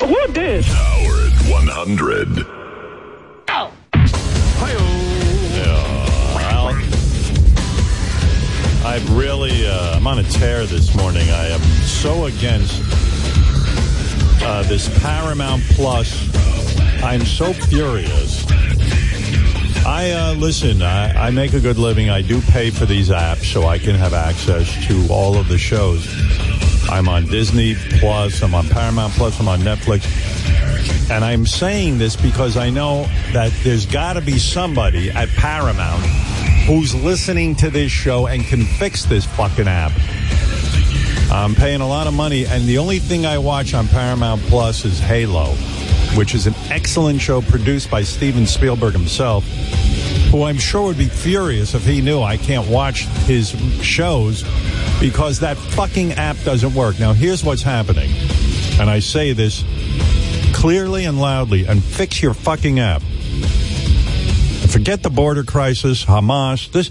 Who this? Howard 100. Oh. Well, I've really, uh, I'm on a tear this morning. I am so against uh, this Paramount Plus. I'm so furious. I uh, listen. I, I make a good living. I do pay for these apps so I can have access to all of the shows. I'm on Disney Plus. I'm on Paramount Plus. I'm on Netflix. And I'm saying this because I know that there's got to be somebody at Paramount who's listening to this show and can fix this fucking app. I'm paying a lot of money, and the only thing I watch on Paramount Plus is Halo, which is an excellent show produced by Steven Spielberg himself, who I'm sure would be furious if he knew I can't watch his shows because that fucking app doesn't work. Now, here's what's happening, and I say this clearly and loudly, and fix your fucking app. Forget the border crisis, Hamas. This,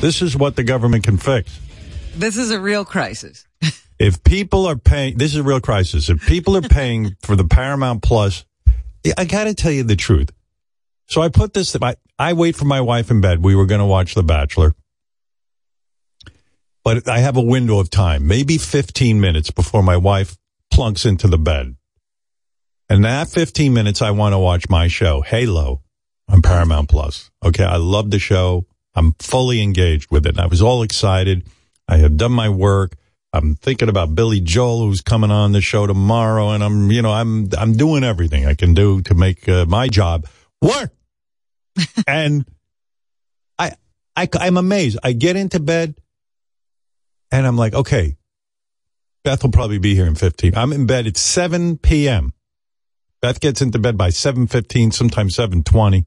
this is what the government can fix. This is a real crisis. If people are paying, this is a real crisis. If people are paying for the Paramount Plus, I got to tell you the truth. So I put this, I, I wait for my wife in bed. We were going to watch The Bachelor. But I have a window of time, maybe 15 minutes before my wife plunks into the bed. And that 15 minutes, I want to watch my show, Halo, on Paramount Plus. Okay. I love the show. I'm fully engaged with it. And I was all excited. I have done my work. I'm thinking about Billy Joel, who's coming on the show tomorrow. And I'm, you know, I'm, I'm doing everything I can do to make uh, my job work. and I, I, I'm amazed. I get into bed and I'm like, okay, Beth will probably be here in 15. I'm in bed. It's 7 p.m. Beth gets into bed by 7.15, sometimes 7.20.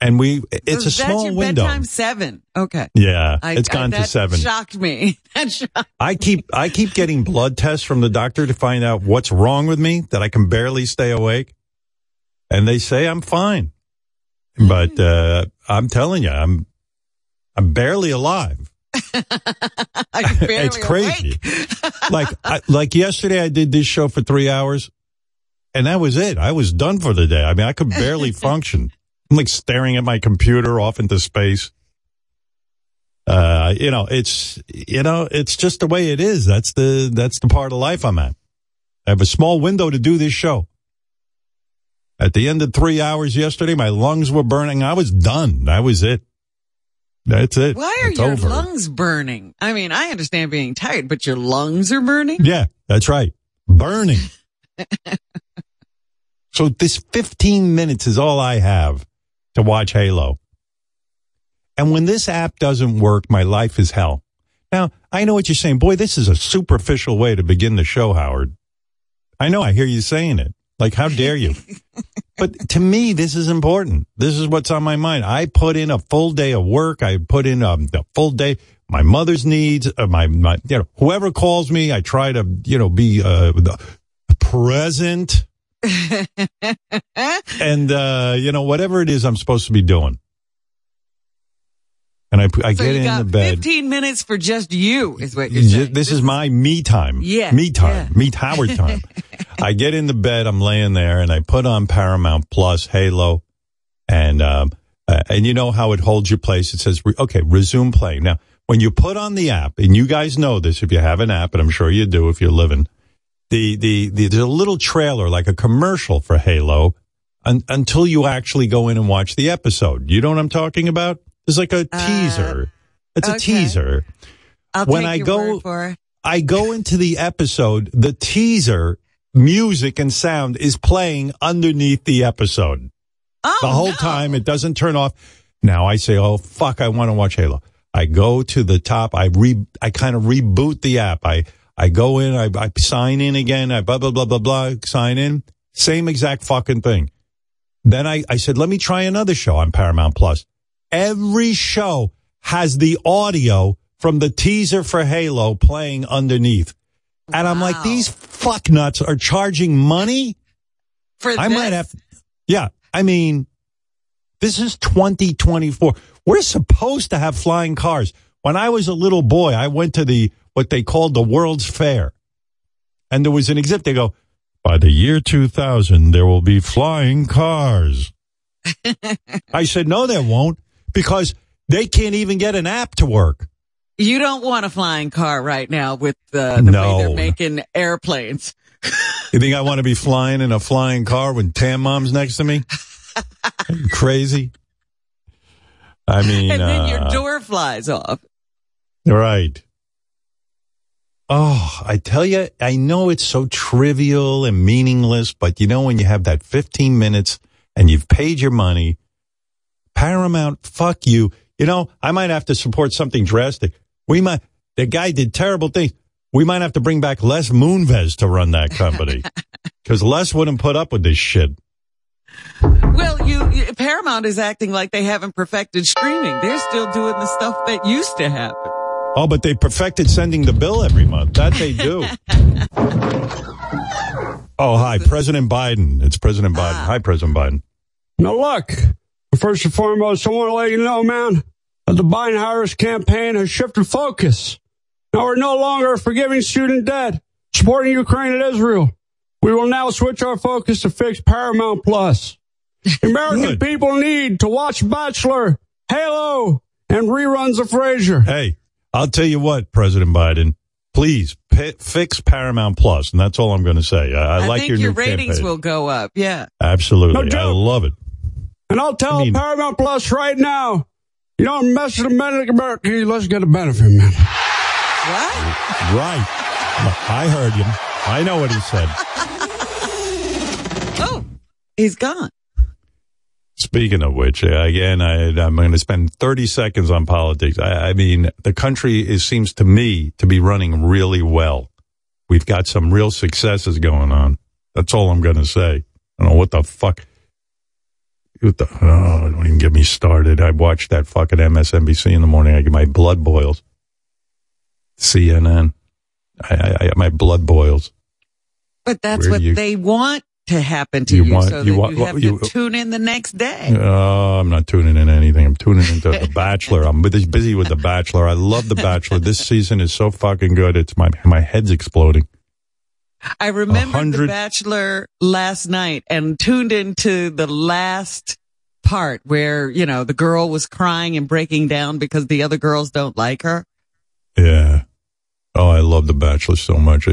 And we, it's So a small window. Bedtime seven. Okay. Yeah, I- it's I- gone to that seven. Shocked me. That shocked. I keep I keep getting blood tests from the doctor to find out what's wrong with me that I can barely stay awake, and they say I'm fine, but uh, I'm telling you, I'm I'm barely alive. Barely it's crazy. like I, like yesterday, I did this show for three hours, and that was it. I was done for the day. I mean, I could barely function. I'm like staring at my computer off into space. Uh, you know, it's you know, it's just the way it is. That's the that's the part of life I'm at. I have a small window to do this show. At the end of three hours yesterday, my lungs were burning. I was done. That was it. That's it. Why are It's your over. lungs burning? I mean, I understand being tired, but your lungs are burning? Yeah, that's right. Burning. so this 15 minutes is all I have to watch Halo. And when this app doesn't work, my life is hell. Now, I know what you're saying. Boy, this is a superficial way to begin the show, Howard. I know I hear you saying it. Like, how dare you? but to me, this is important. This is what's on my mind. I put in a full day of work. I put in um, a, full day. My mother's needs, uh, my, my, you know, whoever calls me, I try to, you know, be, uh, the- present and, uh, you know, whatever it is I'm supposed to be doing. And I, I So get in the bed. 15 minutes for just you is what you're saying. This is my me time. Yeah, Me time. yeah. Meet Howard time. I get in the bed, I'm laying there, and I put on Paramount Plus, Halo, and um, uh, and you know how it holds your place. It says, re- okay, resume playing. Now, when you put on the app, and you guys know this if you have an app, and I'm sure you do if you're living, the the, the there's a little trailer like a commercial for Halo un, until you actually go in and watch the episode. You know what I'm talking about? It's like a teaser. It's a Uh, teaser. I'll when I go-. I go into the episode, the teaser music and sound is playing underneath the episode. Oh, The whole no. time it doesn't turn off. Now I say, "Oh fuck, I want to watch Halo." I go to the top, I re I kind of reboot the app. I I go in, I, I sign in again, I blah blah blah blah blah, sign in. Same exact fucking thing. Then I I said, "Let me try another show on Paramount Plus." Every show has the audio from the teaser for Halo playing underneath. And I'm like, Wow. these fucknuts are charging money? For I this? might have, yeah, I mean, this is 2024. We're supposed to have flying cars. When I was a little boy, I went to the, what they called the World's Fair. And there was an exhibit. They go, by the year 2000, there will be flying cars. I said, no, there won't because they can't even get an app to work. You don't want a flying car right now with uh, the No. way they're making airplanes. You think I want to be flying in a flying car when Tam Mom's next to me? Crazy? I mean, And then your uh, door flies off. Right. Oh, I tell you, I know it's so trivial and meaningless, but you know, when you have that 15 minutes and you've paid your money, Paramount, fuck you. You know, I might have to support something drastic. We might, the guy did terrible things. We might have to bring back Les Moonves to run that company because Les wouldn't put up with this shit. Well, you, you Paramount is acting like they haven't perfected streaming. They're still doing the stuff that used to happen. Oh, but they perfected sending the bill every month. That they do. oh, hi, President Biden. It's President Biden. Ah. Hi, President Biden. Now look, first and foremost, I want to let you know, man, that the Biden Harris campaign has shifted focus. Now we're no longer forgiving student debt, supporting Ukraine and Israel. We will now switch our focus to fix Paramount Plus. American Good. people need to watch Bachelor, Halo, and reruns of Frasier. Hey, I'll tell you what, President Biden. Please pi fix Paramount Plus, and that's all I'm going to say. I, I, like your, your new ratings campaign. will go up. Yeah. Absolutely, No I love it. And I'll tell I mean- Paramount Plus right now, you don't mess with American American, let's get a benefit, man. What? Right. I heard him. I know what he said. Oh, he's gone. Speaking of which, uh, again, I, I'm going to spend 30 seconds on politics. I, I mean, the country is, seems to me to be running really well. We've got some real successes going on. That's all I'm going to say. I don't know what the fuck. What the, oh, don't even get me started. I watched that fucking MSNBC in the morning. I get my blood boils. CNN. I, I, I my blood boils. But that's Where what you- they want to happen to You you, want- so you that want- you have you- to tune in the next day. Oh, I'm not tuning in anything. I'm tuning into The Bachelor. I'm busy with The Bachelor. I love The Bachelor. This season is so fucking good. It's my my head's exploding. I remembered The Bachelor last night and tuned into the last part where, you know, the girl was crying and breaking down because the other girls don't like her. Yeah. Oh, I love The Bachelor so much.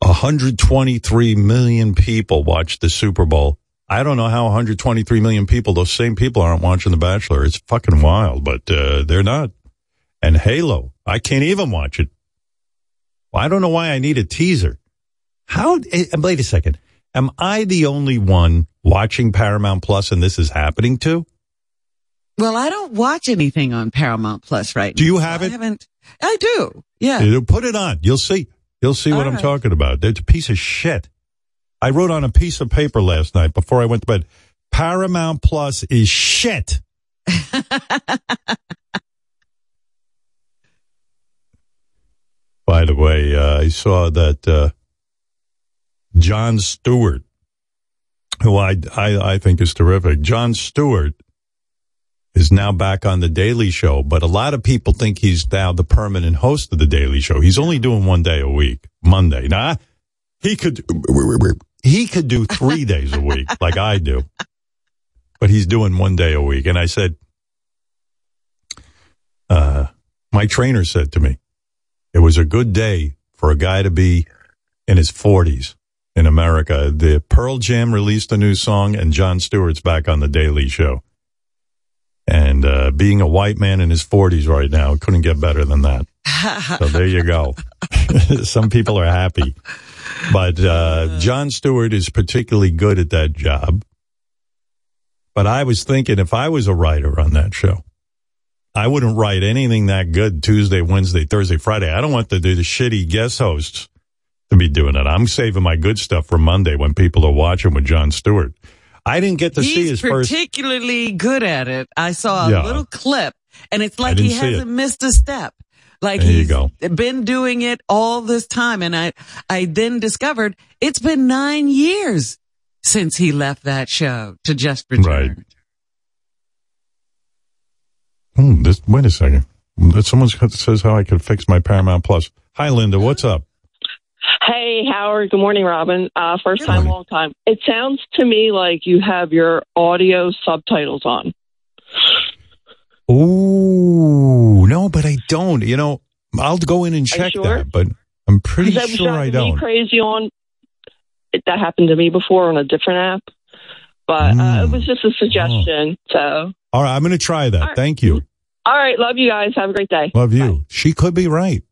123 million people watched the Super Bowl. I don't know how 123 million people, those same people aren't watching The Bachelor. It's fucking wild, but uh, they're not. And Halo, I can't even watch it. Well, I don't know why I need a teaser. How, eh, wait a second. Am I the only one watching Paramount Plus and this is happening to? Well, I don't watch anything on Paramount Plus right Do now. Do you so have I it? haven't. I do. Yeah. Put it on. You'll see. You'll see what I'm talking about. It's a piece of shit. I wrote on a piece of paper last night before I went to bed. Paramount Plus is shit. By the way, uh, I saw that uh, Jon Stewart, who I, I I think is terrific. Jon Stewart is now back on the Daily Show, but a lot of people think he's now the permanent host of the Daily Show. He's only doing one day a week, Monday. Now he could he could do three days a week like I do, but he's doing one day a week. And I said, uh, my trainer said to me, it was a good day for a guy to be in his forties in America. The Pearl Jam released a new song, and Jon Stewart's back on the Daily Show. And uh, being a white man in his 40s right now couldn't get better than that. So there you go. Some people are happy. But uh, Jon Stewart is particularly good at that job. But I was thinking if I was a writer on that show, I wouldn't write anything that good Tuesday, Wednesday, Thursday, Friday. I don't want the, the shitty guest hosts to be doing it. I'm saving my good stuff for Monday when people are watching with Jon Stewart. I didn't get to see He's his first. particularly good at it. I saw a Yeah. little clip and it's like he hasn't missed a step. Like There he's been doing it all this time. And I, I then discovered it's been nine years since he left that show to just return. Right. Hmm, this, wait a second. Someone says how I could fix my Paramount Plus. Hi, Linda. What's up? Hey, Howard. Good morning, Robin. Uh, first Good time, morning. long time. It sounds to me like you have your audio subtitles on. Ooh, no, but I don't. You know, I'll go in and check sure? that, but I'm pretty sure I don't. crazy on. That happened to me before on a different app, but uh, Mm. it was just a suggestion. So, All right, I'm going to try that. All right. Thank you. all right. Love you guys. Have a great day. Love you. Bye. She could be right.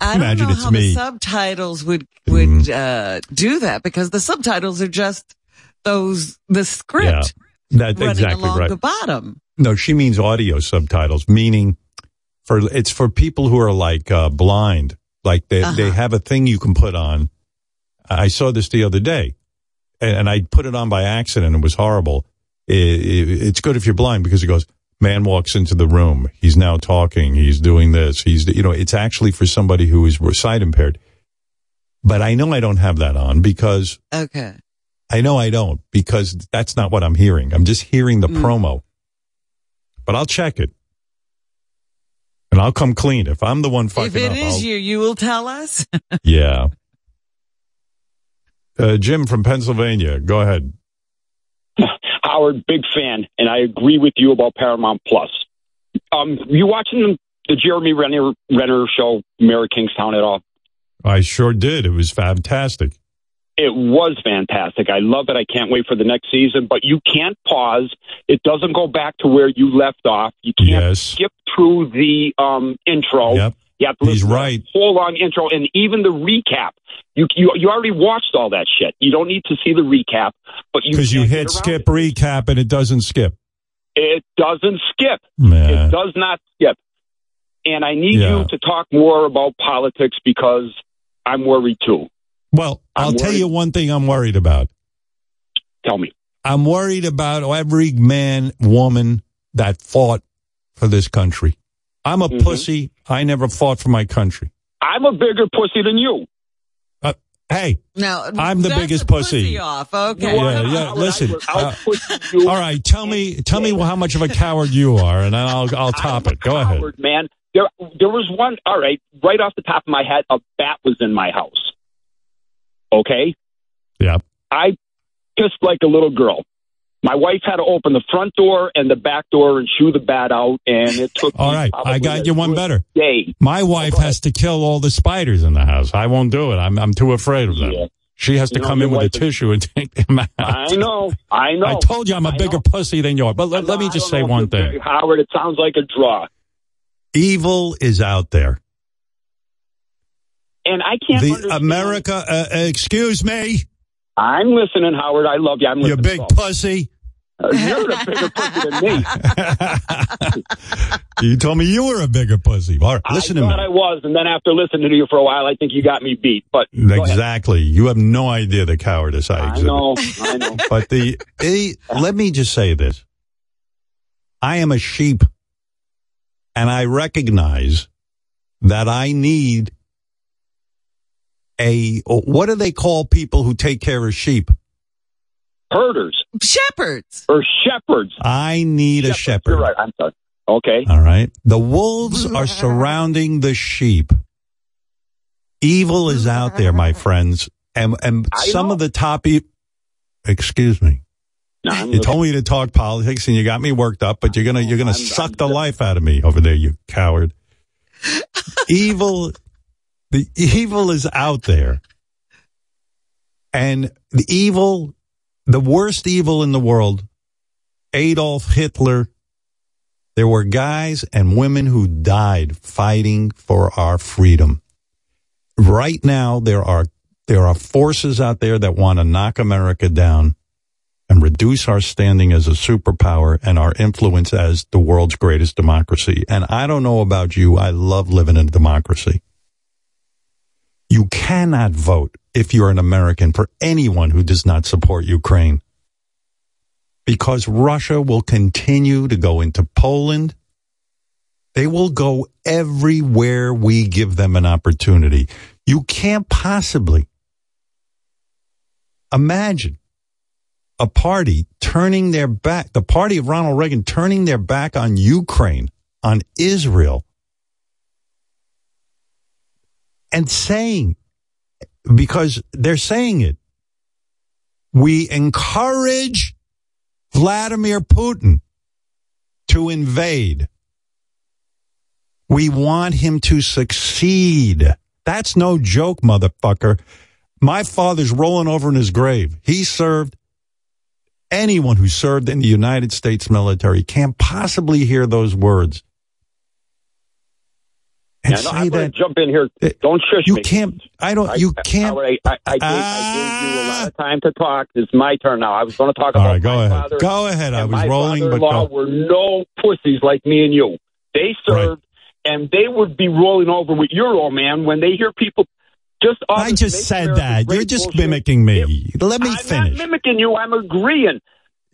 I don't know it's how me. the subtitles would would uh, do that because the subtitles are just those the script That's running exactly along right. the bottom. No, she means audio subtitles, meaning for it's for people who are like uh, blind. Like they Uh-huh. they have a thing you can put on. I saw this the other day, and, and I put it on by accident. It was horrible. It, it, it's good if you're blind because it goes. Man walks into the room. He's now talking. He's doing this. He's you know. It's actually for somebody who is sight impaired. But I know I don't have that on because Okay. I know I don't because that's not what I'm hearing. I'm just hearing the Mm. promo. But I'll check it. And I'll come clean. If I'm the one fucking if it up, is I'll- you, you will tell us. Yeah. Uh, Jim from Pennsylvania, go ahead. Howard, big fan, and I agree with you about Paramount Plus. Um, you watching the Jeremy Renner Renner show, of Kingstown at all? I sure did. It was fantastic. It was fantastic. I love it. I can't wait for the next season. But you can't pause. It doesn't go back to where you left off. You can't Yes. skip through the um, intro. Yep. You have to He's listen to the right. Whole long intro, and even the recap. You, you you already watched all that shit. You don't need to see the recap, but you Because you hit skip it. recap and it doesn't skip. It doesn't skip. Man. It does not skip. And I need Yeah. you to talk more about politics because I'm worried too. Well, I'll I'm tell you one thing I'm worried about. Tell me. I'm worried about every man, woman that fought for this country. I'm a Mhm. pussy. I never fought for my country. I'm a bigger pussy than you. Uh, hey, No, I'm the biggest a pussy. off. Okay. You are Yeah, yeah, listen, uh, all right. Tell me, tell me how much of a coward you are, and then I'll I'll top I'm it. a Go ahead. man. There, there was one. All right, right off the top of my head, a bat was in my house. Okay, Yeah. I pissed like a little girl. My wife had to open the front door and the back door and shoo the bat out, and it took. All me right, I got you one better. Day. My wife go has to kill all the spiders in the house. I won't do it. I'm I'm too afraid of them. Yeah. She has to know, come in with a is- tissue and take them out. I know. I know. I told you I'm a I bigger know. pussy than you are. But let, let me just say one thing. Howard. It sounds like a draw, Evil is out there. and I can't. The America, uh, uh, excuse me, I'm listening, Howard. I love you. I'm listening. you big pussy. Uh, You're a bigger pussy than me. you told me you were a bigger pussy. All right, listen I to me. I was, and then after listening to you for a while, I think you got me beat. But. Exactly. You have no idea the cowardice I I know. I know. But the, eh, let me just say this. I am a sheep and I recognize that I need a, what do they call people who take care of sheep? Herders Shepherds. or shepherds. I need a shepherd. You're right. I'm sorry. Okay. All right. The wolves are surrounding the sheep. Evil is out there, my friends. And, and I some know. of the top, e- excuse me. No, You told me to talk politics and you got me worked up, but you're gonna you're gonna I'm- suck I'm the just- life out of me over there, you coward. evil, the evil is out there, and the evil, the worst evil in the world, Adolf Hitler. There were guys and women who died fighting for our freedom. Right now, there are there are forces out there that want to knock America down and reduce our standing as a superpower and our influence as the world's greatest democracy. And I don't know about you. I love living in a democracy. You cannot vote if you're an American for anyone who does not support Ukraine because Russia will continue to go into Poland. They will go everywhere we give them an opportunity. You can't possibly imagine a party turning their back, the party of Ronald Reagan turning their back on Ukraine, on Israel, and saying because they're saying it. We encourage Vladimir Putin to invade. We want him to succeed. That's no joke, motherfucker. My father's rolling over in his grave. He served. Anyone who served in the United States military can't possibly hear those words. And no, say I'm that jump in here. Don't shush you me. You can't. I don't. You I- can't. I, I, I, gave, I gave you a Ah. lot of time to talk. It's my turn now. I was going to talk All about right, go my ahead. father. Go ahead. I was rolling, but go. were no pussies like me and you. They served, and they would be rolling over with your old man when they hear people just. I just said that. You're just bullshit. mimicking me. Let me I'm finish. not mimicking you. I'm agreeing.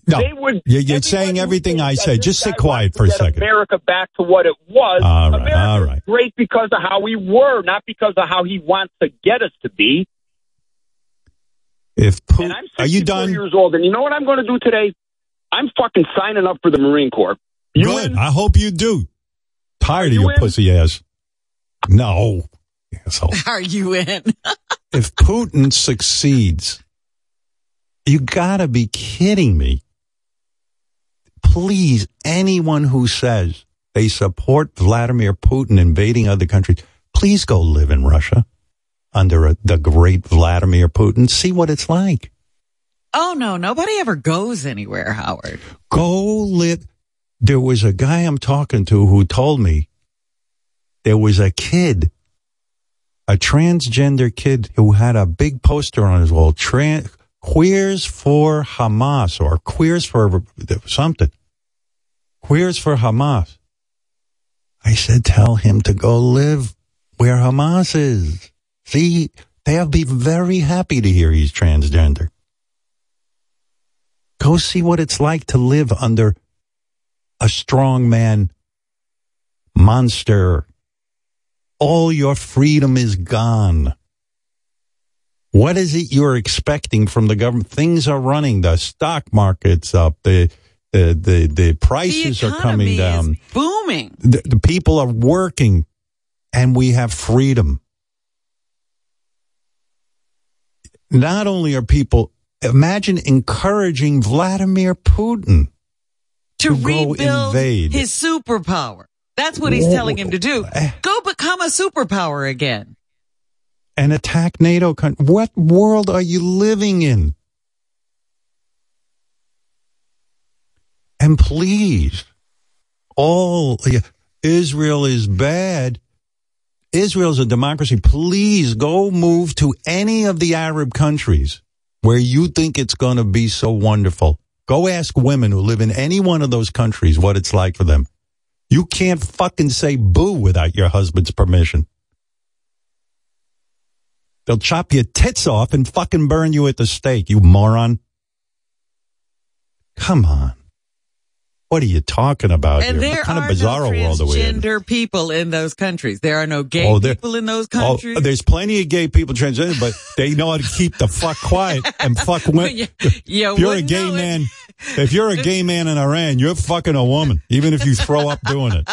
No, They would. you're, you're saying everything I that said. Just sit quiet for a second. America back to what it was. All right, America's all right. great because of how we were, not because of how he wants to get us to be. If And Putin, I'm 64 are you done? years old, and you know what I'm going to do today? I'm fucking signing up for the Marine Corps. You Good. in? I hope you do. Tired of your in? pussy ass. No, asshole. Are you in? if Putin succeeds, you gotta be kidding me. Please, anyone who says they support Vladimir Putin invading other countries, please go live in Russia under a, the great Vladimir Putin. See what it's like. Oh no, nobody ever goes anywhere, Howard. Go live. There was a guy I'm talking to who told me there was a kid, a transgender kid who had a big poster on his wall, tran- queers for Hamas or queers for something. Queers for Hamas. I said, tell him to go live where Hamas is. See, they'll be very happy to hear he's transgender. Go see what it's like to live under a strong man monster. All your freedom is gone. What is it you're expecting from the government? Things are running. The stock market's up. The the the, the prices the are coming down. Is booming. The, the people are working, and we have freedom. Not only are people imagine encouraging Vladimir Putin To, To go rebuild invade. his superpower. That's what he's Whoa. telling him to do. Go become a superpower again. And attack NATO country. What world are you living in? And please, all Israel is bad. Israel's a democracy. Please go move to any of the Arab countries where you think it's going to be so wonderful. Go ask women who live in any one of those countries what it's like for them. You can't fucking say boo without your husband's permission. They'll chop your tits off and fucking burn you at the stake, you moron. Come on. What are you talking about And here? there What kind are of bizarro no world are we in? transgender people in those countries. There are no gay Oh, there- people in those Oh, countries. Oh, there's plenty of gay people transgender, but they know how to keep the fuck quiet and fuck women. Yeah, you If you're a gay man, if you're a gay man in Iran, you're fucking a woman, even if you throw up doing it.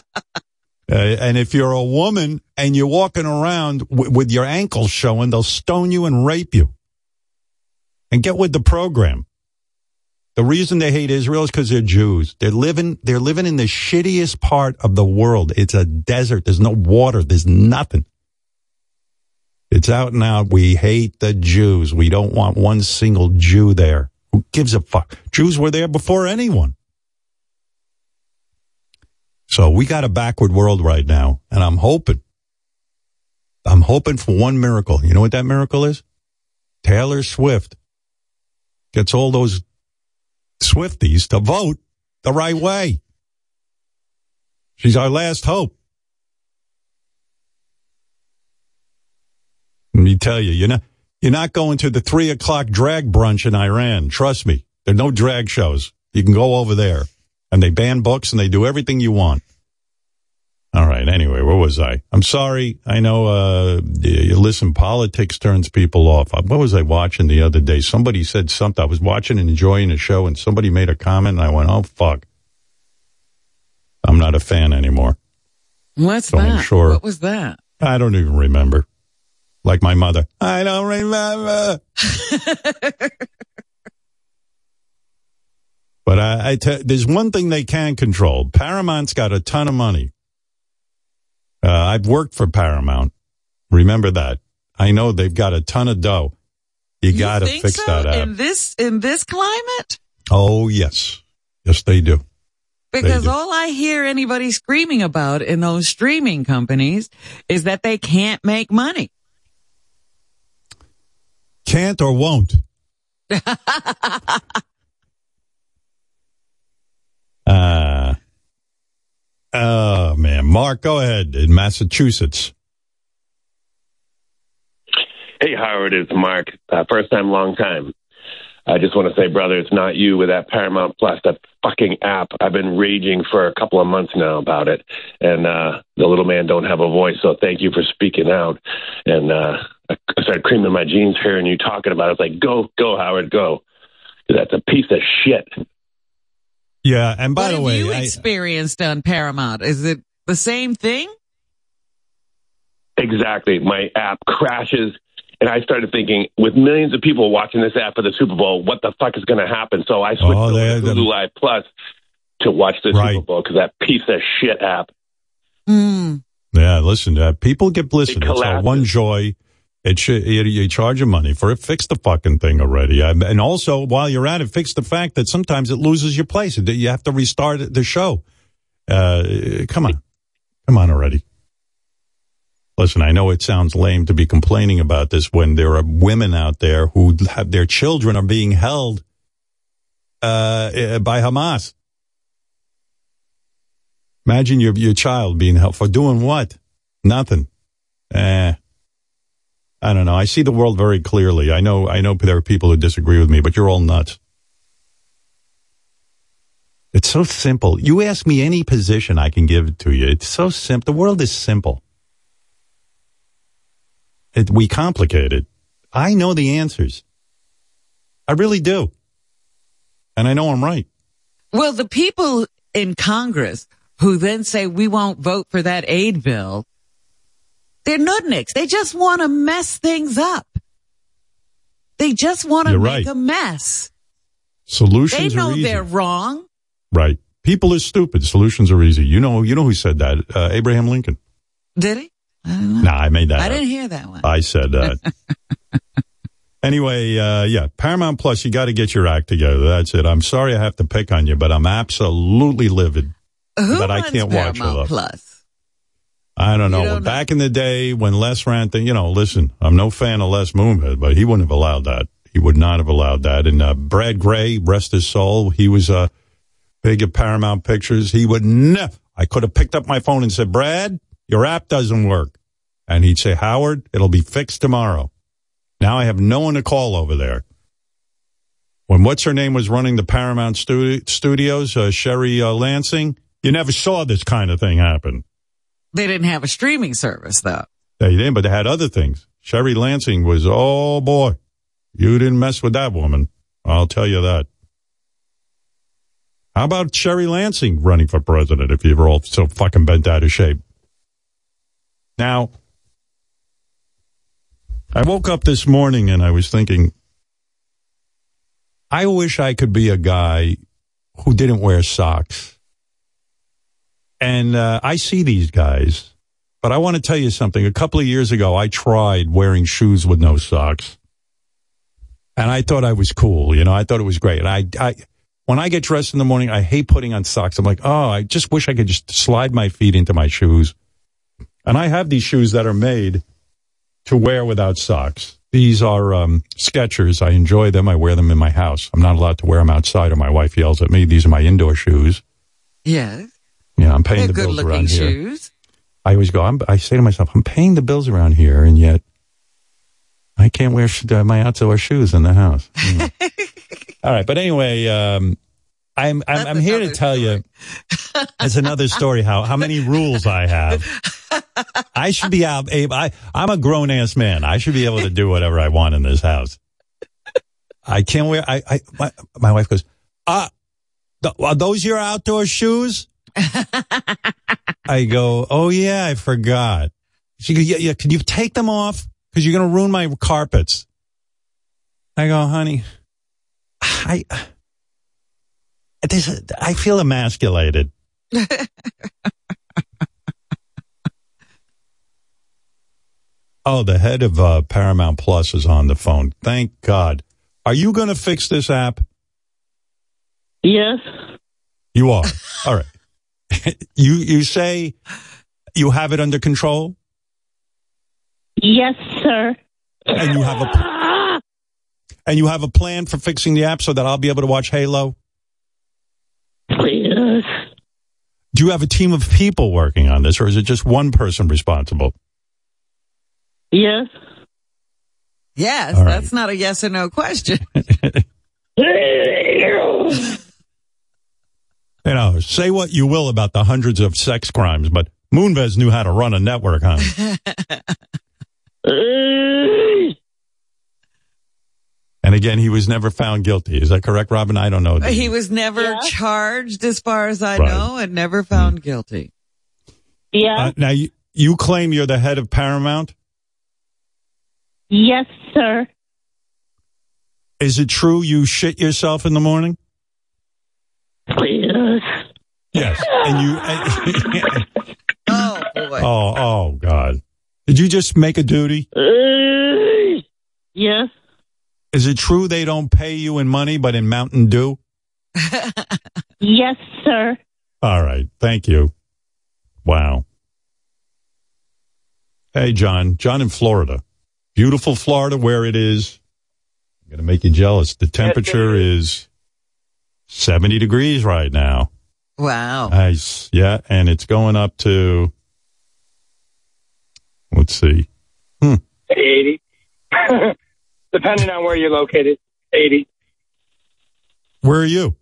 Uh, and if you're a woman and you're walking around w- with your ankles showing, they'll stone you and rape you. And get with the program. The reason they hate Israel is because they're Jews. They're living, they're living in the shittiest part of the world. It's a desert. There's no water. There's nothing. It's out and out. We hate the Jews. We don't want one single Jew there. Who gives a fuck? Jews were there before anyone. So we got a backward world right now. And I'm hoping, I'm hoping for one miracle. You know what that miracle is? Taylor Swift gets all those Swifties to vote the right way. She's our last hope. Let me tell you, you're not, you're not going to the three o'clock drag brunch in Iran. Trust me. There are no drag shows. You can go over there and they ban books and they do everything you want. All right. Anyway, where was I? I'm sorry. I know, uh, you listen, politics turns people off. What was I watching the other day? Somebody said something. I was watching and enjoying a show and somebody made a comment and I went, oh, fuck. I'm not a fan anymore. What's So I'm that? sure- What was that? I don't even remember. like my mother. I don't remember. but I, I there's one thing they can control. Paramount's got a ton of money. Uh, I've worked for Paramount. Remember that. I know they've got a ton of dough. You, You got to fix so? that app. in this in this climate? oh yes, yes they do. Because do. all I hear anybody screaming about in those streaming companies is that they can't make money. Can't or won't. uh, oh man, Mark, go ahead in Massachusetts. Hey, Howard, it's Mark. Uh, first time, long time. I just want to say, brother, it's not you with that Paramount Plus, that fucking app. I've been raging for a couple of months now about it. And uh, the little man don't have a voice, so thank you for speaking out. And uh, I started creaming my jeans hearing you talking about it. It's like, go, go, Howard, go. That's a piece of shit. Yeah, and by what the have way, you I, experienced on Paramount? Is it the same thing? Exactly. My app crashes. And I started thinking, with millions of people watching this app for the Super Bowl, what the fuck is going to happen? So I switched Oh, to Hulu Live Plus to watch the Right. Super Bowl because that piece of shit app. Hmm. yeah, listen, uh, people get listen. It It's one joy. It should you, charge your money for it. Fix the fucking thing already. And also, while you're at it, fix the fact that sometimes it loses your place. You have to restart the show. Uh, come on, come on already. Listen, I know it sounds lame to be complaining about this when there are women out there who have their children are being held uh, by Hamas. Imagine your your child being held for doing what? Nothing. Eh. I don't know. I see the world very clearly. I know I know there are people who disagree with me, but you're all nuts. It's so simple. You ask me any position, I can give it to you. It's so simple. The world is simple. It, we complicate it. I know the answers. I really do. And I know I'm right. Well, the people in Congress who then say we won't vote for that aid bill, they're nudniks. They just want to mess things up. They just want to make right. a mess. Solutions They know they're wrong. Right. People are stupid. Solutions are easy. You know, you know who said that? Uh, Abraham Lincoln. Did he? I don't know. Nah, I made that. I up. didn't hear that one. I said that. anyway, uh, yeah, Paramount Plus, you got to get your act together. That's it. I'm sorry I have to pick on you, but I'm absolutely livid. Who but I can't watch it, Paramount though. Plus? I don't know. Don't know? Back in the day when Les ran thing, you know, listen, I'm no fan of Les Moonves, but he wouldn't have allowed that. He would not have allowed that. And uh, Brad Grey, rest his soul, he was uh, big at Paramount Pictures. He would never. I could have picked up my phone and said, Brad, your app doesn't work. And he'd say, Howard, it'll be fixed tomorrow. Now I have no one to call over there. When what's her name was running the Paramount studi- Studios, uh, Sherry uh, Lansing, you never saw this kind of thing happen. They didn't have a streaming service though. They didn't, but they had other things. Sherry Lansing was, oh boy, you didn't mess with that woman. I'll tell you that. How about Sherry Lansing running for president if you were all so fucking bent out of shape? Now, I woke up this morning and I was thinking, I wish I could be a guy who didn't wear socks. And uh, I see these guys, but I want to tell you something. A couple of years ago, I tried wearing shoes with no socks. And I thought I was cool. You know, I thought it was great. And I, I, when I get dressed in the morning, I hate putting on socks. I'm like, oh, I just wish I could just slide my feet into my shoes. And I have these shoes that are made to wear without socks. These are um, Skechers. I enjoy them. I wear them in my house. I'm not allowed to wear them outside, or my wife yells at me. These are my indoor shoes. Yes. Yeah, I'm paying They're the bills around here. shoes. I always go. I'm, I say to myself, I'm paying the bills around here, and yet I can't wear sh- uh, my outdoor shoes in the house. Hmm. All right, but anyway, um, I'm I'm, I'm here to tell you. It's another story how how many rules I have. I should be out. Able, I I'm a grown ass man. I should be able to do whatever I want in this house. I can't wear. I I my, my wife goes. Ah, th- are those your outdoor shoes? I go, oh yeah, I forgot. She goes, yeah, yeah. Can you take them off? because you're going to ruin my carpets. I go, honey, I, this, I feel emasculated. oh, the head of uh, Paramount Plus is on the phone. Thank God. Are you going to fix this app? Yes. You are. All right. you you say you have it under control, Yes, sir. and you have a and you have a plan for fixing the app so that I'll be able to watch Halo. Please. Do you have a team of people working on this, or is it just one person responsible? Yes. Yes, All right. that's not a yes or no question. You know, say what you will about the hundreds of sex crimes, but Moonves knew how to run a network, huh? and again, he was never found guilty. Is that correct, Robin? I don't know. he was never Yeah. charged, as far as I Right. know, and never found guilty. yeah. Uh, now, you, you claim you're the head of Paramount. yes, sir. Is it true you shit yourself in the morning? Please. Yes. And you. Oh boy. oh, oh, God. Did you just make a duty? Uh, yes. Is it true they don't pay you in money, but in Mountain Dew? Yes, sir. All right. Thank you. Wow. Hey, John. John in Florida. Beautiful Florida where it is. I'm going to make you jealous. The temperature is 70 degrees right now. Wow. Nice. Yeah. And it's going up to, let's see. 80. Depending on where you're located, 80. Where are you?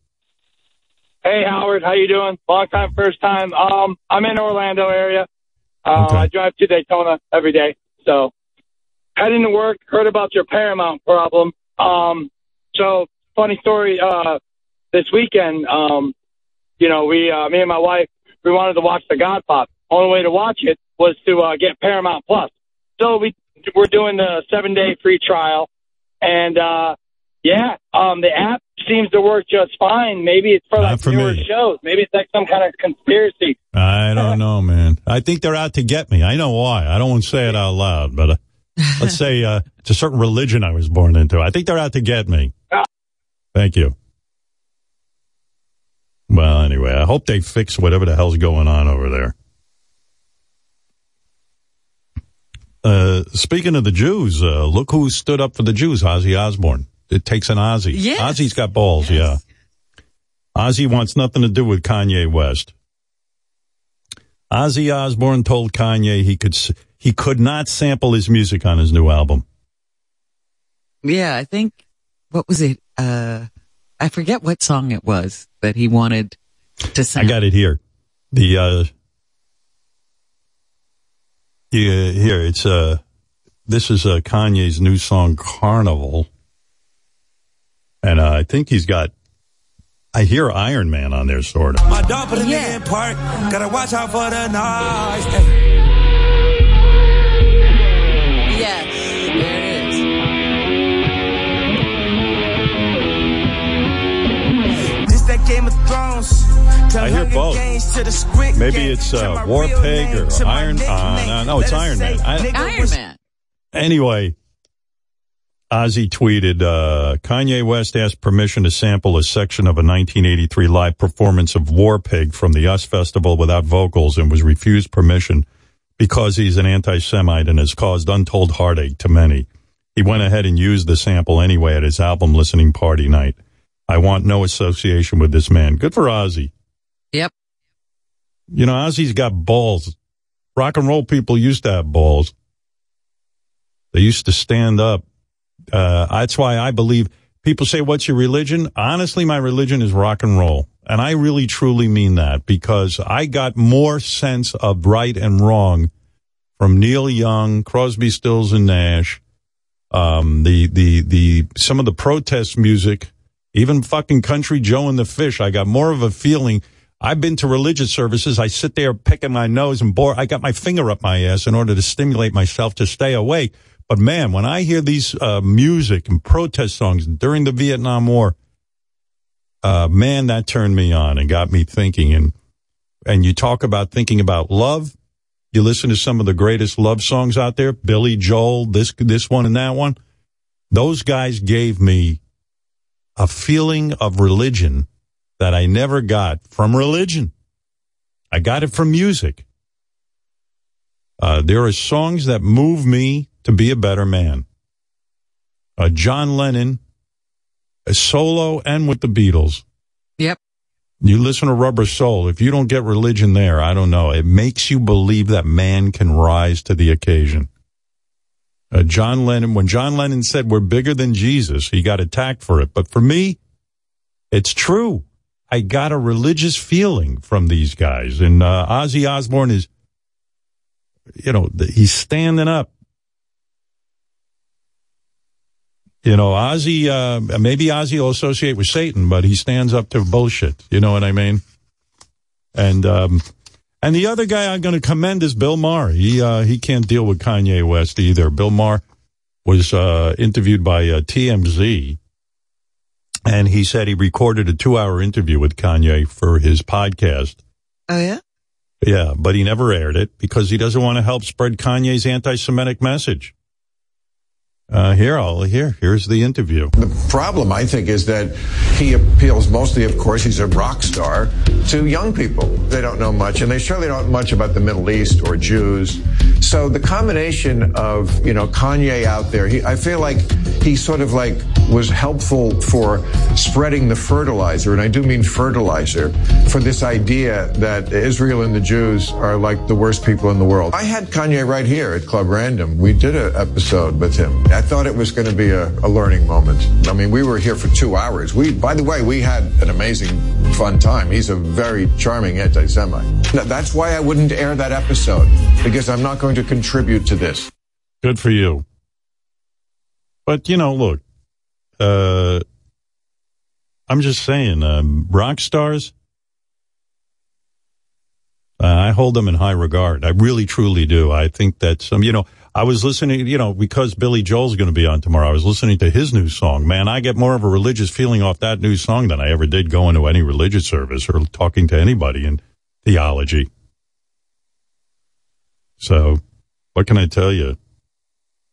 Hey, Howard, how you doing? Long time, first time. Um, I'm in Orlando area. Uh, Okay. I drive to Daytona every day. So heading to work, heard about your Paramount problem. Um, so funny story, uh, this weekend, um, you know, we, uh, me and my wife, we wanted to watch The Godfather. Only way to watch it was to, uh, get Paramount Plus. So we, we're doing the seven day free trial and, uh, yeah, um, the app seems to work just fine. Maybe it's for like for newer me. shows. Maybe it's like some kind of conspiracy. I don't know, man. I think they're out to get me. I know why. I don't want to say it out loud, but uh, let's say uh, it's a certain religion I was born into. I think they're out to get me. Thank you. Well, anyway, I hope they fix whatever the hell's going on over there. Uh, speaking of the Jews, uh, look who stood up for the Jews, Ozzy Osbourne. It takes an Ozzy. Yes. Ozzy's got balls, yeah. Ozzy wants nothing to do with Kanye West. Ozzy Osbourne told Kanye he could he could not sample his music on his new album. Yeah, I think what was it? Uh I forget what song it was that he wanted to say I got it here. The uh yeah, here it's uh this is uh Kanye's new song Carnival. And uh, I think he's got I hear Iron Man on there sort of. My dog put a Yeah. nigga in park. Gotta watch out for the noise. Yes, Game of Thrones. I hear both. Games to the script Maybe it's, uh, War Pig or to my Iron- uh, no, no, it's Iron Man. I- Iron Man. Anyway, Ozzy tweeted, uh, Kanye West asked permission to sample a section of a 1983 live performance of War Pig from the US Festival without vocals and was refused permission because he's an anti-Semite and has caused untold heartache to many. He went ahead and used the sample anyway at his album listening party night. I want no association with this man. Good for Ozzy. Yep. You know, Ozzy's got balls. Rock and roll people used to have balls. They used to stand up. Uh, that's why I believe people say, what's your religion? Honestly, my religion is rock and roll. And I really truly mean that because I got more sense of right and wrong from Neil Young, Crosby, Stills and Nash, um, the, the, the, some of the protest music, even fucking Country Joe and the Fish. I got more of a feeling. I've been to religious services. I sit there picking my nose and bore. I got my finger up my ass in order to stimulate myself to stay awake. But man, when I hear these uh, music and protest songs during the Vietnam War, uh, man, that turned me on and got me thinking. And and you talk about thinking about love. You listen to some of the greatest love songs out there, Billy Joel, this this one and that one. Those guys gave me a feeling of religion that I never got from religion. I got it from music. Uh, there are songs that move me to be a better man. Uh, John Lennon, a solo and with the Beatles. Yep. You listen to Rubber Soul. If you don't get religion there, I don't know. It makes you believe that man can rise to the occasion. Uh, John Lennon, when John Lennon said we're bigger than Jesus, he got attacked for it. But for me, it's true. I got a religious feeling from these guys. And uh, Ozzy Osbourne is, you know, he's standing up. You know, Ozzy, uh, maybe Ozzy will associate with Satan, but he stands up to bullshit. You know what I mean? And, um, and the other guy I'm going to commend is Bill Maher. He, uh, he can't deal with Kanye West either. Bill Maher was, uh, interviewed by, uh, TMZ. And he said he recorded a two hour interview with Kanye for his podcast. Oh, yeah? Yeah, but he never aired it because he doesn't want to help spread Kanye's anti-Semitic message. Uh, here, I'll here. Here's the interview. The problem, I think, is that he appeals mostly, of course, he's a rock star to young people. They don't know much, and they surely don't know much about the Middle East or Jews. So the combination of you know Kanye out there, he, I feel like he sort of like was helpful for spreading the fertilizer, and I do mean fertilizer, for this idea that Israel and the Jews are like the worst people in the world. I had Kanye right here at Club Random. We did an episode with him. Thought it was going to be a, a learning moment. I mean, we were here for two hours. We, by the way, we had an amazing, fun time. He's a very charming anti-Semite. That's why I wouldn't air that episode because I'm not going to contribute to this. Good for you. But you know, look, uh, I'm just saying, um, rock stars. Uh, I hold them in high regard. I really, truly do. I think that some, you know, I was listening, you know, because Billy Joel's going to be on tomorrow. I was listening to his new song. Man, I get more of a religious feeling off that new song than I ever did going to any religious service or talking to anybody in theology. So, what can I tell you?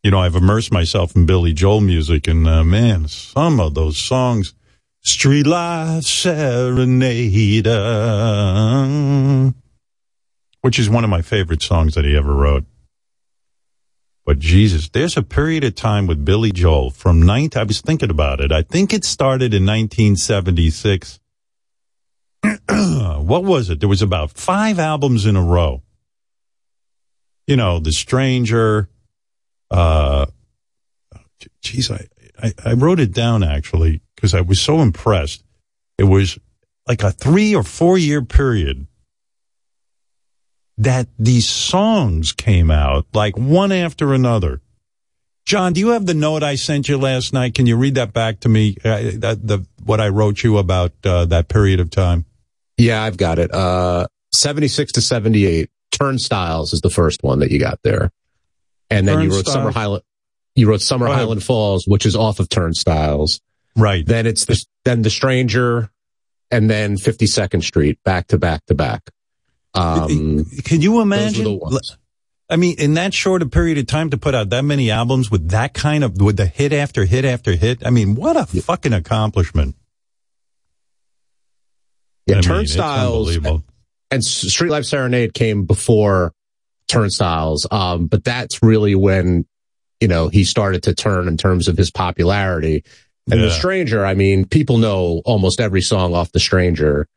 You know, I've immersed myself in Billy Joel music, and uh, man, some of those songs, Street Life Serenade, which is one of my favorite songs that he ever wrote. But Jesus, there's a period of time with Billy Joel from 19, I was thinking about it. I think it started in 1976. what was it? There was about five albums in a row. You know, The Stranger, uh, geez, I, I, I wrote it down actually because I was so impressed. It was like a three or four year period that these songs came out like one after another. John, do you have the note I sent you last night? Can you read that back to me? Uh, that, the what I wrote you about uh, that period of time. Yeah, I've got it. Uh, 76 to 78. Turnstiles is the first one that you got there. And then you wrote Summer Highland, you wrote Summer Highland Falls, which is off of Turnstiles. Right. Then it's the, then The Stranger and then 52nd Street back to back to back. Um, Can you imagine? I mean, in that short a period of time to put out that many albums with that kind of, with the hit after hit after hit. I mean, what a fucking accomplishment. Yeah, I Turnstiles and Street Life Serenade came before Turnstiles. Um, but that's really when, you know, he started to turn in terms of his popularity. And Yeah. The Stranger, I mean, people know almost every song off The Stranger.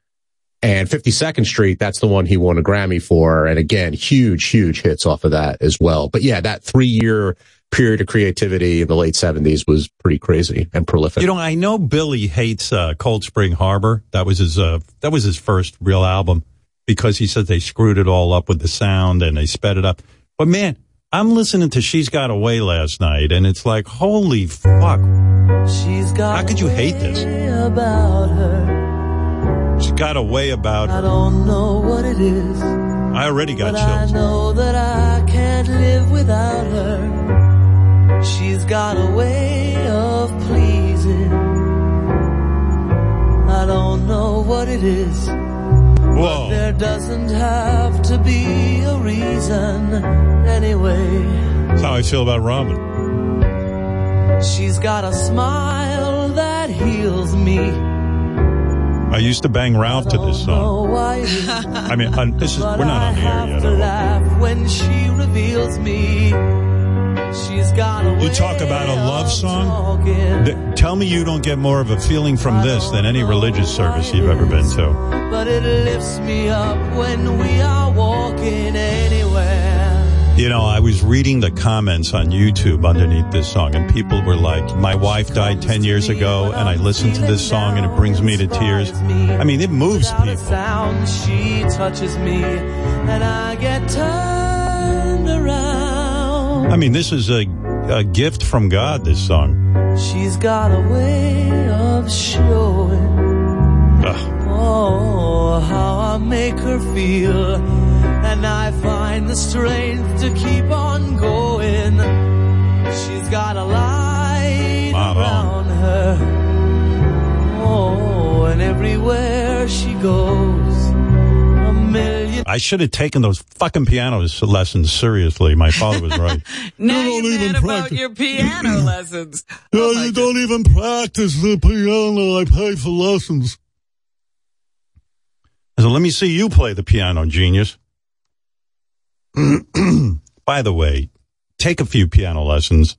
And 52nd Street, that's the one he won a Grammy for. And again, huge, huge hits off of that as well. But yeah, that three year period of creativity in the late 70s was pretty crazy and prolific. You know, I know Billy hates uh, Cold Spring Harbor. That was his. Uh, that was his first real album because he said they screwed it all up with the sound and they sped it up. But man, I'm listening to "She's Got a Way" last night, and it's like, holy fuck! She's got How could you hate this? about her. She's got a way about I her. don't know what it is, I already got but I chills. know that I can't live without her. She's got a way of pleasing. I don't know what it is. Whoa. There doesn't have to be a reason anyway. That's how I feel about Robin. She's got a smile that heals me. I used to bang Ralph to this song. I mean, uh, this is we're not on the air yet. to laugh when she reveals me. She's got a You talk about a love song? Th- Tell me you don't get more of a feeling from this than any religious service you've ever been to. but it lifts me up when we are walking anywhere. You know, I was reading the comments on YouTube underneath this song, and people were like, My wife died 10 years ago, and I listened to this song, and it brings me to tears. I mean, it moves people. sound, she touches me, and I get turned around. I mean, this is a, a gift from God, this song. She's got a way of showing. Ugh. Oh, how I make her feel. And I find the strength to keep on going. She's got a light Wow. around her. Oh, and everywhere she goes, a million. I should have taken those fucking piano lessons seriously. My father was right. Now don't you're even mad about practice. your piano lessons. No, Oh my you don't even practice the piano. I pay for lessons. I said, let me see you play the piano, genius. By the way, take a few piano lessons,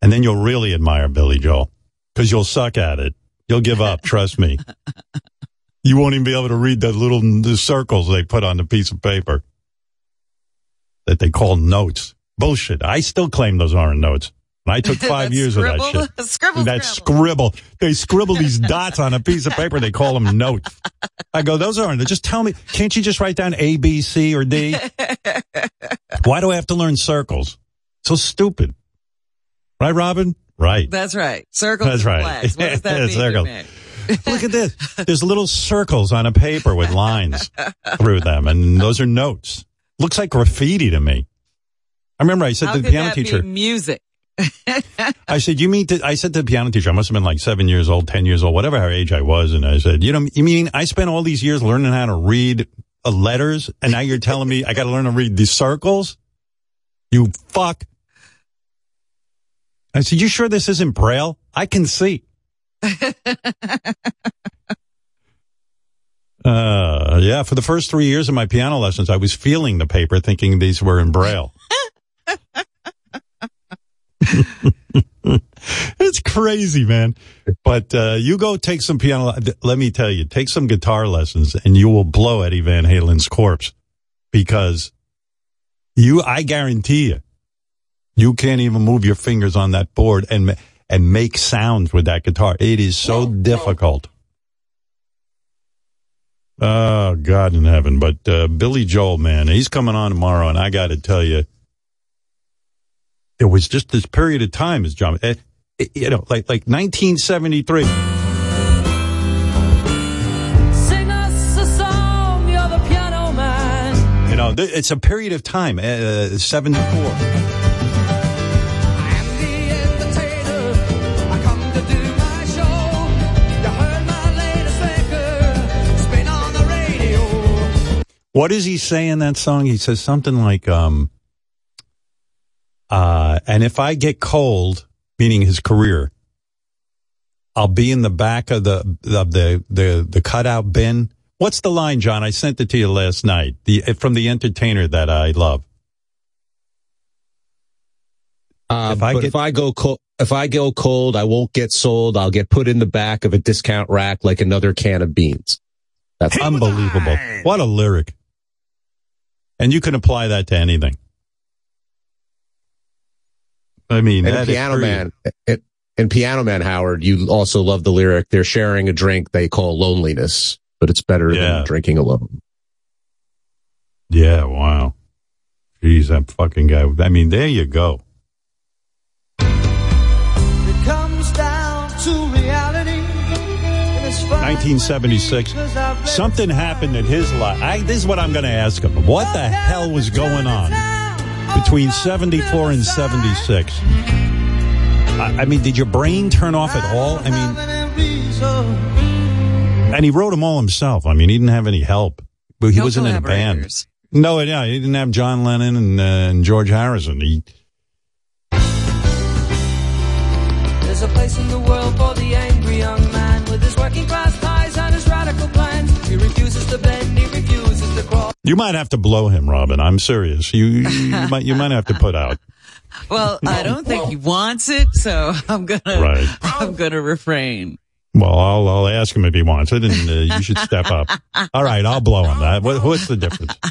and then you'll really admire Billy Joel because you'll suck at it. You'll give up. trust me. You won't even be able to read the little the circles they put on the piece of paper that they call notes. Bullshit. I still claim those aren't notes. I took five years of that shit. scribble, That scribble. scribble. They scribble these dots on a piece of paper. They call them notes. I go, those aren't. Just tell me. Can't you just write down A, B, C, or D? Why do I have to learn circles? So stupid. Right, Robin? Right. That's right. Circles That's right. What does that mean? circles. Look at this. There's little circles on a paper with lines through them, and those are notes. Looks like graffiti to me. I remember I said How to the piano teacher, music? I said, you mean, to, I said to the piano teacher, I must have been like seven years old, 10 years old, whatever age I was. And I said, you know, you mean I spent all these years learning how to read uh, letters and now you're telling me I got to learn to read these circles? You fuck. I said, you sure this isn't braille? I can see. Uh, yeah, for the first three years of my piano lessons, I was feeling the paper thinking these were in braille. it's crazy, man. But uh, you go take some piano. Let me tell you, take some guitar lessons, and you will blow Eddie Van Halen's corpse because you. I guarantee you, you can't even move your fingers on that board and and make sounds with that guitar. It is so difficult. Oh God in heaven! But uh, Billy Joel, man, he's coming on tomorrow, and I got to tell you, there was just this period of time, as John, eh, eh, you know, like like 1973. Sing us a song, you're the piano man. You know, th- it's a period of time, uh, 74. What does he say in that song? He says something like, um, uh, and if I get cold, meaning his career, I'll be in the back of the, of the, the, the cutout bin. What's the line, John? I sent it to you last night. The, from the entertainer that I love. Uh, If I but get- if I go cold, if I go cold, I won't get sold. I'll get put in the back of a discount rack like another can of beans. That's Unbelievable. What a lyric. And you can apply that to anything. I mean, And that in is Piano Man, and, in Piano Man, Howard, you also love the lyric. They're sharing a drink they call loneliness, but it's better Yeah. than drinking alone. Yeah, wow. Jeez, that fucking guy. I mean, there you go. It comes down to reality. and it's fine 1976. because I've been Something happened in his life. I, this is what I'm going to ask him. What the hell was going on? Between 74 and 76. I, I mean, did your brain turn off at all? I mean, and he wrote them all himself. I mean, he didn't have any help. But he No wasn't in a band. No, yeah, he didn't have John Lennon and, uh, and George Harrison. He, There's a place in the world for the angry young man with his working class ties and his radical plans. He refuses to bend, you might have to blow him, Robin. I'm serious. You, you might, you might have to put out. Well, I don't think he wants it, so I'm gonna, Right. I'm gonna refrain. Well, I'll, I'll ask him if he wants it, and uh, you should step up. All right, I'll blow him. That what, what's the difference?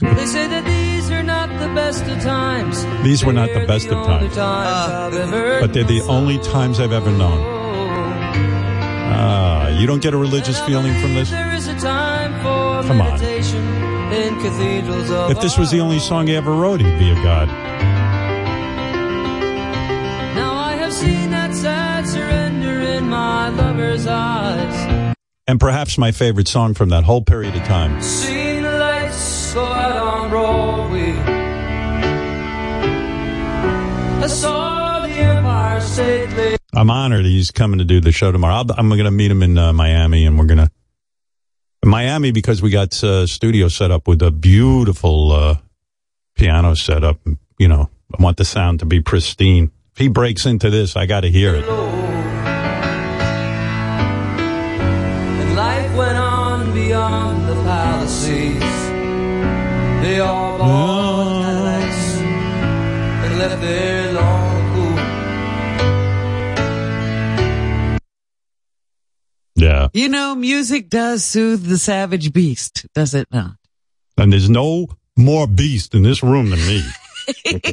They say that these are not the best of times. These were not the best of times, I've but they're the only times I've ever known. Ah, you don't get a religious feeling from this. There is a time for Come on. in cathedrals of If this was the only song he ever wrote, he'd be a god. Now I have seen that sad surrender in my lover's eyes. And perhaps my favorite song from that whole period of time. Seen lights go out on Broadway. I saw the Empire State I'm honored he's coming to do the show tomorrow. I'll, I'm going to meet him in uh, Miami, and we're going to Miami because we got uh, studio set up with a beautiful uh, piano setup. You know, I want the sound to be pristine. If he breaks into this, I got to hear it. And life went on beyond the palaces. They all Yeah, You know, music does soothe the savage beast, does it not? and there's no more beast in this room than me.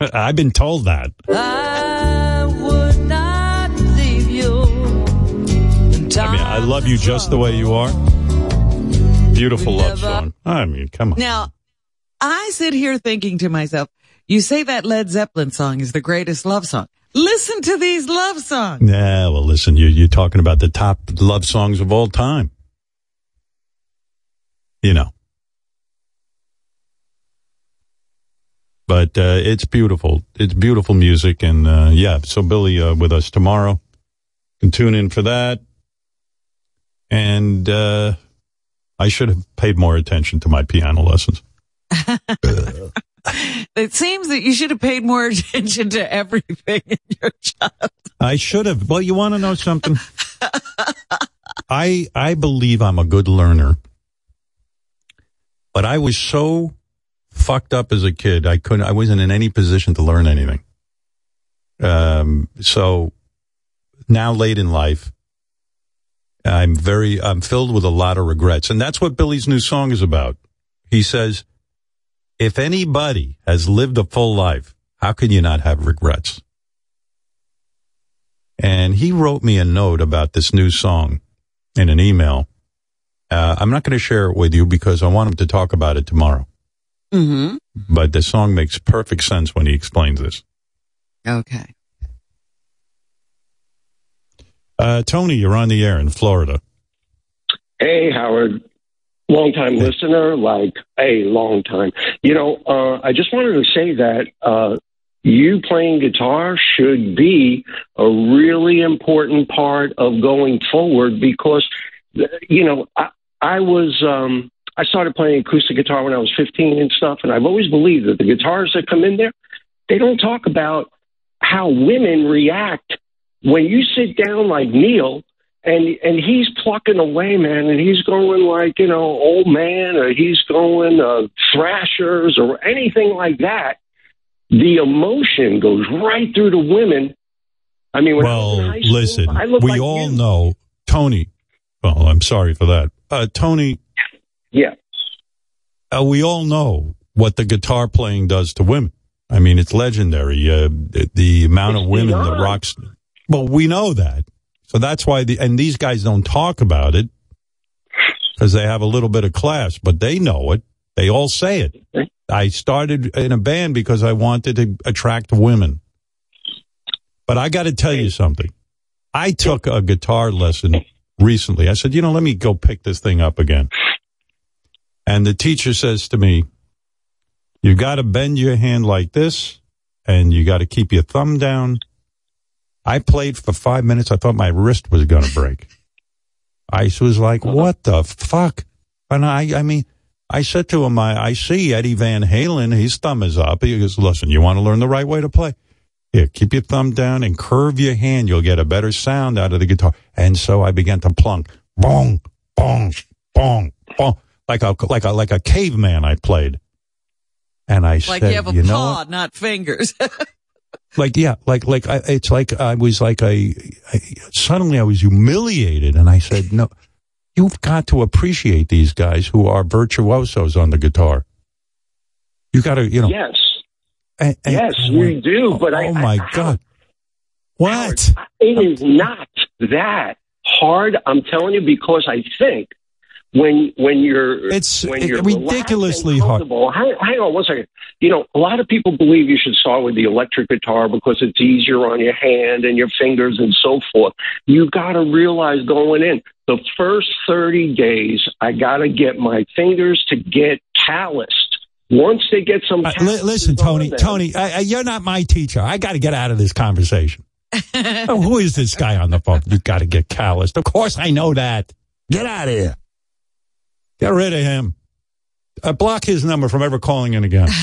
I've been told that. I would not leave you. I mean, I love you just the way you are. Beautiful love song. I mean, come on. Now, I sit here thinking to myself, you say that Led Zeppelin song is the greatest love song. Listen to these love songs. Yeah, well, listen, you, you're talking about the top love songs of all time. You know. But uh, it's beautiful. It's beautiful music. And uh, yeah, so Billy uh, with us tomorrow. Can tune in for that. And uh, I should have paid more attention to my piano lessons. It seems that you should have paid more attention to everything in your job. I should have. Well, you want to know something? I I believe I'm a good learner, but I was so fucked up as a kid. I couldn't. I wasn't in any position to learn anything. Um. So now, late in life, I'm very. I'm filled with a lot of regrets, and that's what Billy's new song is about. He says, "If anybody has lived a full life, how can you not have regrets?" and he wrote me a note about this new song in an email. Uh, I'm not going to share it with you because I want him to talk about it tomorrow. Mm-hmm. But the song makes perfect sense when he explains this. Okay. Uh, Tony, you're on the air in Florida. Hey, Howard. Long time listener, like a long time. You know, uh, I just wanted to say that uh, you playing guitar should be a really important part of going forward because, you know, I, I was. Um, I started playing acoustic guitar when I was 15 and stuff, and I've always believed that the guitars that come in there, they don't talk about how women react when you sit down like Neil and and he's plucking away, man, and he's going like you know old man, or he's going uh, thrashers or anything like that. The emotion goes right through the women. I mean, when I Well, high school, listen, I we like all you. know Tony. Well, I'm sorry for that. Uh, Tony, Yeah, uh, we all know what the guitar playing does to women. I mean, it's legendary. Uh, the, the amount of women that beyond. rocks. Well, we know that. So that's why the, and these guys don't talk about it because they have a little bit of class, but they know it. They all say it. I started in a band because I wanted to attract women. But I got to tell you something. I took a guitar lesson recently. I said, you know, let me go pick this thing up again. And the teacher says to me, You got to bend your hand like this, and you got to keep your thumb down. I played for five minutes. I thought my wrist was going to break. I was like, "What the fuck?" And I, I mean, I said to him, I, I see Eddie Van Halen. His thumb is up. He goes, "Listen, you want to learn the right way to play? Here, keep your thumb down and curve your hand. You'll get a better sound out of the guitar." And so I began to plunk, bong, bong, bong, bong, like a like a like a caveman. I played, and I Like said, you have a know what? paw, not fingers. like yeah like like I, it's like i was like I, I suddenly i was humiliated and i said no you've got to appreciate these guys who are virtuosos on the guitar you got to you know Yes. and- and- yes, we do. But I, oh my I- god what It is not that hard. I'm telling you because I think when when you're It's when it- you're ridiculously relaxed and hard. comfortable- Hang, hang on one second. You know, a lot of people believe you should start with the electric guitar because it's easier on your hand and your fingers and so forth. You got to realize going in the first 30 days, I got to get my fingers to get calloused. Once they get some, Uh, li- listen tony them- tony I, I, you're not my teacher i got to get out of this conversation oh, who is this guy on the phone you got to get calloused of course i know that get out of here get rid of him I block his number from ever calling in again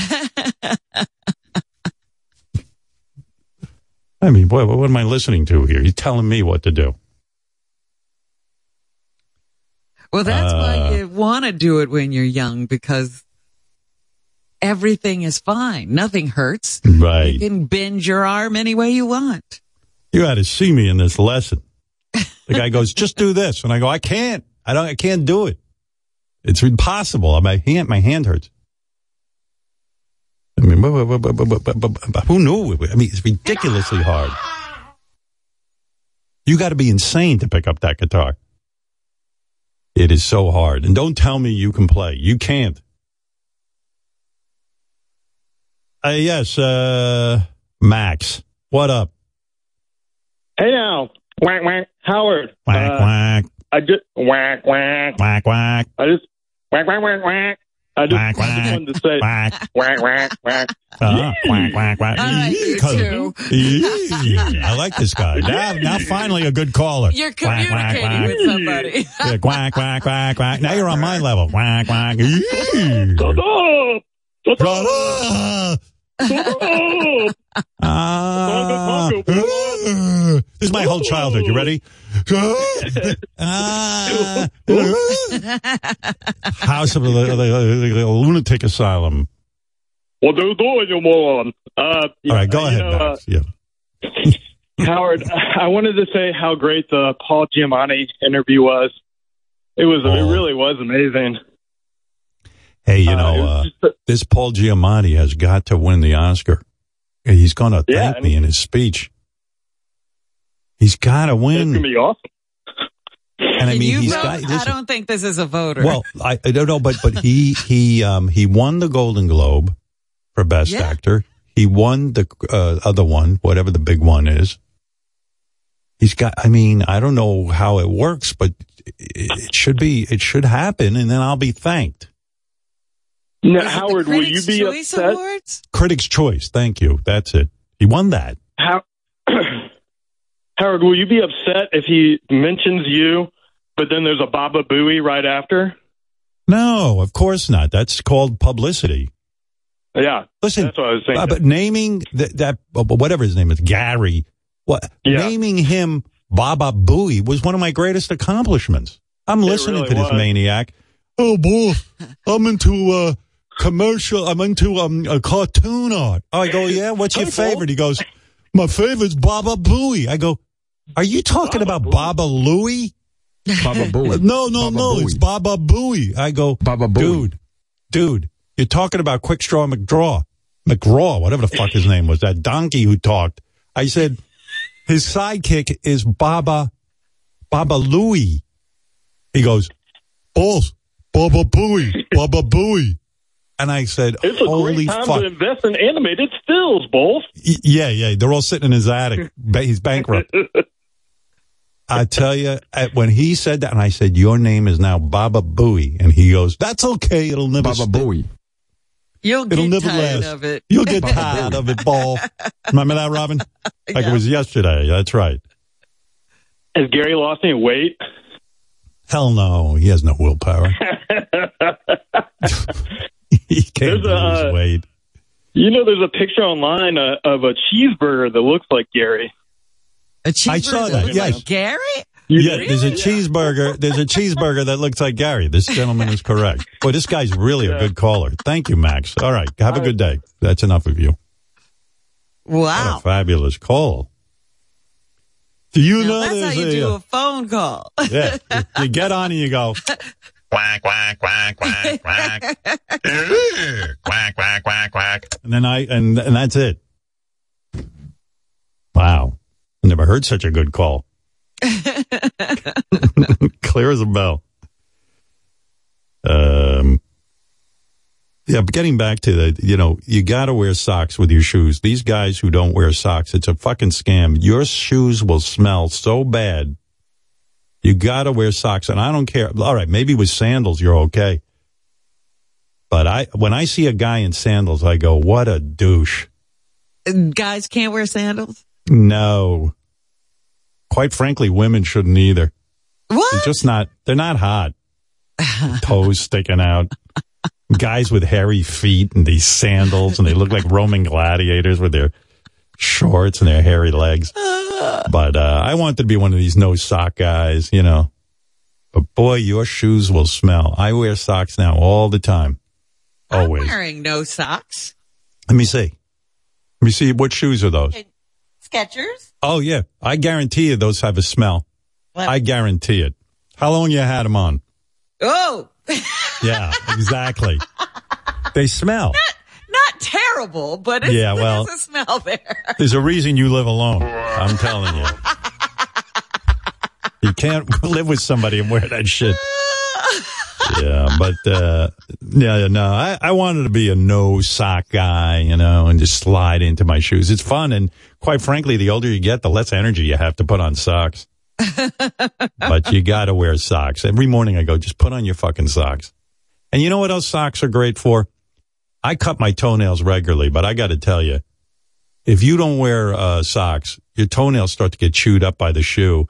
I mean, boy, what am I listening to here? You're telling me what to do. well, that's Uh, why you want to do it when you're young because everything is fine. Nothing hurts. Right. You can bend your arm any way you want. You got to see me in this lesson. The guy goes, just do this. And I go, I can't. I don't, I can't do it. It's impossible. My hand, my hand hurts. I mean, who knew? I mean, it's ridiculously hard. You got to be insane to pick up that guitar. It is so hard. And don't tell me you can play. You can't. Uh, yes, uh, Max. What up? Hey now, whack whack, Howard. Whack uh, whack. I just whack whack whack whack. I just whack whack whack whack. I just, Whack, I just wanted to say. Uh-huh. Quack, quack, quack. I like you too. I like this guy. Now, now finally a good caller. You're Quack, quack, communicating quack. with somebody. Yeah, quack, quack, quack, quack. Now you're on my level. Quack, quack. Yee. Shut up! Shut Shut up! up. Ah. this is my whole childhood. You ready? House of the, the, the lunatic asylum. Are you doing, you moron? Uh, All right, go you ahead, know, uh, Yeah. Howard, I wanted to say how great the Paul Giamatti interview was. It was. It Oh. really was amazing. Hey, you Uh, know, uh, a- this Paul Giamatti has got to win the Oscar. He's going to thank I me in his speech. He's got to It's win. gonna be awesome. And I mean, you he's vote? got. I don't think this is a voter. well, I, I don't know, but but he he um he won the Golden Globe for Best Yeah. Actor. He won the uh, other one, whatever the big one is. He's got. I mean, I don't know how it works, but it, it should be. It should happen, and then I'll be thanked. Now, Is it the Howard, will you be Choice upset? Awards? Critics' Choice. Thank you. That's it. He won that. How, Howard, will you be upset if he mentions you, but then there's a Baba Booey right after? No, of course not. That's called publicity. Yeah, Listen, that's what I was thinking. Uh, but naming that, that uh, whatever his name is, Gary, what Yeah. naming him Baba Booey was one of my greatest accomplishments. I'm listening really to this was. maniac. Oh boy, I'm into uh commercial. I'm into um a cartoon art. Oh, I go, yeah. What's your favorite? He goes, my favorite's Baba Booey. I go, are you talking about Baba Louie? Baba Booey. No, no, Baba no. Booey. It's Baba Booey. I go, Baba Booey. dude, dude, you're talking about Quick Straw McDraw, McGraw, whatever the fuck his name was, that donkey who talked. I said, his sidekick is Baba, Baba Louie. He goes, boss, Baba Booey, Baba Booey. And I said, it's a holy great time fuck. to invest in animated stills, both. Yeah, yeah. They're all sitting in his attic. He's bankrupt. I tell you, when he said that, and I said, "Your name is now Baba Booey," and he goes, "That's okay. It'll never." Baba stick." Booey. You'll It'll get never tired last. of it. You'll get tired of it, ball. Remember that, Robin? Like it was yesterday. That's right. Has Gary lost any weight? Hell no. He has no willpower. he can't There's lose uh, weight. You know, there's a picture online uh, of a cheeseburger that looks like Gary. A I saw that. Yes. Gary? Yeah, there's a cheeseburger. There's a cheeseburger that looks like Gary. This gentleman is correct. Boy, this guy's really a good caller. Thank you, Max. All right. Have a good day. That's enough of you. Wow. What a fabulous call. Do you Now, know that's how you a, do uh, a phone call. yeah, you, you get on and you go, Quack, quack, quack, quack, quack. quack, quack, quack, quack. and then I, and, and that's it. Wow. I never heard such a good call. Clear as a bell. Um, yeah, but getting back to the, you know, you got to wear socks with your shoes. These guys who don't wear socks, it's a fucking scam. Your shoes will smell so bad. You got to wear socks, and I don't care. All right, maybe with sandals you're okay, but I when I see a guy in sandals, I go, "What a douche." Guys can't wear sandals? No, quite frankly, women shouldn't either. What? They're just not. They're not hot. Toes sticking out. Guys with hairy feet and these sandals, and they look like Roman gladiators with their shorts and their hairy legs. But uh, I wanted to be one of these no sock guys, you know. But boy, your shoes will smell. I wear socks now all the time. Always. Wearing no socks. Let me see. Let me see. What shoes are those? Skechers? Oh, yeah. I guarantee you those have a smell. What? I guarantee it. How long you had them on? Oh, Yeah, exactly. they smell. not terrible, but it's, Yeah, well- there's a smell there. There's a reason you live alone. I'm telling you. You can't live with somebody and wear that shit. Yeah, but uh yeah, no, I, I wanted to be a no sock guy, you know, and just slide into my shoes. It's fun, and quite frankly, the older you get, the less energy you have to put on socks. but you got to wear socks. Every morning I go, just put on your fucking socks. And you know what else socks are great for? I cut my toenails regularly, but I got to tell you, if you don't wear uh, socks, your toenails start to get chewed up by the shoe.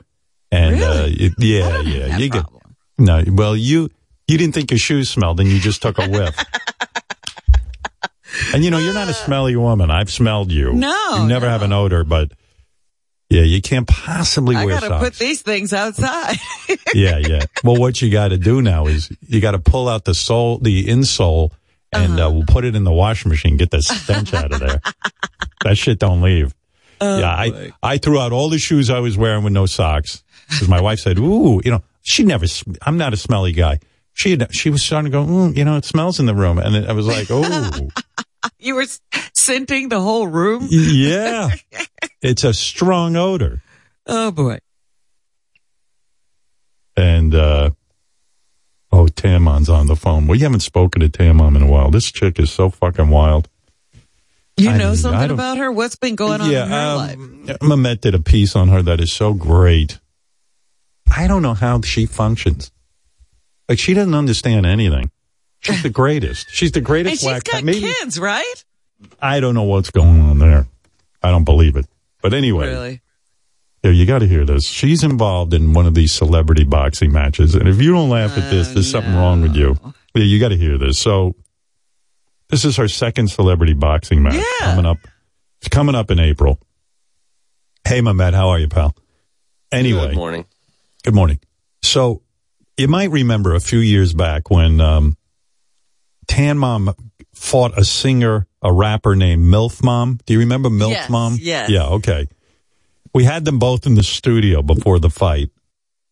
And uh, it- yeah, yeah, you get no. Well, you you didn't think your shoes smelled, and you just took a whiff. and you know you're not a smelly woman. I've smelled you. No, you never have an odor, but yeah, you can't possibly I wear gotta socks. put these things outside. yeah, yeah. Well, what you got to do now is you got to pull out the sole, the insole, and uh we'll put it in the washing machine. Get the stench out of there. That shit don't leave. yeah, I I threw out all the shoes I was wearing with no socks because my wife said, "Ooh, you know." She never. I'm not a smelly guy. She had, she was starting to go. Mm, you know, it smells in the room, and I was like, "Oh, you were scenting the whole room? yeah." It's a strong odor. Oh boy. And uh oh, Tan Mom's on the phone. We haven't spoken to Tan Mom in a while. This chick is so fucking wild. You I know mean, I something about her? What's been going on in her life? um, Mamet did a piece on her that is so great. I don't know how she functions. Like she doesn't understand anything. She's the greatest. She's the And greatest she's whack. got Maybe kids, right? I don't know what's going on there. I don't believe it. But anyway, Really? yeah, you got to hear this. She's involved in one of these celebrity boxing matches, and if you don't laugh at this, there's something wrong with you. Oh, yeah, you got to hear this. So, this is her second celebrity boxing match coming up. It's coming up in April. Hey, Mamet, how are you, pal? Anyway, Good morning. Good morning. So, you might remember a few years back when um, Tan Mom fought a singer, a rapper named Milf Mom. Do you remember Milf Yes, Mom? yes. Yeah, okay. We had them both in the studio before the fight.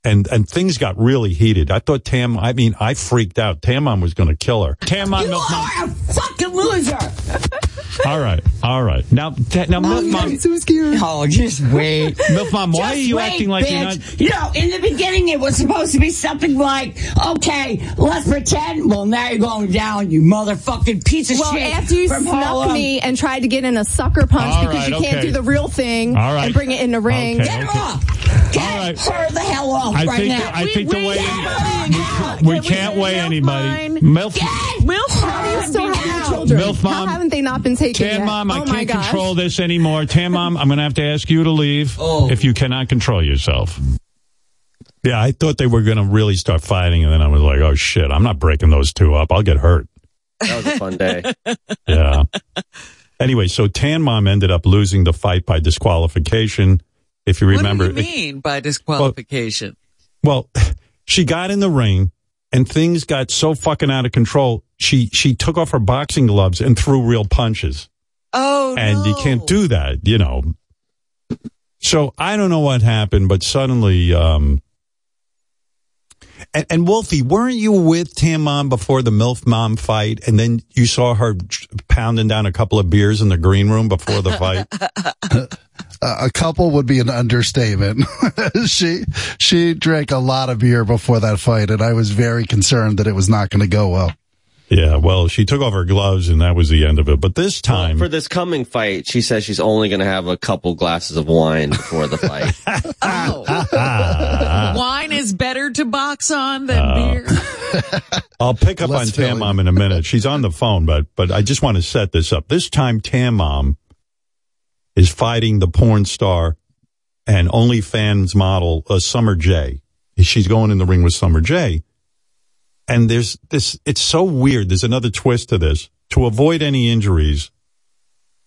And and things got really heated. I thought Tam I mean, I freaked out. Tan Mom was gonna kill her. Tan Mom Milf Mom are a fucking loser. All right, all right. Now ta- now Milf Mom so scared. Oh, just wait. Milf Mom, why Just are you wait, acting like bitch. you're not You know, in the beginning, it was supposed to be something like, okay, let's pretend. Well, now you're going down, you motherfucking piece of Well, shit. after you from snuck Harlem. me and tried to get in a sucker punch All because right, you can't okay. do the real thing All right. and bring it in the ring. Okay, Get okay. her off. Get her the hell off I right think now. that- I think the way- Get her we can't weigh anybody. Milf Milf, how do you still have your children? Milf How haven't they not been taken Tan yet? mom, I oh my can't gosh. control this anymore. Tan mom, I'm going to have to ask you to leave oh. if you cannot control yourself. Yeah, I thought they were going to really start fighting, and then I was like, oh shit, I'm not breaking those two up. I'll get hurt. That was a fun day. Yeah. anyway, so Tan Mom ended up losing the fight by disqualification. If you remember, What do you mean by disqualification? well, she got in the ring and things got so fucking out of control. She she took off her boxing gloves and threw real punches. Oh, and you can't do that, you know. So I don't know what happened, but suddenly, um, and, and Wolfie, weren't you with Tan Mom before the MILF Mom fight? And then you saw her pounding down a couple of beers in the green room before the fight? Uh, a couple would be an understatement. she she drank a lot of beer before that fight, and I was very concerned that it was not going to go well. Yeah, well, she took off her gloves and that was the end of it. But this time, For this coming fight, she says she's only going to have a couple glasses of wine before the fight. oh. Wine is better to box on than Uh, beer. I'll pick up Less on Tam filling. Mom in a minute. She's on the phone, but but I just want to set this up. This time, Tan Mom is fighting the porn star and OnlyFans model uh, Summer J. She's going in the ring with Summer J. And there's this. It's so weird. There's another twist to this. To avoid any injuries,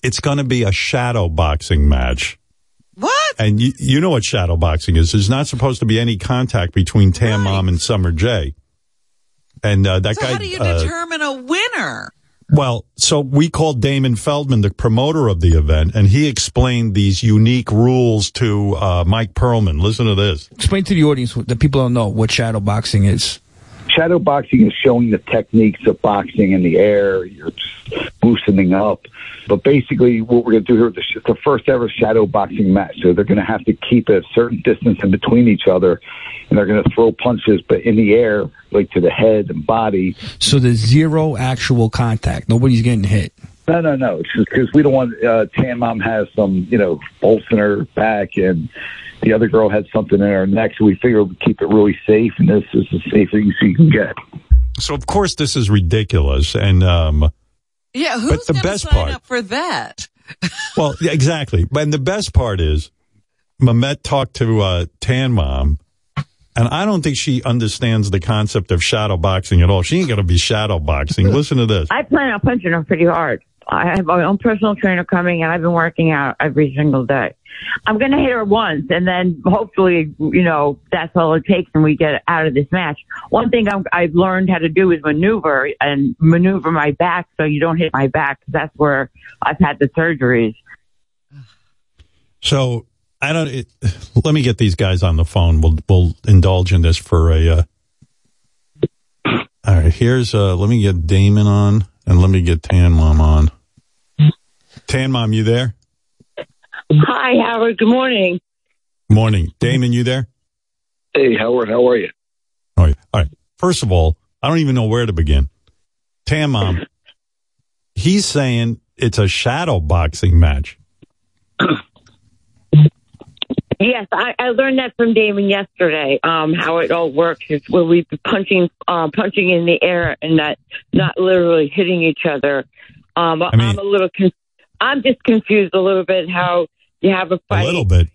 it's going to be a shadow boxing match. What? And you, you know what shadow boxing is. There's not supposed to be any contact between Tan Mom and Summer J. And uh, that So guy. how do you uh, determine a winner? well, so we called Damon Feldman, the promoter of the event, and he explained these unique rules to uh, Mike Perlman. Listen to this. Explain to the audience, the people don't know what shadow boxing is. Shadow boxing is showing the techniques of boxing in the air. You're just loosening up. But basically, what we're going to do here, this the first ever shadow boxing match. So they're going to have to keep a certain distance in between each other, and they're going to throw punches, but in the air, like to the head and body. So there's zero actual contact. Nobody's getting hit. No, no, no. It's just because we don't want uh, Tan Mom has some, you know, bolts in her back, and the other girl had something in her neck. So we figured we'd keep it really safe, and this is the safest you can get. So, of course, this is ridiculous. And, um, Yeah, But the best sign part- up for that? well, yeah, exactly. And the best part is, Mamet talked to uh, Tan Mom, and I don't think she understands the concept of shadow boxing at all. She ain't going to be shadow boxing. Listen to this. I plan on punching her pretty hard. I have my own personal trainer coming, and I've been working out every single day. I'm going to hit her once, and then hopefully, you know, that's all it takes, and we get out of this match. One thing I'm, I've learned how to do is maneuver and maneuver my back so you don't hit my back. 'cause That's where I've had the surgeries. So I don't. It, let me get these guys on the phone. We'll we'll indulge in this for a. Uh, all right, here's. Uh, let me get Damon on, and let me get Tan Mom on. Tan Mom, you there? Hi, Howard. Good morning. Morning, Damon. You there? Hey, Howard, how are you? All right. All right. First of all, I don't even know where to begin. Tan Mom, he's saying it's a shadow boxing match. Yes, I, I learned that from Damon yesterday. Um, how it all works is where we be punching, uh, punching in the air and not not literally hitting each other. Um, I am a little, con- I'm just confused a little bit how you have a fight? A little bit.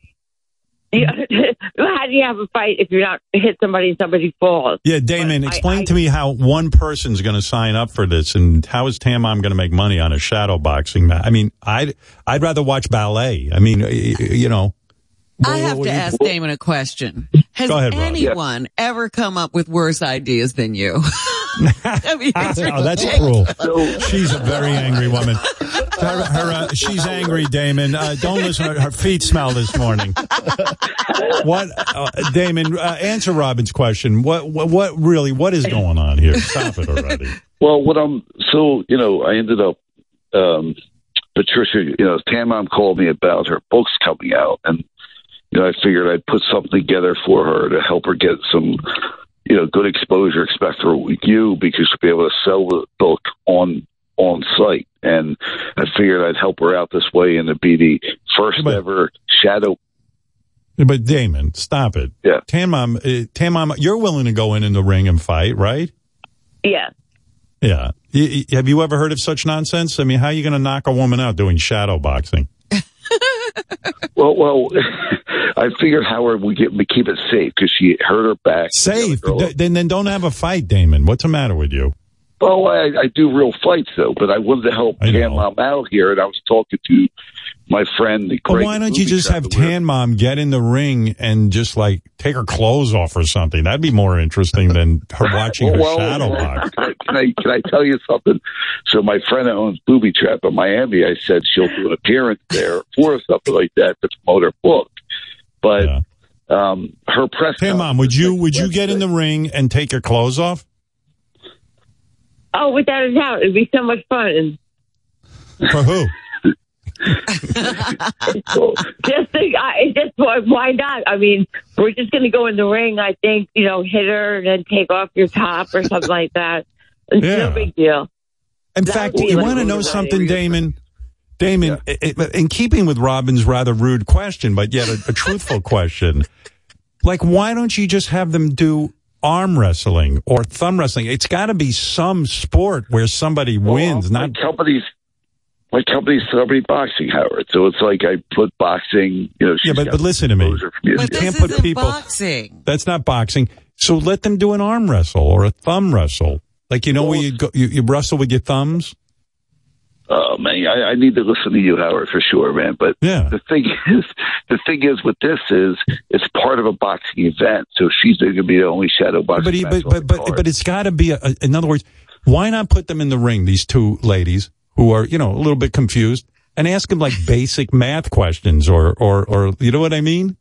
Yeah, how do you have a fight if you're not hit somebody and somebody falls? Yeah, Damon, explain to me how one person's going to sign up for this, and how is Tan Mom going to make money on a shadow boxing match? I mean, I'd I'd rather watch ballet. I mean, y- y- you know. I have to ask Damon a question. Has ahead, Rob. anyone ever come up with worse ideas than you? I mean, it's oh, that's cruel. She's a very angry woman. Her, her, uh, she's angry, Damon. Uh, don't listen her. Her feet smell this morning. What, uh, Damon? Uh, answer Robin's question. What, what, what really? What is going on here? Stop it already. Well, what I'm so you know, I ended up um Patricia, you know, Tan Mom called me about her books coming out, and you know, I figured I'd put something together for her to help her get some, you know, good exposure, expect her with you because she'll be able to sell the book on on site, and I figured I'd help her out this way and to be the first ever shadow. But Damon, stop it. Yeah. Tan Mom, uh, Tan you're willing to go in in the ring and fight, right? Yeah. Yeah. Y- y- have you ever heard of such nonsense? I mean, how are you going to knock a woman out doing shadow boxing? Well, well, I figured Howard would get we keep it safe because she hurt her back. Safe. Th- then, then don't have a fight, Damon. What's the matter with you? Well, I, I do real fights though, but I wanted to help Mom out here, and I was talking to my friend. The Well, why don't you just have Tan Mom get in the ring and just like take her clothes off or something? That'd be more interesting than her watching her Well, shadow well, box. Can I, can I can I tell you something? So my friend that owns Booby Trap in Miami, I said she'll do an appearance there for something like that to promote her book. But um, her press. Tan Mom, would you would you get in the ring and take your clothes off? Oh, without a doubt, it'd be so much fun. For who? Just think, I, just why, why not? I mean, we're just going to go in the ring. I think you know, hit her and then take off your top or something like that. It's Yeah. no big deal. In That fact, would you like want to know really something, Damon? Damon, i- i- in keeping with Robin's rather rude question, but yet a, a truthful question, like why don't you just have them do arm wrestling or thumb wrestling? It's got to be some sport where somebody wins, not my company's my company's celebrity boxing, Howard. So it's like I put boxing. You know, Yeah, but, but listen to me. You can't put people. boxing. That's not boxing. So let them do an arm wrestle or a thumb wrestle. Like you know where you go, you, you wrestle with your thumbs. Oh man, I, I need to listen to you, Howard, for sure, man. But yeah. the thing is, the thing is with this is it's part of a boxing event, so she's going to be the only shadow boxing. But he, but but but, but it's got to be a, a- in other words, why not put them in the ring? These two ladies who are you know a little bit confused and ask them like basic math questions or or or you know what I mean?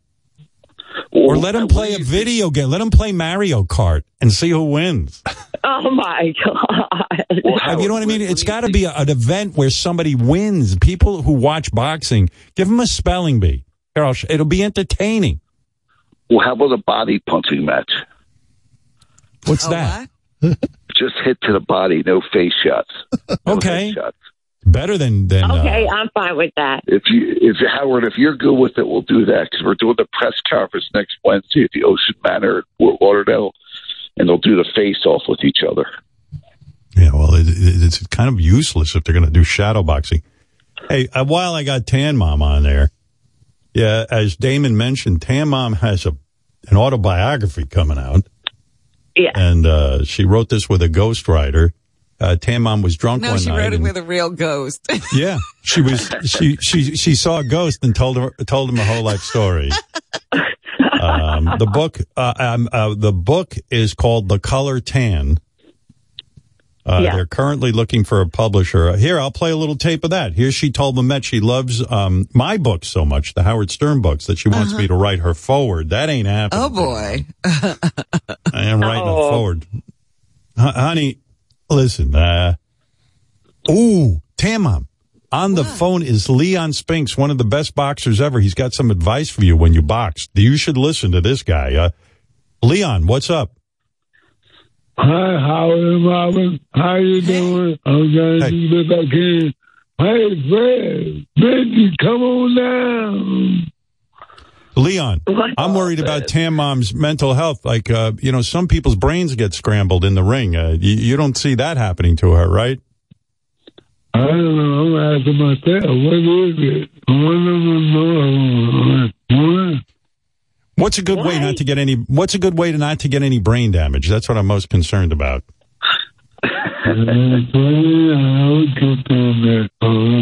Or let them play a video game. Let them play Mario Kart and see who wins. Oh my god! you know what I mean? It's got to be a, an event where somebody wins. People who watch boxing, give them a spelling bee. Here, it'll be entertaining. well, how about a body punching match? What's that? Just hit to the body, no face shots. No Okay. head shots. Better than than. uh, Okay, I'm fine with that. If you, if Howard, if you're good with it, we'll do that because we're doing the press conference next Wednesday at the Ocean Manor, Fort Lauderdale, and they'll do the face off with each other. Yeah, well, it, it, it's kind of useless if they're going to do shadow boxing. Hey, uh, while I got Tan Mom on there, yeah, as Damon mentioned, Tan Mom has a an autobiography coming out. Yeah, and uh, she wrote this with a ghostwriter. Uh, Tan Mom was drunk No, one she night. wrote it and- with a real ghost. yeah, she was. She she she saw a ghost and told her told him her whole life story. Um, the book uh, um, uh, the book is called The Color Tan. Uh, Yeah. They're currently looking for a publisher. Here, I'll play a little tape of that. Here, she told Memet she loves um, my books so much, the Howard Stern books, that she wants Uh-huh. me to write her foreword. That ain't happening. oh boy. I am writing Oh. a foreword. H- honey, listen. Uh, ooh, Tan Mom. On the phone is Leon Spinks, one of the best boxers ever. He's got some advice for you when you box. You should listen to this guy. Uh, Leon, what's up? Hi, Howard and Robin. How you doing? I'm trying to do the best I can. Hey, Fred, Benji, come on down. Leon, I'm worried about Tan Mom's mental health. Like, uh, you know, some people's brains get scrambled in the ring. Uh, you, you don't see that happening to her, right? I don't know. I'm asking myself, what is it? What? What? What's a good way not to get any? What's a good way to not to get any brain damage? That's what I'm most concerned about.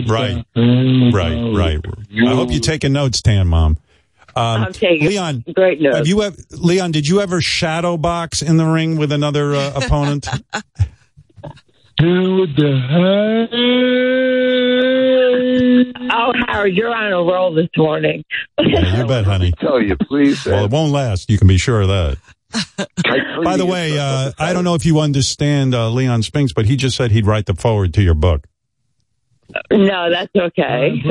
Right, right, right. I hope you're taking notes, Tan Mom. Um, I'm Leon, great notes. have you ever, Leon? Did you ever shadow box in the ring with another uh, opponent? What the Oh, Howard, you're on a roll this morning. Yeah, you bet, honey. Tell you, please. Well, it won't last. You can be sure of that. By the way, uh, I don't know if you understand uh, Leon Spinks, but he just said he'd write the foreword to your book. No, that's okay.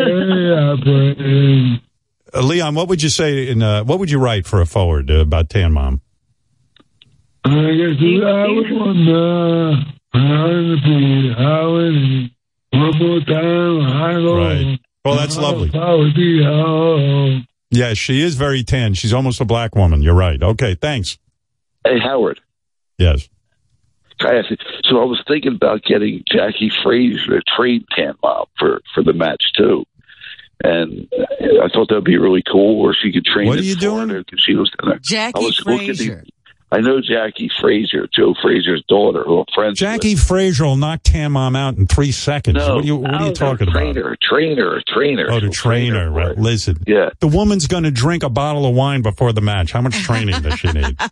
Uh, Leon, what would you say in uh, what would you write for a foreword uh, about Tan Mom? I guess I would wonder how to be Howard. One more time, I go. Right. Well, that's lovely. Howard, be Howard. Yeah, she is very tan. She's almost a black woman. You're right. Okay, thanks. Hey, Howard. Yes. I asked, so I was thinking about getting Jackie Frazier to train Tan Mom for for the match too. And I thought that'd be really cool, or she could train. What are you Florida, doing? 'cause She was gonna. Jackie I was looking at the- Frazier. I know Jackie Frazier, Joe Frazier's daughter, who I'm friends Jackie Frazier will knock Tan Mom out in three seconds. No. what are you, what are you talking about? Trainer, trainer, trainer. Oh, the trainer, right? Listen, yeah. the woman's going to drink a bottle of wine before the match. How much training does she need?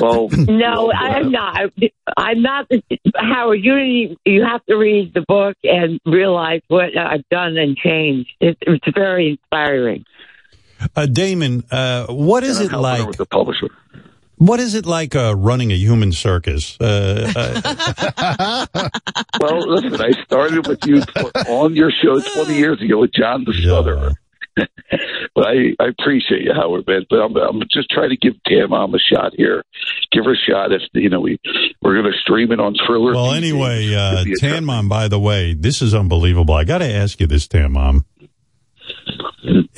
Well, No, I'm not. I'm not. Howard, you need, you have to read the book and realize what I've done and changed. It, it's very inspiring. Uh, Damon, uh, what is it like? with the publisher. What is it like uh, running a human circus? Uh, uh, Well, listen, I started with you on your show 20 years ago with John the Southerner. but I, I appreciate you, Howard, man. But I'm, I'm just trying to give Tan Mom a shot here. Give her a shot. If you know we we're going to stream it on Triller. well, TV. anyway, uh, It'd be a Tan Mom, by the way, this is unbelievable. I got to ask you this, Tan Mom.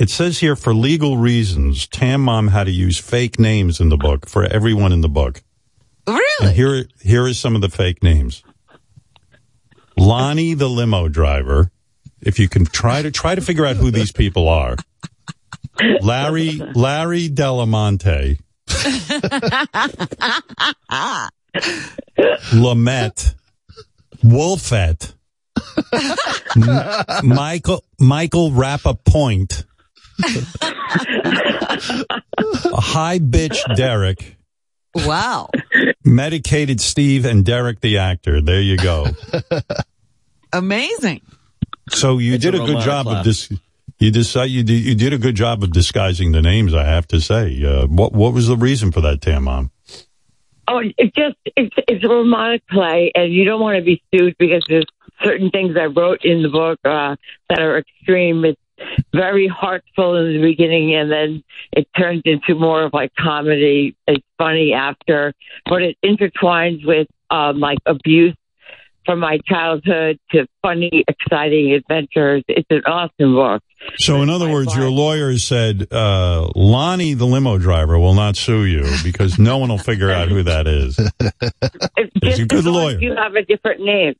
It says here for legal reasons, Tan Mom had to use fake names in the book for everyone in the book. Really? And here, here are some of the fake names. Lonnie the limo driver. If you can try to try to figure out who these people are. Larry Larry Delamonte, Lamette, Wolfette, M- Michael Michael Rappapoint, High Bitch Derek, Wow. Medicated Steve, and Derek the actor. There you go. Amazing. So you It's did a a, good robotic job of laugh. dis- you decide you did you did a good job of disguising the names. I have to say. Uh, what what was the reason for that, Tan Mom? Oh, it's just it's it's a romantic play, and you don't want to be sued because there's certain things I wrote in the book uh, that are extreme. It's very heartful in the beginning, and then it turns into more of like comedy. It's funny after, but it intertwines with um, like abuse from my childhood to funny, exciting adventures. It's an awesome book. So, in other words, your lawyer said uh, Lonnie, the limo driver, will not sue you because no one will figure out who that is. It's He's a good lawyer. You have a different name.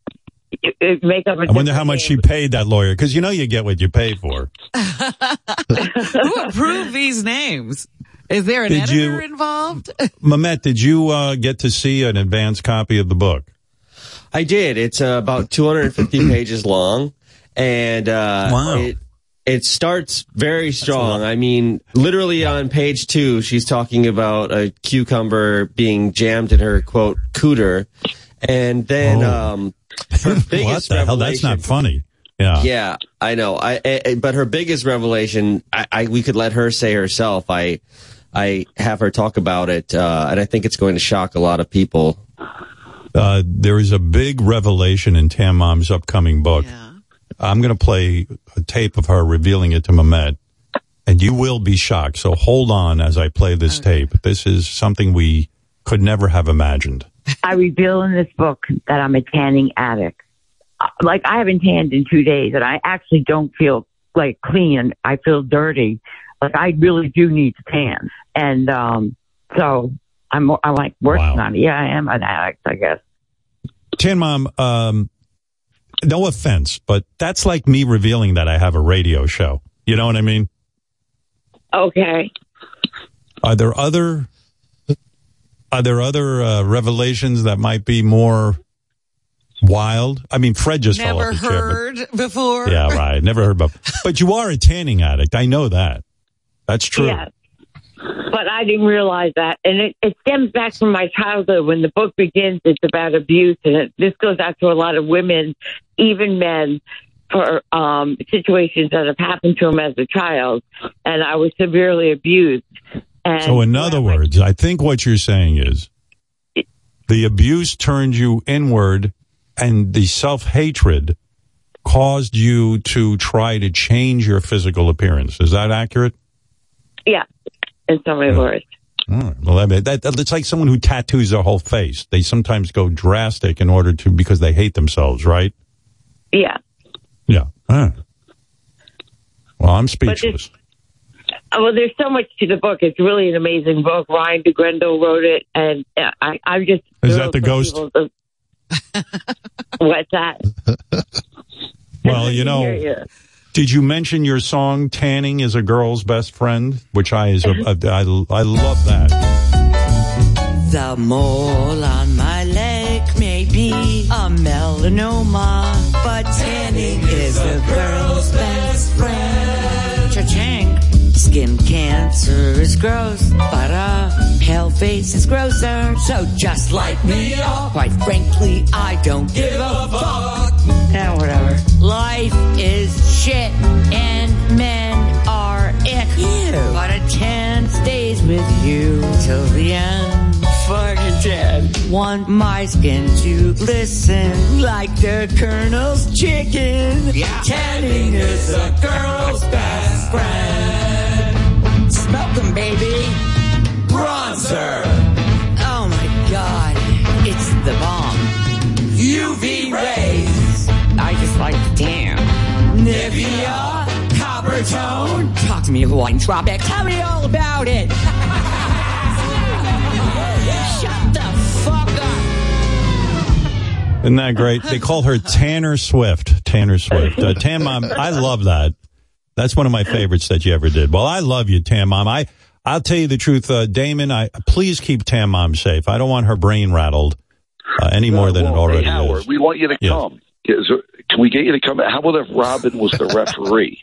You, you make up a I wonder how different much she paid that lawyer because you know you get what you pay for. Who approved these names? Is there an Did editor you- involved? Memet, did you uh, get to see an advance copy of the book? I did. It's uh, about 250 pages long, and uh, Wow. it it starts very strong. I mean, literally on page two, she's talking about a cucumber being jammed in her quote cooter, and then Oh. um, her what biggest the hell? That's not funny. Yeah. Yeah, I know. I, I but her biggest revelation, I, I we could let her say herself. I I have her talk about it, uh, and I think it's going to shock a lot of people. Uh, there is a big revelation in Tan Mom's upcoming book. I'm going to play a tape of her revealing it to Memet, and you will be shocked. So hold on as I play this tape. This is something we could never have imagined. I reveal in this book that I'm a tanning addict. Uh, Like I haven't tanned in two days, and I actually don't feel like clean. I feel dirty. Like I really do need to tan, and um, so I'm I'm like working on it. Yeah, I am an addict, I guess. Tan Mom, um, no offense, but that's like me revealing that I have a radio show. You know what I mean? Okay. Are there other are there other uh, revelations that might be more wild? I mean, Fred just fell Never off the chair. heard before. Yeah, right. Never heard about. But you are a tanning addict. I know that. That's true. Yeah. But I didn't realize that. And it, it stems back from my childhood. When the book begins, it's about abuse. And it, this goes out to a lot of women, even men, for um, situations that have happened to them as a child. And I was severely abused. And So, in other words, I think what you're saying is the abuse turned you inward, and the self hatred caused you to try to change your physical appearance. Is that accurate? yeah, in so many words. All right. Well, I mean, that, that, it's like someone who tattoos their whole face. They sometimes go drastic in order to because they hate themselves, right? Yeah. Yeah. Right. Well, I'm speechless. This, Oh, Well, there's so much to the book. It's really an amazing book. Ryan DeGrendel wrote it, and uh, I, I'm just. Is that the ghost? people to- What's that? Well, you know, you. did you mention your song "Tanning is a Girl's Best Friend," which I is a, I, I love that. The mole on my leg may be a melanoma, but tanning is a girl's best friend. Cha-ching. Skin cancer is gross, but a pale face is grosser. So just like me, quite frankly, I don't give a fuck. Yeah, whatever. Life is shit, and men are ick. But a tan stays with you till the end. Fucking tan. Want my skin to glisten like the Colonel's chicken. Yeah. Tanning is a girl's best friend. Them, baby. Bronzer. Oh my god, it's the bomb. UV rays. I just like damn. Nivea. Coppertone. Talk to me, Hawaiian Tropic. Tell me all about it. Shut the fuck up. Isn't that great? They call her Tanner Swift. Tanner Swift. Uh, Tan Mom, I love that. That's one of my favorites that you ever did. Well, I love you, Tan Mom. I, I'll tell you the truth, uh, Damon, I, please keep Tan Mom safe. I don't want her brain rattled uh, any more than it already hey, Howard, is. we want you to Yes. come. Is there- Can we get you to come? How about if Robin was the referee?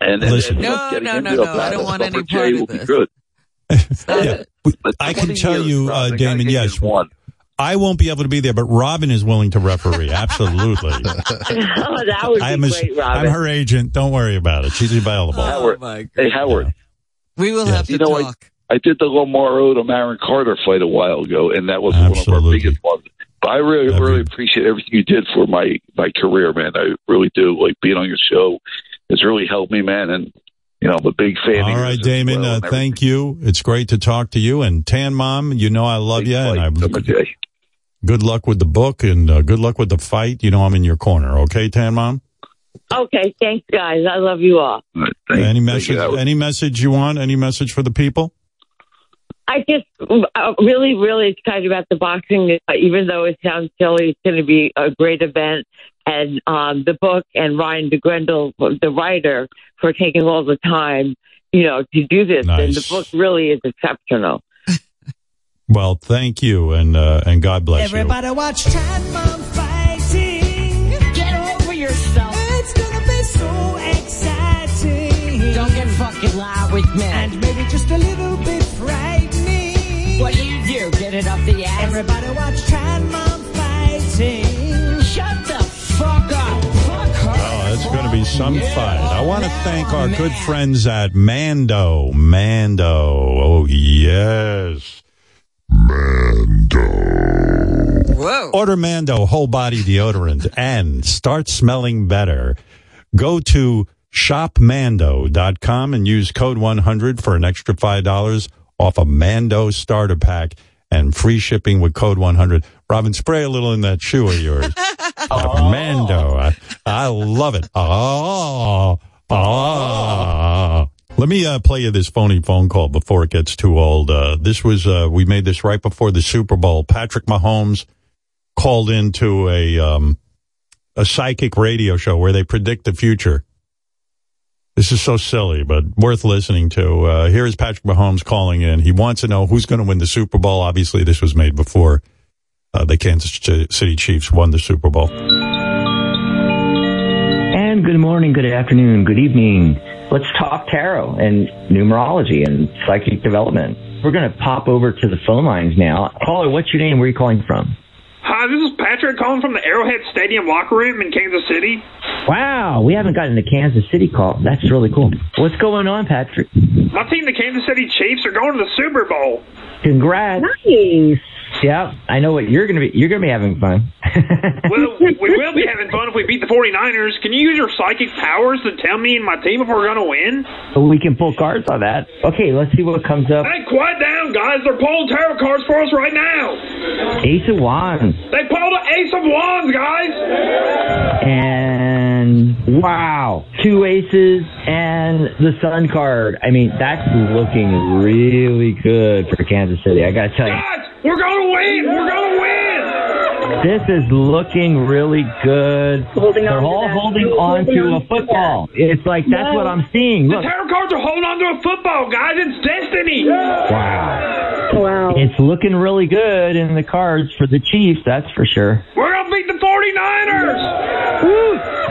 And, and Listen. No, no, no, no, I don't want any J part of will be this. good. Yeah, I can tell years, you, uh, Robin, I gotta Damon, yes, one. I won't be able to be there, but Robin is willing to referee. Absolutely. oh, that would be I'm, his- great, Robin. I'm her agent. Don't worry about it. She's available. Howard, hey Howard, We will have to you know I, talk. I did the Lamar Odom Aaron Carter fight a while ago, and that was one of our biggest ones. But I really, really appreciate everything you did for my my career, man. I really do. Like being on your show has really helped me, man. And you know, I'm a big fan. All of right, Damon. well uh, thank you. It's great to talk to you. And Tan Mom, you know I love you, and I good luck with the book and uh, good luck with the fight. You know I'm in your corner. Okay, Tan Mom. Okay, thanks, guys. I love you all. any message? Any message you want? Any message for the people? I just uh, really, really excited about the boxing. Uh, even though it sounds silly, it's going to be a great event. And um, the book and Ryan DeGrendel, the writer, for taking all the time, you know, to do this. And the book really is exceptional. Well, thank you, and uh, and God bless you. Everybody watch Tan Mom fighting. Get over yourself. It's gonna be so exciting. Don't get fucking loud with me. And maybe just a little bit frightening. What do you do? Get it up the ass? Everybody watch Tan Mom fighting. Shut the fuck up. Fuck her. Oh, it's going to be some fight. I want to thank our good friends at Mando. Mando. Oh, yes. Mando. Whoa. Order Mando whole body deodorant and start smelling better. Go to shopmando.com and use code 100 for an extra $5 off a Mando starter pack and free shipping with code 100. Robin, spray a little in that shoe of yours. Uh, Mando. I, I love it. Oh, oh. Let me uh, play you this phony phone call before it gets too old. Uh, this was, uh, we made this right before the Super Bowl. Patrick Mahomes called into a, um, a psychic radio show where they predict the future. This is so silly, but worth listening to. Uh, here is Patrick Mahomes calling in. He wants to know who's going to win the Super Bowl. Obviously, this was made before uh, the Kansas City Chiefs won the Super Bowl. And good morning, good afternoon, good evening. Let's talk tarot and numerology and psychic development. We're going to pop over to the phone lines now. Caller, what's your name? Where are you calling from? Hi, this is Patrick calling from the Arrowhead Stadium locker room in Kansas City. Wow, we haven't gotten the Kansas City call. That's really cool. What's going on, Patrick? My team, the Kansas City Chiefs, are going to the Super Bowl. Congrats. Nice. Yeah, I know what you're going to be. You're going to be having fun. Well, we will be having fun if we beat the 49ers. Can you use your psychic powers to tell me and my team if we're going to win? we can pull cards on that. Okay, let's see what comes up. Hey, quiet down, guys. They're pulling tarot cards for us right now. Ace of Wands. They pulled an Ace of Wands, guys. And and wow, two aces and the Sun card. I mean, that's looking really good for Kansas City. I gotta tell you. We're gonna win. We're gonna win. This is looking really good. Holding They're on to all holding on Holding to on a to football. It's like that's what I'm seeing. The Look, tarot cards are holding on to a football, guys. It's destiny. wow, Wow. it's looking really good in the cards for the Chiefs. That's for sure. We're gonna beat the 49ers.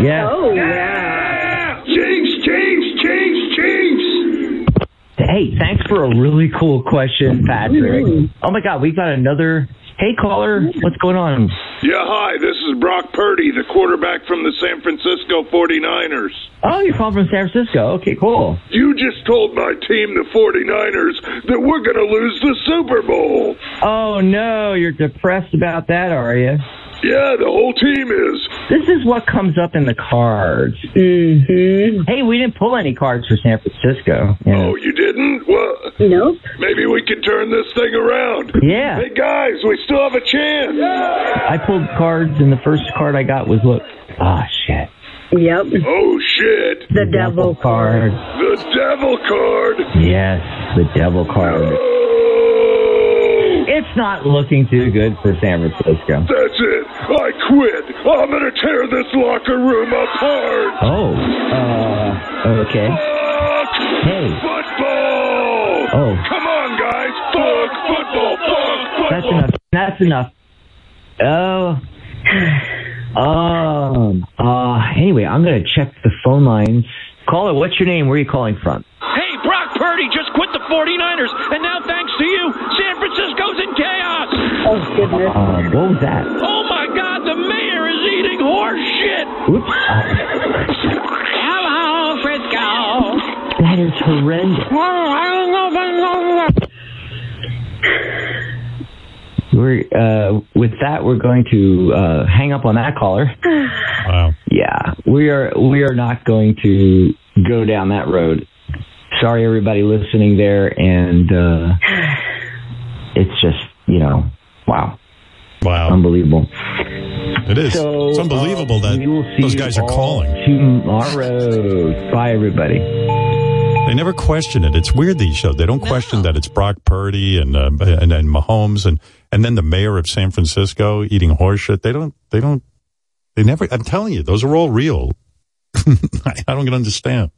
Yeah. Oh yeah. Chiefs, Chiefs, Chiefs, Chiefs. Hey, thanks for a really cool question, Patrick. Mm-hmm. Oh my God, we got another. Hey, caller, what's going on? Yeah, hi, this is Brock Purdy, the quarterback from the San Francisco 49ers. Oh, you're calling from San Francisco. Okay, cool. You just told my team, the 49ers, that we're going to lose the Super Bowl. Oh no, you're depressed about that, are you? Yeah, the whole team is. This is what comes up in the cards. Mm-hmm. Hey, we didn't pull any cards for San Francisco. Oh, you didn't? Well, Nope. maybe we can turn this thing around. Yeah. Hey, guys, we still have a chance. I pulled cards, and the first card I got was look. Ah, shit. Yep. Oh, shit. The devil card. The devil card. Yes, the devil card. It's not looking too good for San Francisco. That's it. I quit. I'm going to tear this locker room apart. Oh, uh, okay. Hey. Football. Oh. Come on, guys. Fuck football. Fuck That's enough. That's enough. Oh. Um. Uh. Anyway, I'm gonna check the phone lines. Caller, what's your name? Where are you calling from? Hey, Brock Purdy just quit the 49ers, and now thanks to you, San Francisco's in chaos. Oh, goodness. Um. What was that? Oh, my God, the mayor is eating horse shit. Oops. Hello, Frisco. That is horrendous. We're uh, with that. We're going to uh, hang up on that caller. Wow. Yeah, we are. We are not going to go down that road. Sorry, everybody listening there, and uh, it's just you know, wow, wow, unbelievable. It is. So, it's unbelievable uh, that we will see those guys you are all calling. tomorrow. Bye, everybody. They never question it. It's weird these shows. They don't question that it's Brock Purdy and uh, and and Mahomes and and then the mayor of San Francisco eating horse shit. They don't. They don't. They never. I'm telling you, those are all real. I, I don't understand.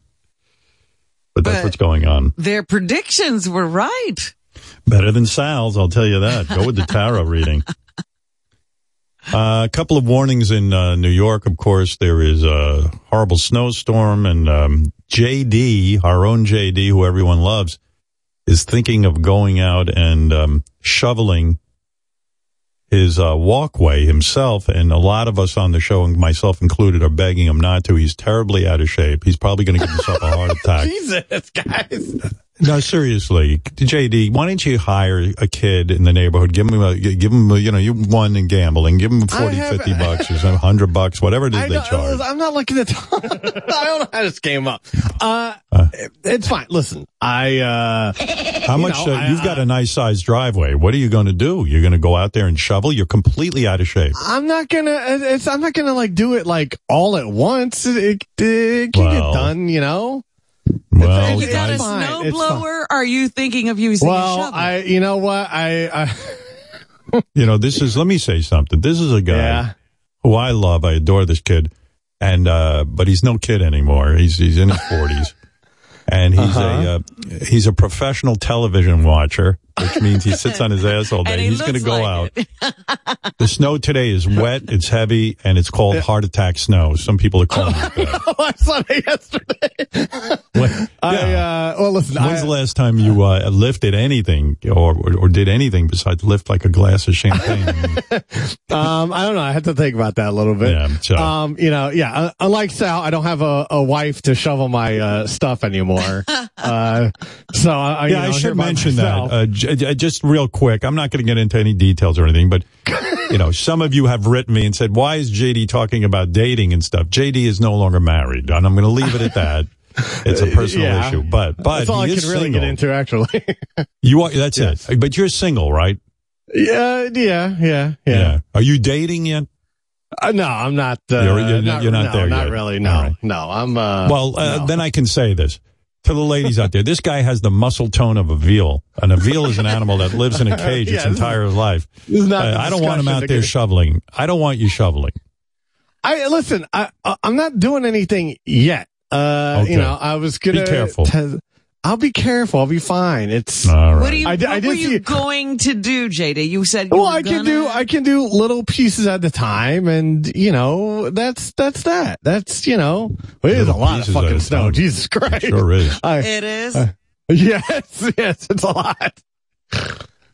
But that's But- what's going on. Their predictions were right. Better than Sal's, I'll tell you that. Go with the tarot reading. Uh, a couple of warnings in uh, New York, of course. There is a horrible snowstorm, and um, JD, our own JD, who everyone loves, is thinking of going out and um, shoveling his uh, walkway himself. And a lot of us on the show, myself included, are begging him not to. He's terribly out of shape. He's probably going to give himself a heart attack. Jesus, guys. No, seriously, JD, why don't you hire a kid in the neighborhood? Give him a, give him, a, you know, you won in gambling. Give him 40, have- 50 bucks or some 100 bucks, whatever it is I they charge. I'm not looking at. I don't know how this came up. Uh, it's fine. Listen, I. Uh, How you much, know, uh, I- you've got a nice sized driveway. What are you going to do? You're going to go out there and shovel? You're completely out of shape. I'm not gonna. It's. I'm not gonna like do it like all at once. It, it, it can Well, get done. You know. Well, You got a it's fine. snow blower? Are you thinking of using a Well, shovel? I. You know what? I. I you know, this is, let me say something. This is a guy Yeah. who I love. I adore this kid. And, uh, but he's no kid anymore. He's, he's in his forties. And he's Uh-huh. a, uh, he's a professional television watcher, which means he sits on his ass all day. He's going to go out. The snow today is wet, it's heavy, and it's called heart attack snow. Some people are calling it that. oh, I saw that yesterday. I. Uh, well, listen. When's I, the last time you uh, lifted anything or, or or did anything besides lift like a glass of champagne? um, I don't know. I had to think about that a little bit. Yeah, so- Um, you know, yeah. uh, Unlike Sal, I don't have a, a wife to shovel my uh, stuff anymore. uh, so I, you yeah, know, I should mention myself. that. Uh, j- j- just real quick, I'm not going to get into any details or anything, but you know, some of you have written me and said, "Why is JD talking about dating and stuff?" JD is no longer married, and I'm going to leave it at that. It's a personal Yeah. issue, but but that's all I he can really single. get into, actually. You are that's it. But you're single, right? yeah, yeah, yeah, yeah. Are you dating yet? Uh, no, I'm not. Uh, You're- you're not- you're not no, there Not yet. really. No, All right. no. I'm. Uh, well, uh, no. then I can say this to the ladies out there. This guy has the muscle tone of a veal, and a veal is an animal that lives in a cage Yeah, its is- entire life. this is not Uh, I don't want him out there shoveling. I don't want you shoveling. I listen. I I'm not doing anything yet. Uh, Okay. you know, I was gonna. Be careful. t- I'll be careful. I'll be fine. It's. All right. What, are you, I what I were you see- going to do, JD? You said you Well, were I can gonna- do I can do little pieces at a time, and you know that's that's that. That's you know well, it is a lot of fucking snow. Time. Jesus Christ, it sure is. I, it is. uh, yes, yes, it's a lot.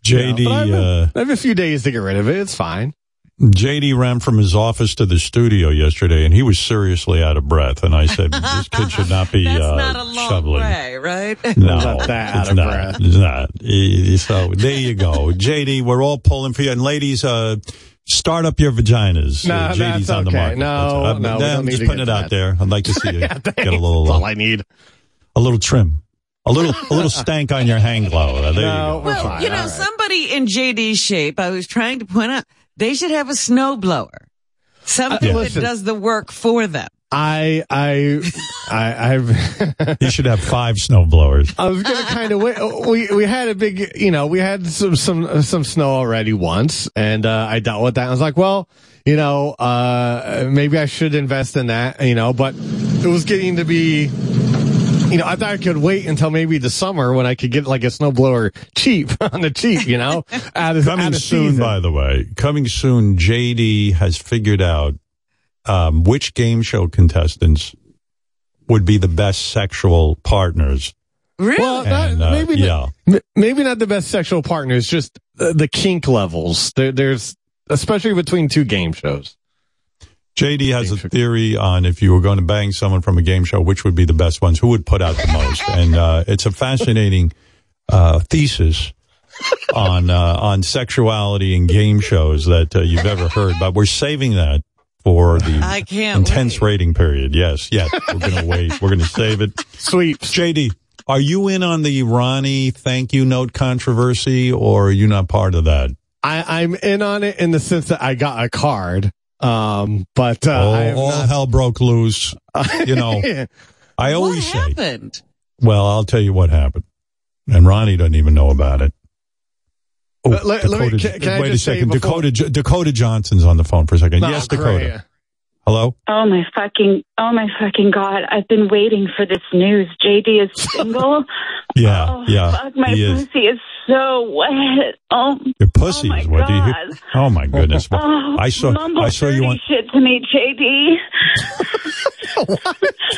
JD, You know, I have, uh, I have a few days to get rid of it. It's fine. JD ran from his office to the studio yesterday, and he was seriously out of breath. And I said, "This kid should not be That's uh, not a long shoveling." way, right? No, Not that out it's of not. breath. It's not. So there you go, JD. We're all pulling for you, and ladies, uh, start up your vaginas. No, Uh, JD's that's on the okay. market. No, That's- no, we I'm just putting get it out that. there. I'd like to see you Yeah, get a little, That's all uh, I need. a little trim, a little, a little stank on your hang glow. Uh, There No, you go. Well, you know, All right. somebody in JD's shape, I was trying to point out, they should have a snow blower. Something Uh, that does the work for them. I I I I've. You should have five snow blowers. I was gonna kind of wait. We we had a big, you know, we had some some some snow already once, and uh, I dealt with that. I was like, well, you know, uh, maybe I should invest in that, you know, but it was getting to be. You know, I thought I could wait until maybe the summer when I could get like a snowblower cheap on the cheap, you know, out of, Coming out of soon, season. by the way. Coming soon, JD has figured out um, which game show contestants would be the best sexual partners. Really? Well, not, And, uh, maybe yeah. m- maybe not the best sexual partners, just the, the kink levels. There, there's especially between two game shows. JD has a theory on if you were going to bang someone from a game show, which would be the best ones, who would put out the most. And uh, it's a fascinating uh, thesis on uh, on sexuality and game shows that uh, you've ever heard. But we're saving that for the I can't intense rating period. Yes, yes, we're going to wait. We're going to save it. Sweet, JD, are you in on the Ronnie thank you note controversy, or are you not part of that? I, I'm in on it in the sense that I got a card. Um, but, uh, oh, I all not- hell broke loose. You know, I always what say. Well, I'll tell you what happened. And Ronnie doesn't even know about it. Oh, Let- let- let me- Dakota, can- can I wait a just say second. before- Dakota, Jo- Dakota Johnson's on the phone for a second. No, yes, great. Dakota. Hello? Oh my fucking, oh my fucking god! I've been waiting for this news. JD is single. Oh, yeah, oh, yeah. Fuck, my he is. pussy is so wet. Oh, Your pussy oh my is what do you God. Oh my goodness. Well, oh, I saw mumble I saw you dirty on shit to me, JD.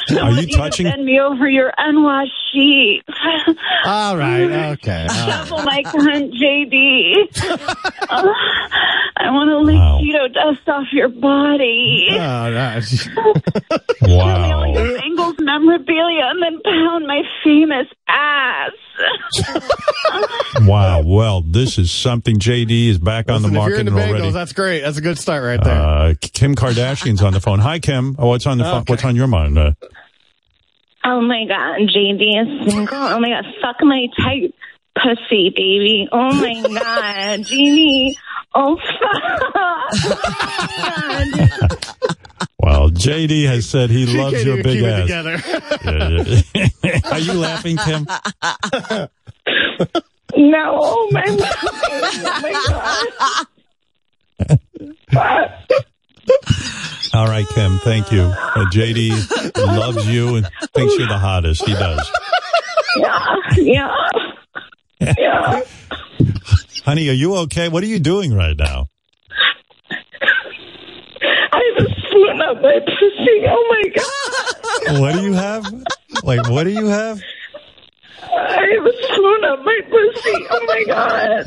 I Are you to touching Send me over your unwashed sheets. All right. Okay. all right. Shovel my cunt, JD. Oh, I want to lick Wow. Cheeto dust off your body. Oh, nice. all Wow. your Bengals memorabilia and then pound my famous ass. Wow. Well, this is something JD is back on the Listen, if you're market in the Bengals, already. that's great. That's a good start right there. Uh, Kim Kardashian's on the phone. Hi, Kim. Oh, what's on the phone? Okay. What's on your mind? Uh, Oh my god, JD is single. Oh my god, fuck my tight pussy, baby. Oh my god, Jeannie. Oh fuck. well, JD has said he She loves your big ass. together. Yeah, yeah. Are you laughing, Kim? no, oh my, oh my god. All right, Kim. Thank you. Uh, JD loves you and thinks you're the hottest. He does. Yeah, yeah, yeah. Honey, are you okay? What are you doing right now? I have a spoon up my pussy. Oh my god. What do you have? Like, what do you have? I have a spoon up my pussy. Oh my god.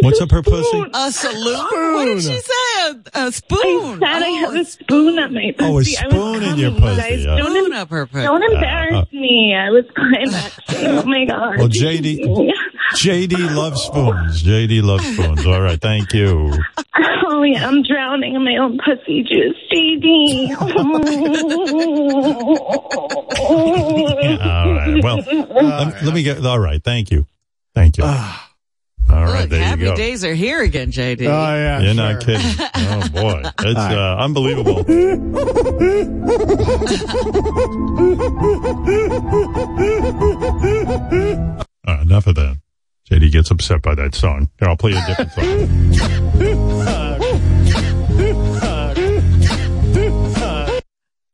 What's up her pussy? A saloon? What did she say? A, a spoon? I said I have oh. a spoon up my pussy. Oh, a I was spoon in your coming, pussy, guys. yeah. Don't, Spoon up her pussy. don't uh, uh, embarrass me. I was climaxing. Oh my god. Well, JD, JD loves spoons. JD loves spoons. All right, thank you. Oh yeah, I'm drowning in my own pussy juice, JD. All right. Well, let, let me get. All right. Thank you. Thank you. Ah. All right. There happy go. days are here again, JD. Oh yeah, you're not kidding. Oh boy, it's uh, unbelievable. Uh, enough of that. JD gets upset by that song. Here, I'll play a different song.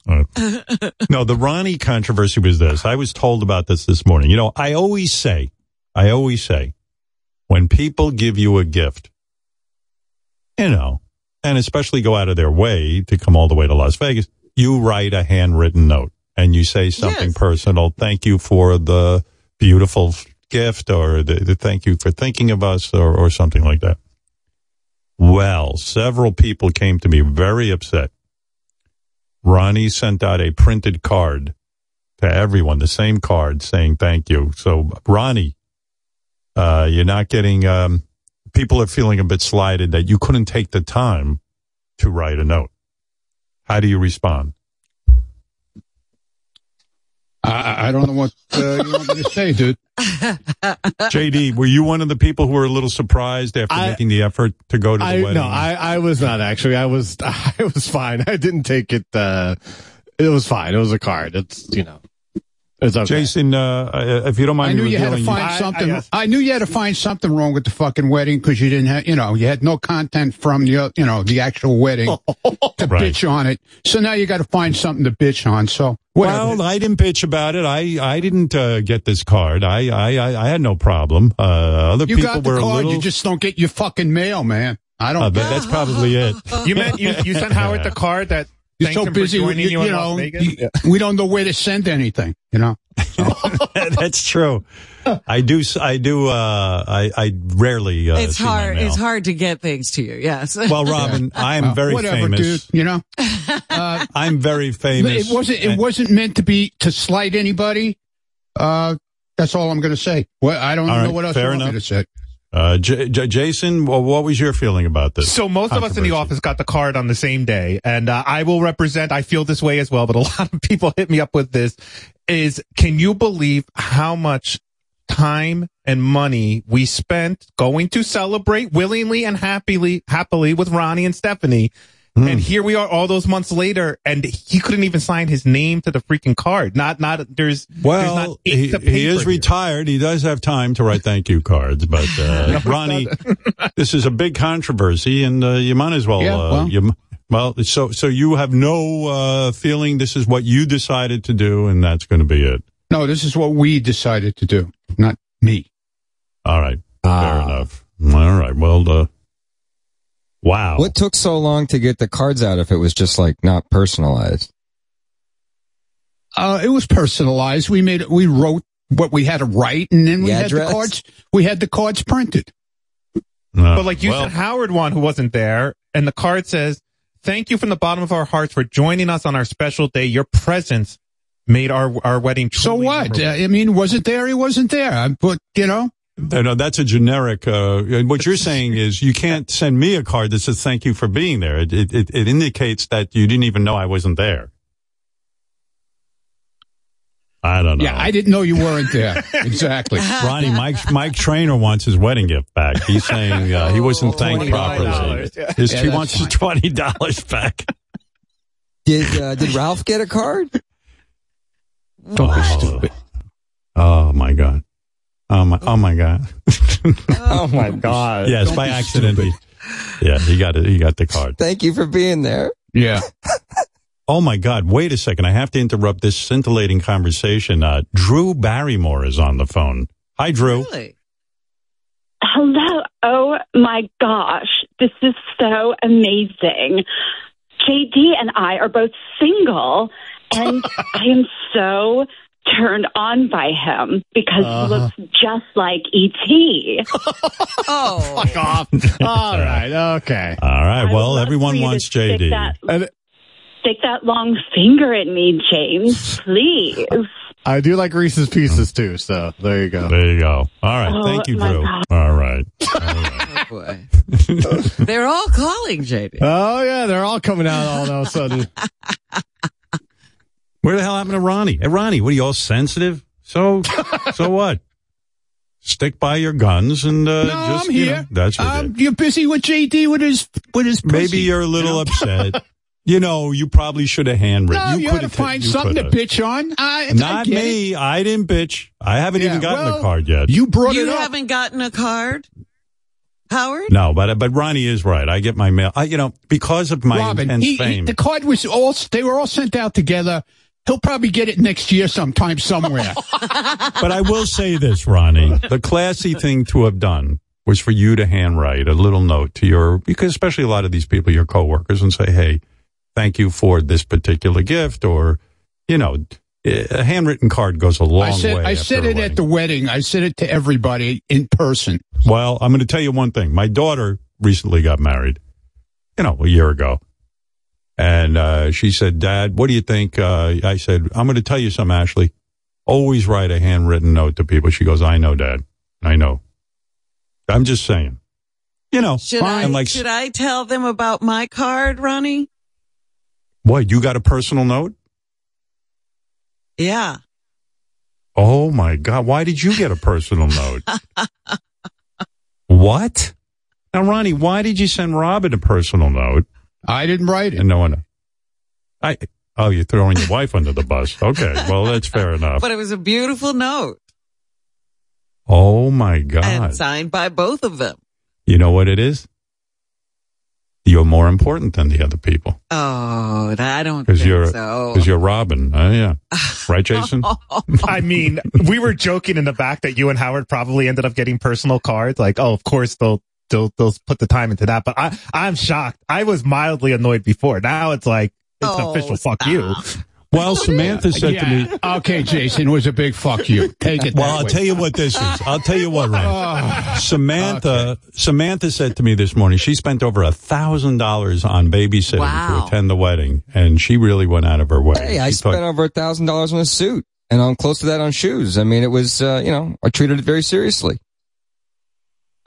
Uh, no, the Ronnie controversy was this. I was told about this this morning. You know, I always say, I always say, when people give you a gift, you know, and especially go out of their way to come all the way to Las Vegas, you write a handwritten note and you say something personal. Thank you for the beautiful gift or the, the thank you for thinking of us or, or something like that. Well, several people came to me very upset. Ronnie sent out a printed card to everyone, the same card saying thank you. So, Ronnie, uh, you're not getting, um, people are feeling a bit slighted that you couldn't take the time to write a note. How do you respond? I, I don't know what uh, you want me to say, dude. JD, were you one of the people who were a little surprised after I- making the effort to go to the I wedding? no, I I was not actually. I was I was fine. I didn't take it. uh It was fine. It was a card. It's you know, okay. Jason, uh, if you don't mind I knew you had to find I- I something. guess- I, knew you had to find something wrong with the fucking wedding because you didn't have, you know, you had no content from the, you know, the actual wedding to Right. bitch on it. So now you got to find something to bitch on. So whatever. Well, I didn't bitch about it. I, I didn't uh, get this card. I, I, I, I had no problem. Uh, other you people got the were a card. little. You just don't get your fucking mail, man. I don't. Uh, that's probably it. You meant you, you sent Howard the card that You're so busy, you, you, you know. Vegas? you- we don't know where to send anything. You know. That's true. I do. I do. Uh, I, I rarely. Uh, it's see my hard. mail. It's hard to get things to you. Yes. Well, Robin, I am Well, very whatever, famous. dude. You know. Uh, I'm very famous. It wasn't. It and- wasn't meant to be to slight anybody. Uh, that's all I'm going to say. Well, I don't All know what else fair you want enough. to say. Uh, J- J- Jason, well, what was your feeling about this? So most of us in the office got the card on the same day, and uh, I will represent. I feel this way as well, but a lot of people hit me up with this. Is can you believe how much time and money we spent going to celebrate willingly and happily, happily with Ronnie and Stephanie? Hmm. And here we are all those months later, and he couldn't even sign his name to the freaking card. Not, not, there's, there's Well, not he, he is paper here. retired. He does have time to write thank you cards, but uh, Ronnie, this is a big controversy, and uh, you might as well. Yeah, uh, well. you, well, so so you have no uh, feeling this is what you decided to do, and that's going to be it. No, this is what we decided to do, not me. All right, fair enough. All right, well, uh, wow. What took so long to get the cards out if it was just like not personalized? Uh, it was personalized. We made it. We wrote what we had to write, and then we The had address? the cards. We had the cards printed. But like you well- said, Howard one who wasn't there, and the card says, "Thank you from the bottom of our hearts for joining us on our special day. Your presence made our our wedding." So what? Uh, I mean, wasn't there? He wasn't there. I- But you know, No, no, that's a generic. Uh, what you're saying is you can't send me a card that says thank you for being there. It, it, it, it indicates that you didn't even know I wasn't there. I don't know. yeah, I didn't know you weren't there. exactly. Ronnie, Mike, Mike Trainer wants his wedding gift back. He's saying uh, he wasn't thanked properly. His, Yeah, he that's wants his twenty dollars back. Did uh, did Ralph get a card? Don't be stupid. Oh my god! Oh my! Oh my god! Oh my god! yes, Don't by accident. He, yeah, he got it. He got the card. Thank you for being there. Yeah. Oh my God! Wait a second. I have to interrupt this scintillating conversation. Uh, Drew Barrymore is on the phone. Hi, Drew. Really? Hello. Oh my gosh. This is so amazing. JD and I are both single and I am so turned on by him because Uh-huh. he looks just like E.T. Oh. Fuck off. All right. Okay. All right. Well, everyone for you wants stick JD. That, And stick that long finger in me, James, please. I do like Reese's Pieces too. So there you go. There you go. All right. Oh, Thank you, Drew. God. All right. Oh boy. They're all calling JD. Oh yeah, they're all coming out all of a sudden. Where the hell happened to Ronnie? Hey, Ronnie, what are you all sensitive? So, so what? Stick by your guns and uh, No, just I'm you here. know, that's what um, you're busy with JD with his with his. Maybe you're a little you know? upset. you know, you probably should have handwritten. No, you you could to have find something to bitch on. I, I Not get me. it. I didn't bitch. I haven't even Yeah, gotten a card yet. You brought you it up. haven't gotten a card, Howard? No, but but Ronnie is right. I get my mail. I, you know, because of my Robin, intense he, he- fame. the card was all. They were all sent out together. He'll probably get it next year sometime somewhere. but I will say this, Ronnie. The classy thing to have done was for you to handwrite a little note to your, because especially a lot of these people, your coworkers, and say, hey, thank you for this particular gift, or, you know, eh, a handwritten card goes a long I said way. I said it at the wedding. I said it to everybody in person. Well, I'm going to tell you one thing. My daughter recently got married, you know, a year ago. And uh, she said, Dad, what do you think? Uh, I said, I'm going to tell you something, Ashley. Always write a handwritten note to people. She goes, I know, Dad. I know. I'm just saying. You know, Should I I'm like, should I tell them about my card, Ronnie? what, you got a personal note? Yeah. Oh my God. Why did you get a personal note? what? Now, Ronnie, why did you send Robin a personal note? I didn't write it. And no one. I. Oh, you're throwing your wife under the bus. Okay. Well, that's fair enough. But it was a beautiful note Oh my and God. signed by both of them. You know what it is? You're more important than the other people. Oh, I don't Because think you're, so. because you're Robin. Oh, yeah. Right, Jason? I mean, we were joking in the back that you and Howard probably ended up getting personal cards. Like, oh, of course they'll they'll they'll put the time into that. But I I'm shocked. I was mildly annoyed before. Now it's like it's Oh, official. Fuck you. Well, Samantha said to me, Okay, Jason, it was a big fuck you. Take it. Well, that I'll way. tell you what this is. I'll tell you what, Ron. Oh, Samantha, Samantha said to me this morning, she spent over a thousand dollars on babysitting to attend the wedding, and she really went out of her way. Hey, I She thought- spent over a thousand dollars on a suit, and I'm close to that on shoes. I mean, it was, uh, you know, I treated it very seriously.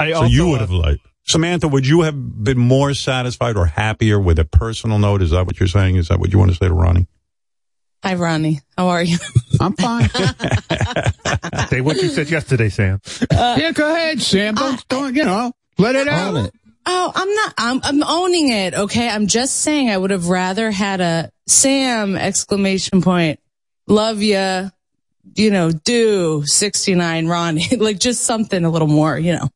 I so also, you would uh, have liked Samantha. Would you have been more satisfied or happier with a personal note? Is that what you're saying? Is that what you want to say to Ronnie? Hi, Ronnie. How are you? I'm fine. say what you said yesterday, Sam. yeah, go ahead, Sam. Don't, don't you know? Let it out. It. Oh, I'm not. I'm, I'm owning it. Okay. I'm just saying I would have rather had a Sam exclamation point. Love ya. You know, do 69 Ronnie. like just something a little more, you know.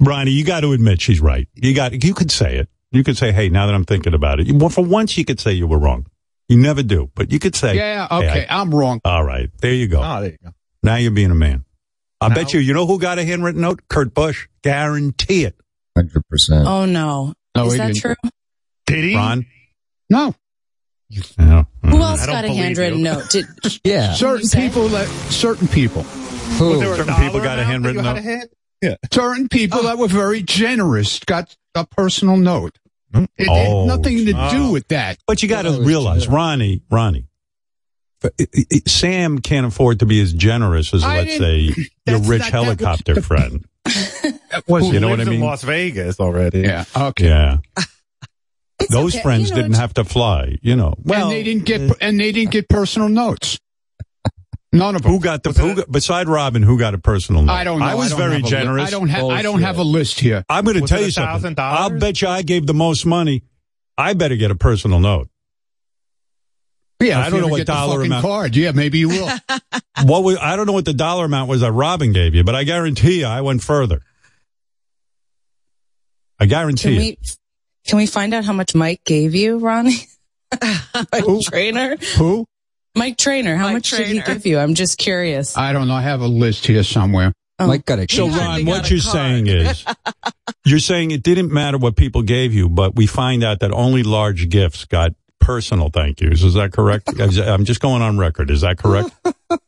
Ronnie, you got to admit she's right. You got. You could say it. You could say, "Hey, now that I'm thinking about it, you- well, for once you could say you were wrong. You never do, but you could say, Yeah, "Hey, okay. I- I'm wrong. all right, there you go. Oh, there you go. Now you're being a man. I Now- bet you. You know who got a handwritten note? Kurt Busch. Guarantee it. Hundred percent. Oh no. No, Is that didn't. true? Did he? Ron. No. Yeah. Who else got a handwritten you. note? Did, Yeah. Certain people that, certain people, Who? a Certain dollar people got a amount that handwritten you had note? To? Yeah. certain people that were very generous got a personal note. Hmm. It Oh, had nothing to do oh. with that. But you got to Oh, realize, sure. Ronnie, Ronnie. but it- it- Sam can't afford to be as generous as, I let's say, your rich not- that was- helicopter friend. Was You know what I Lives in? Las Vegas already. Yeah. Okay. Yeah. It's Those okay. friends You know, didn't have to fly, you know. Well, and they didn't get uh, and they didn't get personal notes. None of them. who got the who got, beside Robin? Who got a personal note? I don't know. I was don't very have a li- generous. I don't have. I don't have a list here. I'm going to tell you something. $1,000? I'll bet you I gave the most money. I better get a personal note. Yeah, I don't know what dollar amount- card. Yeah, maybe you will. What was, I don't know what the dollar amount was that Robin gave you, but I guarantee you I went further. I guarantee Can you. we can we find out how much Mike gave you, Ronnie? Mike Who? Trainer? Who? Mike Trainer, how Mike much did he give you? I'm just curious. I don't know. I have a list here somewhere. Oh. Mike got a So, Ron, hardly what you're card. saying is, you're saying it didn't matter what people gave you, but we find out that only large gifts got personal thank yous. Is that correct? I'm just going on record. Is that correct?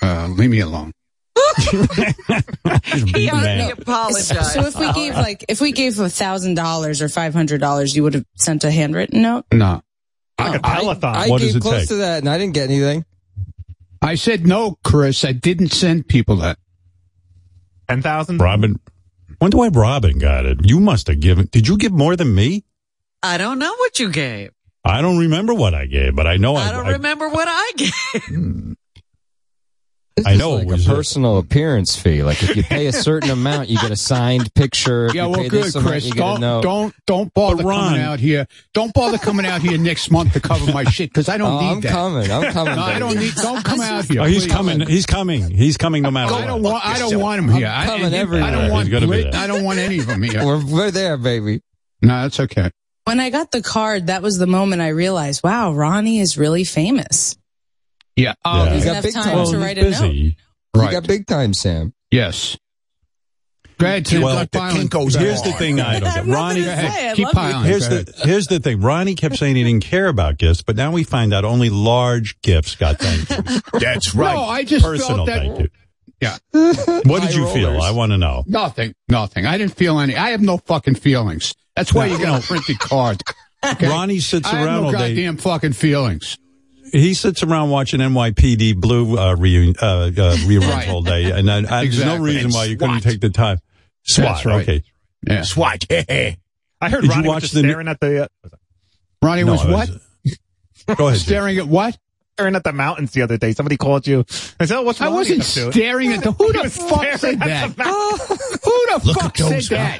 Uh, leave me alone. He already apologized. So if we gave like if we gave a thousand dollars or five hundred dollars, you would have sent a handwritten note. No, Like a oh, telethon. I What does gave it close take? to that, and I didn't get anything. I said no, Chris. I didn't send people that. Ten thousand. Robin, wonder why Robin got it. You must have given. Did you give more than me? I don't know what you gave. I don't remember what I gave, but I know I, I don't remember what I gave. Hmm. I know like a personal appearance fee. Like if you pay a certain amount, you get a signed picture. If Yeah, you well, pay good, this amount, Chris. you get a Don't, note. don't, don't bother But coming out here. Don't bother coming out here next month to cover my shit because I don't Oh, need I'm that. coming. I'm coming, No, I don't need. Don't come out here. Oh, he's please. coming. He's coming. He's coming no matter I don't want. I don't want him here. I'm coming and- everywhere. I don't He's want. gonna be there. I don't want any of them here. We're, we're there, baby. No, that's okay. When I got the card, that was the moment I realized, wow, Ronnie is really famous. Yeah. Oh, Yeah. you Doesn't got big time time. Well, to he's write a note. busy. You got big time, Sam. Yes. Go ahead, Tim. Well, the. Kinko's Here's the thing I don't get. Ronnie, Go ahead. I Keep love piling. here's the here's the thing. Ronnie kept saying he didn't care about gifts, but now we find out only large gifts got thank you. That's right. No, I just Personal felt that. thank you. Yeah. What did High you feel? I want to know. Nothing. Nothing. I didn't feel any. I have no fucking feelings. That's why you get a printed card. Okay? Ronnie sits I have around no all day. goddamn fucking feelings. He sits around watching NYPD Blue uh, reun- uh, uh, reruns Right. all day, and I, I, there's no Exactly. reason why you couldn't take the time. SWAT. That's right. Okay. Yeah. Swat. I heard Did you Ronnie watch was just the new- staring at the uh, Ronnie No, was I what? Go ahead. Staring at what? staring at the mountains the other day. Somebody called you. I said, oh, "What's the one? I wasn't staring at the. Who He the fuck staring said at that? the. Who the Look fuck said those that?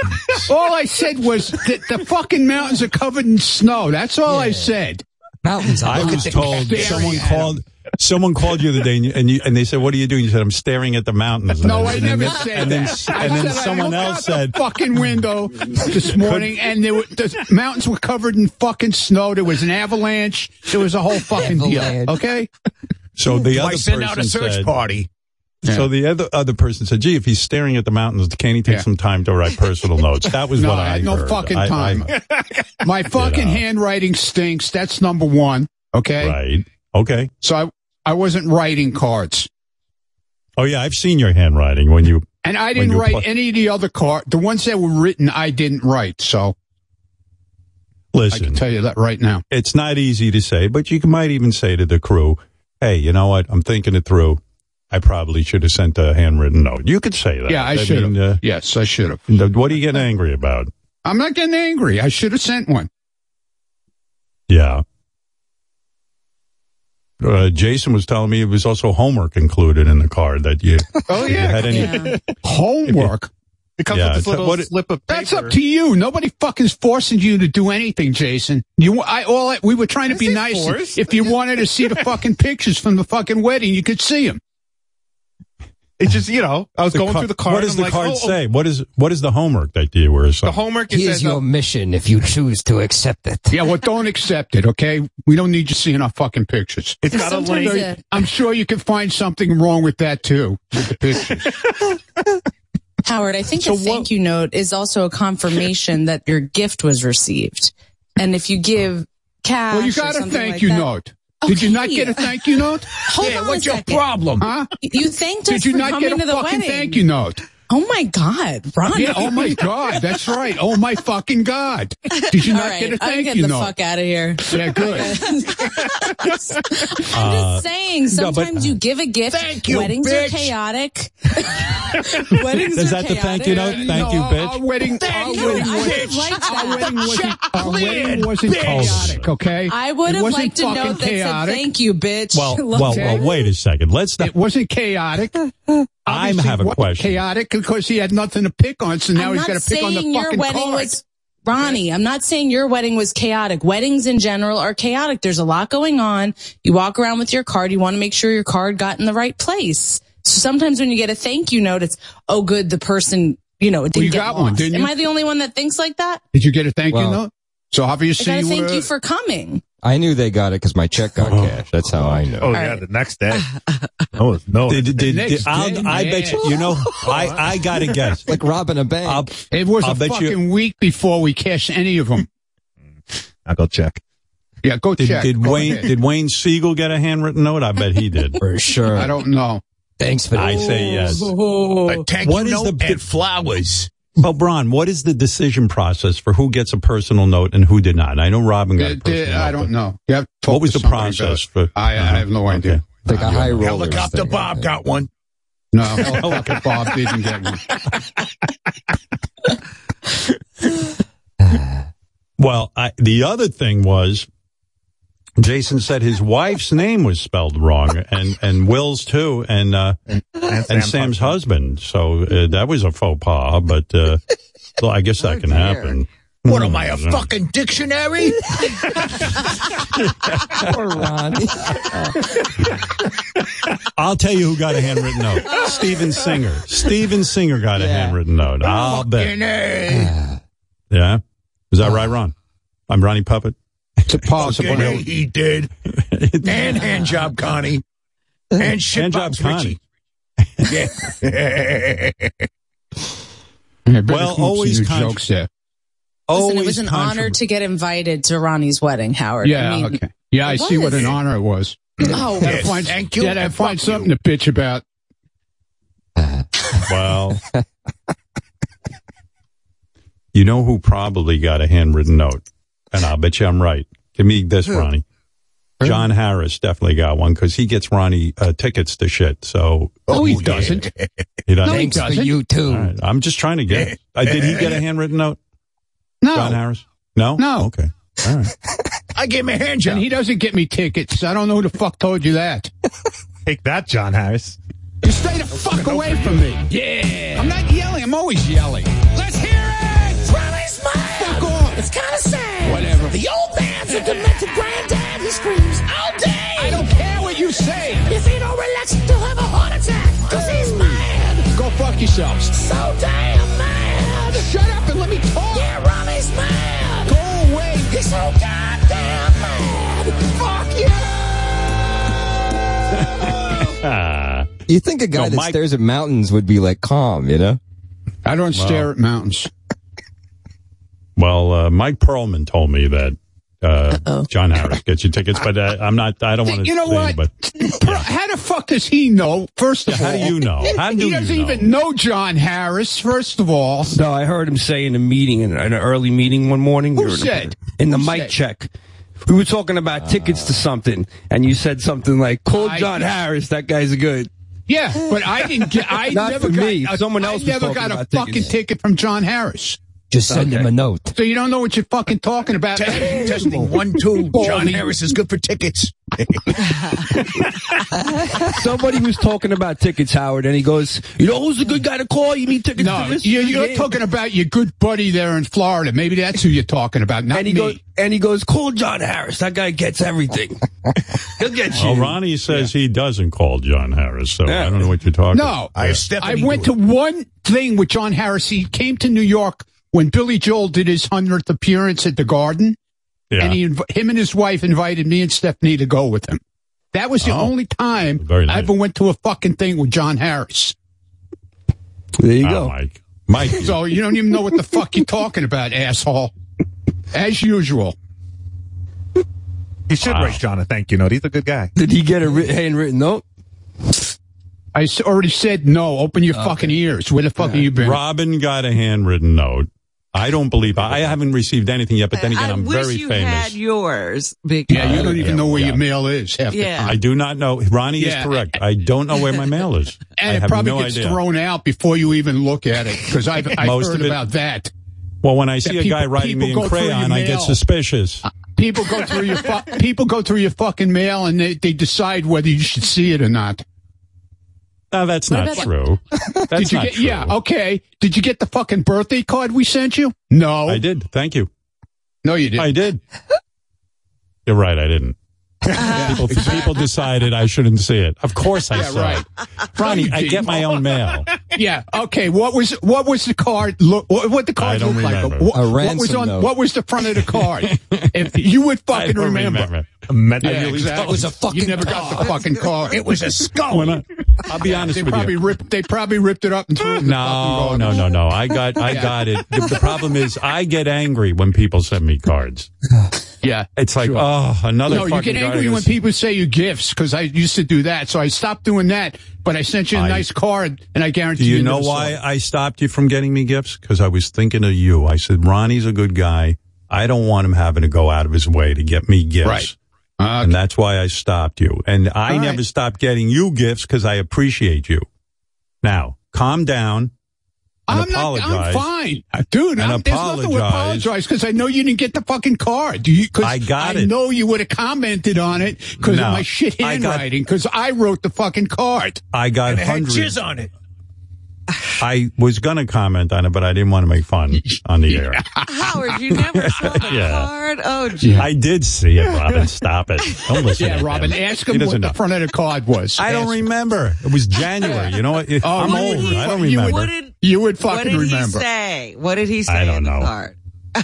All I said was that the fucking mountains are covered in snow. That's all I said. Mountains. I was told someone called. Someone called you the day, and, you, and, you, and they said, "What are you doing?" You said, "I'm staring at the mountains." No, and I then, never and said then, and then, and then said someone looked else out said, the fucking window this morning, and there were, the mountains were covered in fucking snow. There was an avalanche. There was a whole fucking deal. Okay. "So the Why other send person out a search said, party? So the other other person said, "Gee, if he's staring at the mountains, can't he take Yeah. some time to write personal notes?" That was No, what I I, had no heard. fucking I- I- time. My fucking know. handwriting stinks. That's number one. Okay. right? Okay. So I, I wasn't writing cards. Oh yeah, I've seen your handwriting when you. And I didn't write pl- any of the other cards. The ones that were written, I didn't write. So I Listen, can tell you that right now. it's not easy to say, but you might even say to the crew, "Hey, you know what? I'm thinking it through. I probably should have sent a handwritten note." You could say that. Yeah, I should have. mean, uh, yes, I should have. what are you getting angry about? I'm not getting angry. I should have sent one. Yeah. Uh, Jason was telling me it was also homework included in the card that you. Oh if you yeah. had any? Yeah. Homework. It comes Yeah, with this so little what- slip of paper. That's up to you. Nobody fucking forcing you to do anything, Jason. You, I, all I, we were trying to Is be nice. forced? If you wanted to see the fucking pictures from the fucking wedding, you could see them. It's just you know, I was The going ca- through the card. What does the like, card oh, oh, say? What is what is the homework that you were The homework is Here's says your uh, mission if you choose to accept it. Yeah, well, don't accept it, okay? We don't need you seeing our fucking pictures. it's got a Sometimes link. it- I'm sure you can find something wrong with that too, with the pictures. Howard, I think So a what- thank you note is also a confirmation that your gift was received. And if you give cash, well, you or got a thank like you that- note. Did you not get a thank you note? Hold yeah, on what's your problem, huh? You thanked us Did you for not coming get a to the fucking wedding. thank you note? Oh my God, Ron! Yeah, oh my God, that's right. Oh my fucking God. Did you not right, get a I'm thank getting you the note? fuck out of here. Yeah, good. I'm just Uh, saying, no, but- sometimes you give a gift. Thank you, Weddings bitch. are chaotic. Weddings Is are that the thank you note? Thank no, you, bitch. Our wedding, our Thank you. wedding I wasn't, our wedding wasn't, our wedding wasn't chaotic, okay? I would It have wasn't liked to fucking know that said chaotic. thank you, bitch. Well, well, well, wait a second. Let's not. It wasn't chaotic. I Obviously, have a question. Chaotic because he had nothing to pick on, so now I'm he's not got to pick on the saying your fucking wedding card. was Ronnie. I'm not saying your wedding was chaotic. Weddings in general are chaotic. There's a lot going on. You walk around with your card. You want to make sure your card got in the right place. So sometimes when you get a thank you note, it's oh good, the person you know it didn't you get got lost. one, didn't you? Am? I the only one that thinks like that? Did you get a thank you note? So I obviously, gotta thank you for coming. I knew they got it because my check got oh. cashed. That's how I know. Oh yeah, the next day. Oh no. Did, did, did, next I'll, day, I bet you. You know, I I gotta guess. Like robbing a bank. I'll, it was I'll a bet you- fucking week before we cashed any of them. I'll go check. Yeah, go did, check. did Go Wayne ahead. did Wayne Siegel get a handwritten note? I bet he did. For sure. I don't know. Thanks for I that. say yes. Oh. A thank What you is note the- and flowers. Well, Bron, what is the decision process for who gets a personal note and who did not? I know Robin got a Did- personal did- note. I don't know. You have to What was to the process about it. for? I, I uh-huh. have no idea. It's like a high roller. Helicopter Bob got one. No, Helicopter Bob didn't get one. Well, I, the other thing was Jason said his wife's name was spelled wrong, and and Will's too, and uh, and, Sam's Sam's husband. So uh, that was a faux pas, but uh, well, I guess that can happen. What am I, a fucking dictionary? Poor Ronnie. I'll tell you who got a handwritten note. Steven Singer. Steven Singer got a handwritten note. I'll bet. A. Yeah, is that right, Ron? I'm Ronnie Puppet. It's a possible. Fucking he did. and hand job Connie. And shit Hand job Connie. Yeah. Yeah, Well, come up with some always new contra- jokes there. Always Listen, it was an honor to get invited to Ronnie's wedding, Howard. Yeah, I mean, okay. Yeah, I it see what an honor it was. Oh, Gotta find, thank you, Gotta find fuck something to bitch about. Well, you know who probably got a handwritten note, and I'll bet you I'm right. Give me this, Ronnie. John Harris definitely got one because he gets Ronnie uh, tickets to shit. So No, he doesn't. he doesn't. No, he Thanks to doesn't. you too. All right. I'm just trying to get. Uh, did he get a handwritten note, No, John Harris? No. No. Okay. All right. I gave him a hand job. and he doesn't get me tickets. I don't know who the fuck told you that. Take that, John Harris. You stay the fuck away from me. Yeah. I'm not yelling. I'm always yelling. Let's hear it. Ronnie's mad. Fuck off. It's kind of sad. Whatever. The old man's a demented granddad. He screams all day. I don't care what you say. If he don't relax, he'll have a heart attack. Cause he's mad. Go fuck yourselves. So damn mad. Shut up and let me talk. Yeah, Ronnie's mad. Go away. He's so goddamn mad. Fuck you. You think a guy No, that Mike- stares at mountains would be like calm, you know? I don't stare at mountains. Well, uh, Mike Perlman told me that uh, John Harris gets you tickets, but uh, I'm not. I don't want to. You know what? But How the fuck does he know? First of How all, how do you know? How do he you doesn't know? even know John Harris. First of all, No, I heard him say in a meeting, in an early meeting one morning. Who we were in the- said? In the Who mic said? check. We were talking about tickets to something, and you said something like, call I- John Harris, that guy's good. yeah, but I didn't get. I Not never for got, me. a- Someone I else was never got a fucking tickets. ticket from John Harris. Just send him a note. So you don't know what you're fucking talking about. Testing, testing. One, two. John Harris is good for tickets. Somebody was talking about tickets, Howard, and he goes, you know who's a good guy to call? You need tickets No, to this? you're, you're Yeah. talking about your good buddy there in Florida. Maybe that's who you're talking about, not and he me. goes, and he goes, call John Harris. That guy gets everything. He'll get you. well, Ronnie says he doesn't call John Harris, so I don't know what you're talking. About. No, I I went do to one thing with John Harris. He came to New York when Billy Joel did his hundredth appearance at the Garden, Yeah. and he, him and his wife invited me and Stephanie to go with him. That was the Oh. only time nice. I ever went to a fucking thing with John Harris. There you Oh, go. Mike. Mike. So you don't even know what the fuck you're talking about, asshole. As usual. You should ah. write John a thank you note. He's a good guy. Did he get a writ- handwritten note? I already said no. Open your fucking ears. Where the fuck have you been? Robin got a handwritten note. I don't believe I haven't received anything yet, but then again, I I'm wish very you famous. had yours. Because Yeah, you don't even know where yeah. your mail is half the Yeah. time. I do not know. Ronnie Yeah. is correct. I don't know where my mail is. I And it have probably no gets idea. thrown out before you even look at it because I've, I've Most heard of it- about that. Well, when I see that a guy writing me in go through your crayon, I get mail. suspicious. Uh, people go through your fu- people go through your fucking mail and they, they decide whether you should see it or not. No, that's What not true. That's Did you not get? true. Yeah, okay. Did you get the fucking birthday card we sent you? No, I did. Thank you. no, you didn't. I did. You're right. I didn't. Uh-huh. people, people decided I shouldn't see it. Of course I Yeah, saw right. it. Ronnie, I get my own mail. Yeah. Okay. What was what was the card? Look, what, what the card I don't look like? remember. What, A what was on? note. What was the front of the card? if you would I fucking don't remember. Remember. Yeah, I really exactly. don't. It was a fucking You never got the fucking card. It was a skull. When I, I'll be honest They with probably you. ripped. They probably ripped it up and threw it. In the No, no, no, no. I got, I got it. The, the problem is, I get angry when people send me cards. Yeah. It's like, Sure. oh, another. No, you fucking get angry when people say you gifts because I used to do that. So I stopped doing that. But I sent you a I- nice card, and I guarantee you. Do you you know never saw why it. I stopped you from getting me gifts? Because I was thinking of you. I said, Ronnie's a good guy. I don't want him having to go out of his way to get me gifts. Right. Uh, And that's why I stopped you. And I All never right. stopped getting you gifts because I appreciate you. Now, calm down. and I'm not. apologize. I'm fine, dude. And I'm, there's nothing to apologize. apologize because I know you didn't get the fucking card. Do you? Cause I got I it. know you would have commented on it because No, of my shit handwriting. Because I wrote the fucking card. I got And it hundreds. jizz on it. I was going to comment on it, but I didn't want to make fun on the air. Howard, you never saw the Yeah. card? Oh, gee. I did see it, Robin. Stop it. Don't listen Yeah, to Robin, him. ask him what doesn't the know. front of the card was. I don't Ask him. remember. It was January. You know what? Oh, I'm old. would- I don't remember. you would- remember. What did, You what fucking did remember. he say? What did he say I don't in the know.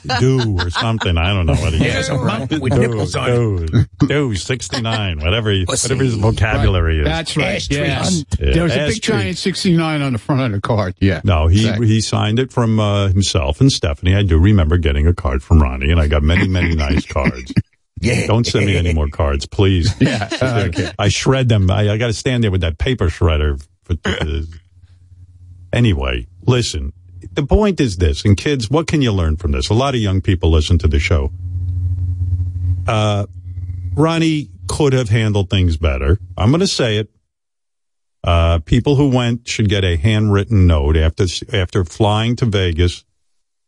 Card? do or something. I don't know what he Yeah, is. some mountain with nipples on it. do, do, 69, whatever, he, whatever his vocabulary is. That's right. Ash Yes. Yeah, There was a ash big giant 69 on the front of the card. Yeah. No, he Exactly. he signed it from uh, himself and Stephanie. I do remember getting a card from Ronnie, and I got many, many nice cards. Yeah. Don't send me any more cards, please. Yeah. uh, okay. I shred them. I, I got to stand there with that paper shredder. For, uh, anyway, listen. The point is this, and kids, what can you learn from this? A lot of young people listen to the show. Uh, Ronnie could have handled things better. I'm going to say it. Uh, people who went should get a handwritten note after after flying to Vegas,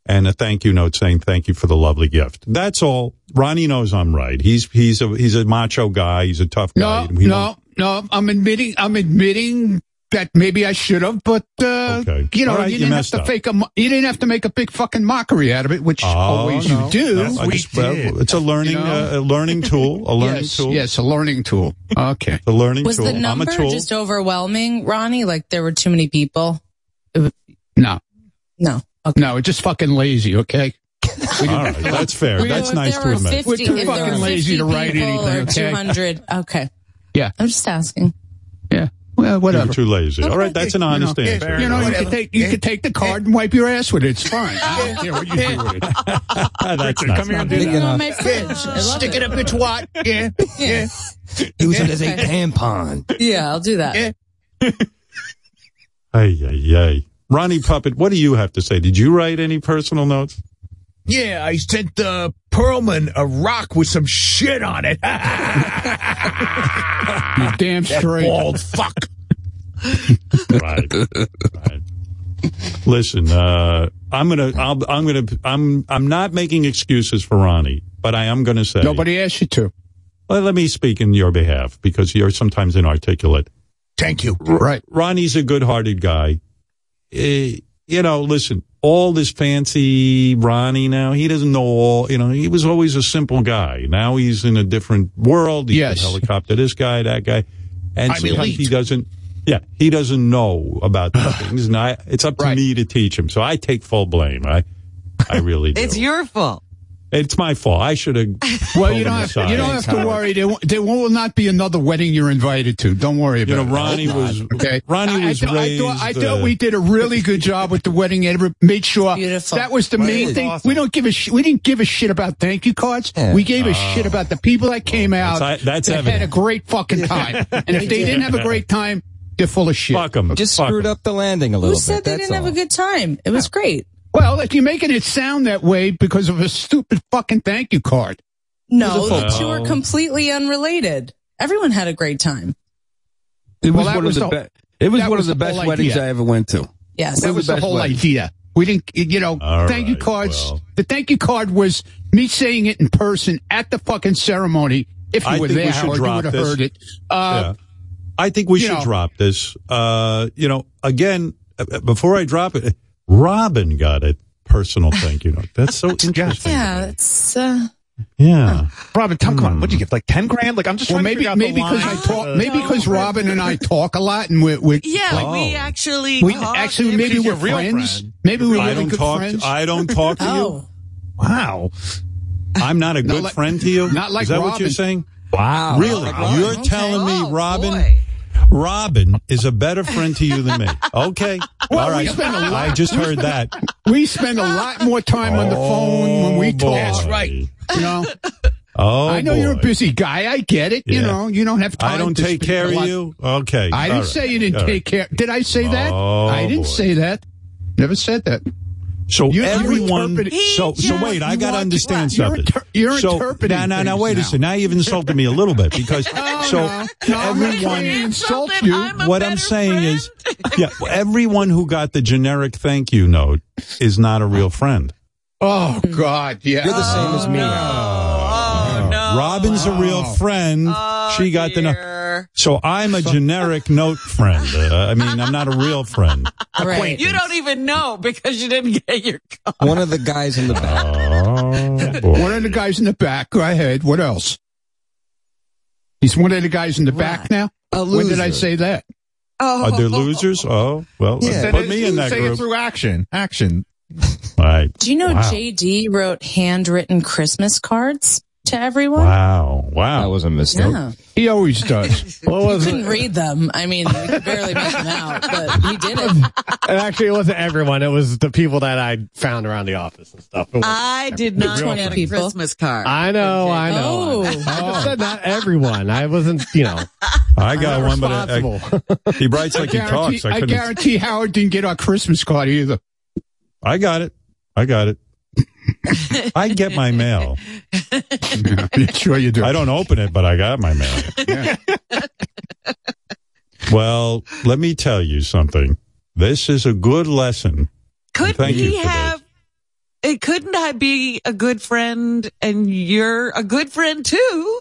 and a thank you note saying thank you for the lovely gift. That's all. Ronnie knows I'm right. He's he's a he's a macho guy. He's a tough guy. No, no, no. I'm admitting. I'm admitting that maybe I should have, but uh, Okay. you know, All right, you you didn't have to up. fake a. You didn't have to make a big fucking mockery out of it, which Oh, always no. you do. No, I just- well, it's a learning You know? uh, a learning tool. A learning yes, tool. yes, a learning tool. Okay, A learning Was tool. the I'm a number tool. just overwhelming, Ronnie? Like there were too many people? no, No. no, it's just fucking lazy. Okay, all right, that's fair. We- That's nice to admit. 50, We're too fucking lazy to write anything, Or okay? 200. Okay. yeah, I'm just asking. Yeah. Well, You're whatever. too lazy. All right, that's an honest you know, answer. You know, you Whatever. can take you can take the card and wipe your ass with it. It's fine. I don't care what you do with it. Ah, that's Richard, nice. come here and do that. it on my fridge. I love Stick it it. up its what? Yeah, yeah. Use it as a tampon. Yeah, I'll do that. Yeah. Ay, ay, ay. Ronnie Puppet, what do you have to say? Did you write any personal notes? Yeah, I sent uh, Perlman a rock with some shit on it. You damn straight. bald fuck. right. right. Listen, uh, I'm gonna, I'll, I'm gonna, I'm, I'm not making excuses for Ronnie, but I am gonna say. Nobody asked you to. Well, let me speak in your behalf because you're sometimes inarticulate. Thank you. Right. Ronnie's a good-hearted guy. Eh, you know, listen, all this fancy Ronnie now, he doesn't know all, you know, he was always a simple guy. Now he's in a different world. He Yes. can helicopter this guy, that guy. And I'm sometimes elite. he doesn't, yeah, he doesn't know about these things. And I, it's up to Right. me to teach him. So I take full blame. I, I really do. It's your fault. It's my fault. I should have. Well, you don't have, you don't have to worry. There, won't- there will not be another wedding you're invited to. Don't worry about it. You know, it. Ronnie was, Okay. Ronnie I- was I, thought- raised. I thought, I thought uh, we did a really good job with the wedding. Ever made sure Beautiful. that was the Right. main It's thing. awesome. We don't give a sh- we didn't give a shit about thank you cards. Yeah. We gave a shit about the people that came out. That's- that's had a great fucking time. and if they didn't have a great time, they're full of shit. Fuck him. Just Fuck screwed 'em. up the landing a little bit. Who said bit. they that's didn't have a good time? It was great. Well, if you're making it sound that way because of a stupid fucking thank you card. No, the two are completely unrelated. Everyone had a great time. It was that one was of the, the- be- it was one was of the the best weddings idea. I ever went to. Yes. That was was the the whole wedding. idea. We didn't, you know, All thank you cards. well. The thank you card was me saying it in person at the fucking ceremony. If you I were there, we should Howard, you would have heard it. Uh, Yeah. I think we should know. drop this. Uh, you know, again, uh, before I drop it, Robin got a personal thank you note. That's so interesting. Yeah, it's uh, Yeah. Robin, tell, come on. What'd you give? Like 10 grand? Like, I'm just well, trying to maybe figure out maybe because I talk, Uh, maybe because Robin and I talk a lot, and we're, we're Yeah, Oh. we actually we talked actually maybe we're real friends. friend. Maybe we're I really don't good talk. friends. I don't talk to you. oh, Wow. I'm not a good like- friend to you. not like Is that what you're saying? Wow. Really? Robin. You're Okay. telling me Oh, Robin? boy. Robin is a better friend to you than me. Okay. Well, All we right. spend a lot- I just heard that. we spend a lot more time on the phone when we Oh, boy. talk. That's right. You know, Oh, I know you're a busy guy. I get it. You know, you don't have time. I don't to take care of you. Okay. I All didn't right. say you didn't All right. take care. Did I say that? Oh, I didn't boy. say that. Never said that. So You- you everyone, so so wait, I got to want- understand you're something. inter- you're so, interpreting Now, now, now, wait now. a second. Now you've insulted me a little bit because Oh, so no. No, I'm not everyone. trying to insult you. what I'm saying is, yeah, everyone who got the generic thank you note is not a real friend. Oh God, yeah. You're the same as me. Oh, oh, no. Oh, no. Robin's a real oh. friend. she got the note. So I'm a generic note friend. Uh, I mean, I'm not a real friend. Right. You don't even know because you didn't get your card. One of the guys in the back. Oh, One of the guys in the back. Go ahead. What else? He's one of the guys in the back now. When did I say that? Oh. Are they losers? Oh, well, Yeah. put me in that Say it group. through action. Action. Right. Do you know Wow. JD wrote handwritten Christmas cards to everyone? Wow. Wow. That was a mistake. Yeah. He always does. What was Couldn't it? read them. I mean, we could barely make them out, but he did it. And actually, it wasn't everyone. It was the people that I found around the office and stuff. It was- I did not Real get a people. Christmas card. I know, I know. Oh. I just said not everyone. I wasn't, you know. I got one, but I, responsible. I, he writes like he talks. I I guarantee Howard didn't get our Christmas card either. I got it. I got it. I get my mail. Yeah, sure you do. I don't open it, but I got my mail. Yeah. Well, let me tell you something. This is a good lesson. Could Thank he you for have? It couldn't I be a good friend and you're a good friend too?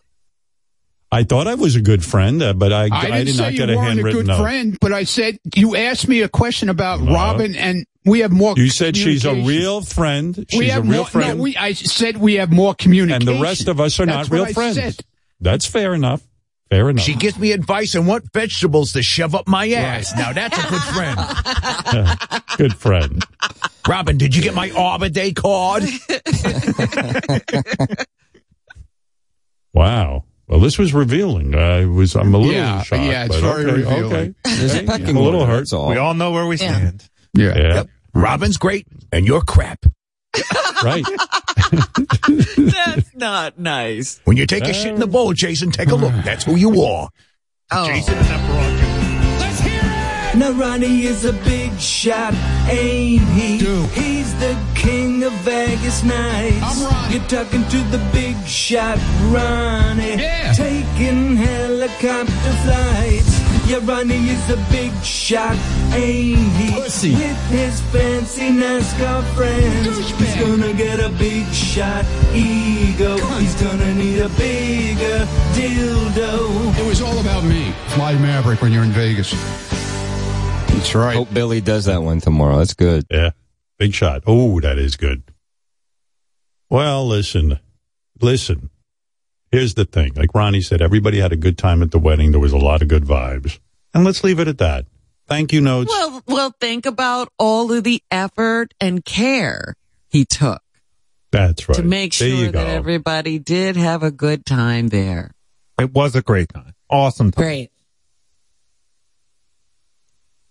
I thought I was a good friend, uh, but I, I I, didn't did say not you get a weren't a handwritten good note. friend, but I said you asked me a question about No. Robin, and we have more. You said she's a real friend. She's we a real more, friend. No, we, I said we have more communication, and the rest of us are That's not real I friends. said. That's fair enough. Fair enough. She gives me advice on what vegetables to shove up my ass. Now that's a good friend. good friend. Robin, did you get my Arbor Day card? Wow. Well, this was revealing. I was. I'm a little Yeah, shocked. yeah, it's very okay, revealing. Okay. There's a I'm pecking a little hurt. all. We all know where we stand. Yeah. Yeah. Yep. Robin's great, and you're crap. Right. That's not nice. When you take a shit in the bowl, Jason, take a look. That's who you are. Oh. Jason and that broad. Now Ronnie is a big shot, ain't he? Dude. He's the king of Vegas nights. I'm Ronnie. You're talking to the big shot, Ronnie. Yeah. Taking helicopter flights. Yeah, Ronnie is a big shot, ain't he? Pussy. With his fancy NASCAR friends. Douchebag. He's gonna get a big shot ego. He's gonna need a bigger dildo. It was all about me. Fly Maverick when you're in Vegas. That's right. Hope Billy does that one tomorrow. That's good. Yeah. Big shot. Oh, that is good. Well, listen, listen. Here's the thing. Like Ronnie said, everybody had a good time at the wedding. There was a lot of good vibes. And let's leave it at that. Thank you notes. Well, well, think about all of the effort and care he took That's right. to make There you sure that go. everybody did have a good time there. It was a great time. Awesome time. Great.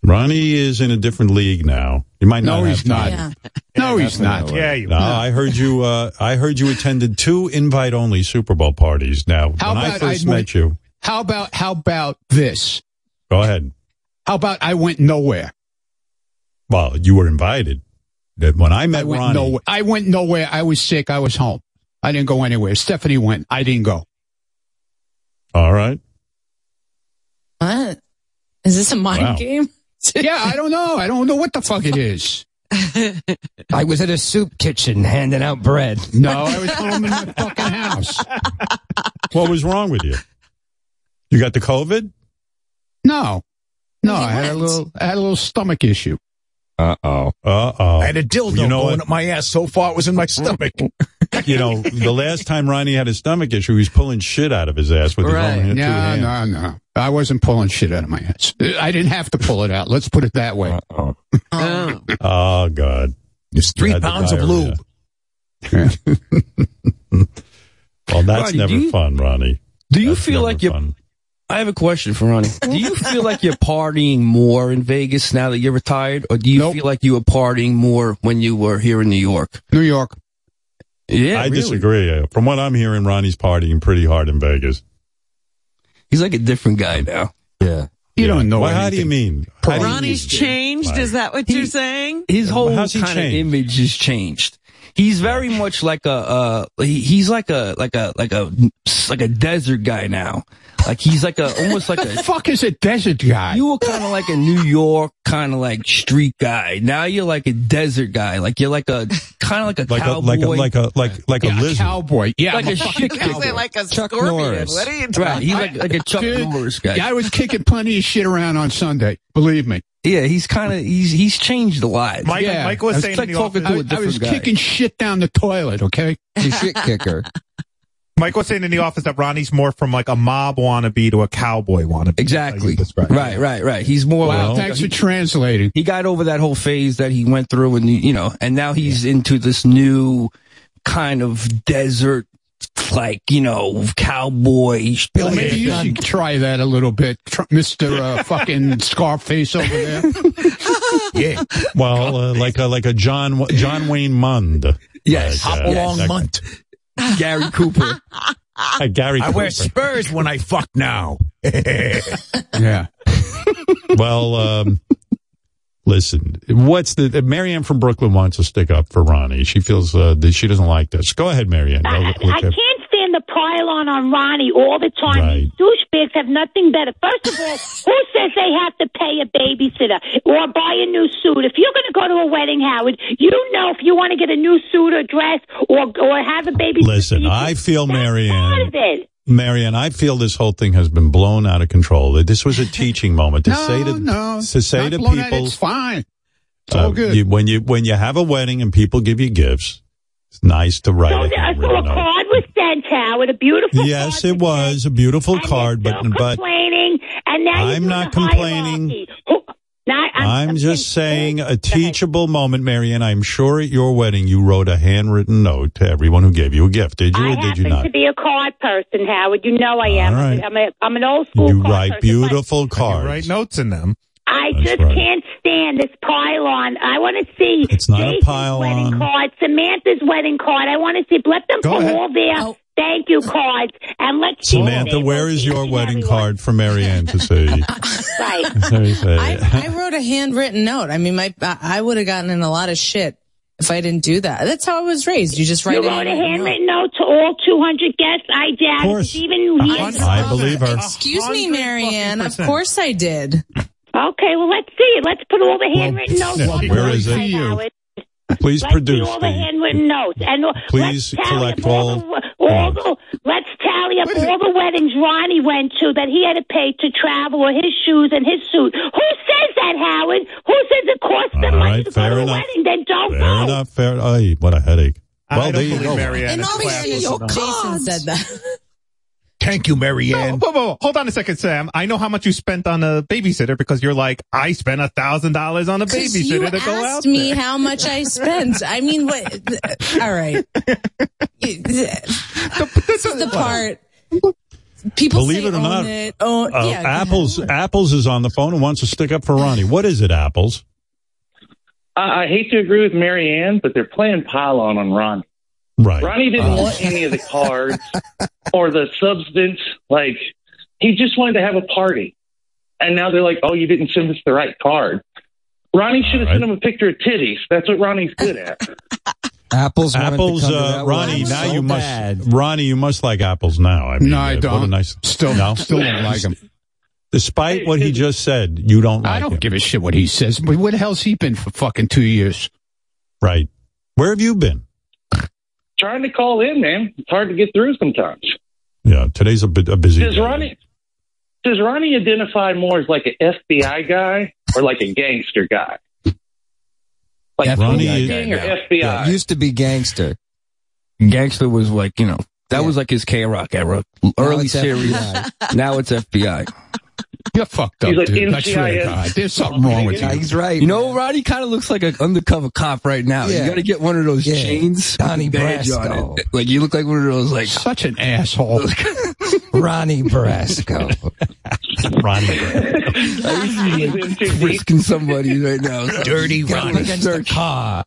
Ronnie is in a different league now. You might not No, he's not. Yeah. No, he's not. Yeah, you No, I heard you. Uh, I heard you attended two invite-only Super Bowl parties. Now, How when I about first I met you, How about how about this? go ahead. How about I went nowhere? Well, you were invited. That when I met I went Ronnie, nowhere. I went nowhere. I was sick. I was home. I didn't go anywhere. Stephanie went. I didn't go. all right. What? Is this a mind Wow. game? Yeah, I don't know. I don't know what the fuck it is. I was at a soup kitchen handing out bread. No, I was home in my fucking house. What was wrong with you? You got the COVID? No, no, I had a little, I had a little stomach issue. Uh oh. Uh oh. I had a dildo You know going what? up my ass so far it was in my stomach. You know, the last time Ronnie had a stomach issue, he was pulling shit out of his ass with Right. his own hand, two No, hands. no, no. I wasn't pulling shit out of my ass. I didn't have to pull it out. Let's put it that way. Uh-oh. Oh. Oh God. It's three had the pounds of diarrhea. lube. Well, that's Ronnie, never you- fun, Ronnie. Do you That's feel like you're? fun. I have a question for Ronnie. Do you feel like you're partying more in Vegas now that you're retired, or do you Nope. feel like you were partying more when you were here in New York? New York. Yeah, I really. disagree. Uh, From what I'm hearing, Ronnie's partying pretty hard in Vegas. He's like a different guy now. Yeah. You don't know. Well, how do you mean? How do you Ronnie's mean? changed. Is that what you're saying? His whole How's he kind of image has changed. He's very much like a uh he, he's like a like a like a like a desert guy now. Like he's like a almost like a fuck is a desert guy. You were kind of like a New York kind of like street guy. Now you're like a desert guy. Like you're like a kind of like a Like a like a like a like like Yeah, a lizard. cowboy. Yeah, Like I'm a fucking shit cowboy. like a Chuck scorpion. Norris. What are you Right, talking he's like like a Chuck Dude, Norris guy. Yeah, I was kicking plenty of shit around on Sunday. Believe me. Yeah, he's kind of he's he's changed a lot. Mike, Yeah. Mike was It's saying like in talking office, to a I, I was different guy. kicking shit down the toilet. Okay. He's a shit kicker. Mike was saying in the office that Ronnie's more from like a mob wannabe to a cowboy wannabe. Exactly. Like you described it. Right, right, right. He's more. Wow. like, thanks for translating. he got over that whole phase that he went through, and you know, and now he's into this new kind of desert, like you know, cowboy. Bill, maybe you should try that a little bit, Tr- Mister uh, fucking Scarface over there. Yeah. Well, uh, like a like a John John Wayne Mund. Yes. Like, Hop uh, along that- munt. Gary Cooper. uh, Gary. I wear spurs when I fuck now. yeah. Well, um, listen. What's the Marianne from Brooklyn wants to stick up for Ronnie? She feels uh, that she doesn't like this. Go ahead, Marianne. I, Go- I can't stand the pylon on Ronnie all the time. Right. These douchebags have nothing better. First of all, who says they have to pay a babysitter or buy a new suit? If you're going to go to a wedding, Howard, you know if you want to get a new suit or dress or or have a babysitter. Listen, I feel part Marianne. of it. Marianne, I feel this whole thing has been blown out of control. That This was a teaching moment to No, say to no. to say Not to blown out. people. It's fine. It's all uh, good. you- when you when you have a wedding and people give you gifts, it's nice to write So, a the- so a handwritten note. card was sent, Howard. A beautiful Yes, card it was a beautiful card, but but complaining, and now you're I'm not complaining. hierarchy. Who- Not, I'm just saying a teachable moment, Marianne. I'm sure at your wedding you wrote a handwritten note to everyone who gave you a gift. Did you I or did you happen not? to be a card person, Howard. You know I am. All right. I'm, a, I'm an old school You card write person, beautiful cards. Write notes in them. But I That's just right. can't stand this pylon. I want to see It's not a Jason's pylon. wedding card, Samantha's wedding card. I want to see. Let them Go put ahead. all their oh. thank you cards, and let's see what Samantha, they where will is see your wedding and card for Marianne to see? Right. I, I wrote a handwritten note. I mean, my I I would have gotten in a lot of shit if I didn't do that. That's how I was raised. You just write You a wrote a handwritten note. note to all 200 guests. I did. Of course. it. Even I believe her. Excuse me, Marianne. Of course I did. Okay, well, let's see it. Let's put all the handwritten notes yeah, on where the it? website, Howard. Please Let's produce all the the. handwritten notes, and Please let's collect all, all the, all the. Let's tally up all the weddings Ronnie went to that he had to pay to travel, or his shoes and his suit. Who says that, Howard? Who says it costs them All money right, to fair go to enough. a wedding? Then don't Fair go. enough. Fair. Ay, what a headache. I Well, don't there you believe go. Marianne In is all classy. fairness, oh, Jason said that. Thank you, Marianne. Whoa, whoa, whoa. Hold on a second, Sam. I know how much you spent on a babysitter because you're like, I spent a thousand dollars on a babysitter you to go out asked me there. how much I spent. I mean, what? All right. This is the part. People Believe say it or not, it. Oh, Uh, yeah. Apples Apples is on the phone and wants to stick up for Ronnie. What is it, Apples? I, I hate to agree with Marianne, but they're playing pylon on Ronnie. Right. Ronnie didn't want any of the cards or the substance. Like, he just wanted to have a party. And now they're like, oh, you didn't send us the right card. Ronnie should have sent him a picture of titties. That's what Ronnie's good at. Apples. wanted to Apples, come to uh, that Ronnie. Now so you bad. must, Ronnie. You must like apples now. I mean, No, I uh, What a don't. nice. Still, no? still don't like him. Despite what he just said, you don't like I don't him. give a shit what he says. But where the hell's he been for fucking two years? Right. Where have you been? Trying to call in, man. It's hard to get through sometimes. Yeah, today's a, bit, a busy Does day. Ronnie does Ronnie identify more as like an FBI guy or like a gangster guy? Like Ronnie police is- gang or Yeah, FBI? used to be gangster. Gangster was like, you know, that was like his K Rock era. Early series. Now it's FBI. You're fucked up, He's like dude. I swear to God. There's something wrong with you. He's right. You know, Ronnie kind of looks like an undercover cop right now. Yeah. You got to get one of those Yeah. chains. Donnie with on Brasco. it. Like you look like one of those like Such an asshole. Ronnie Brasco. Ronnie. Risking somebody right now. Dirty Ronnie. against the car.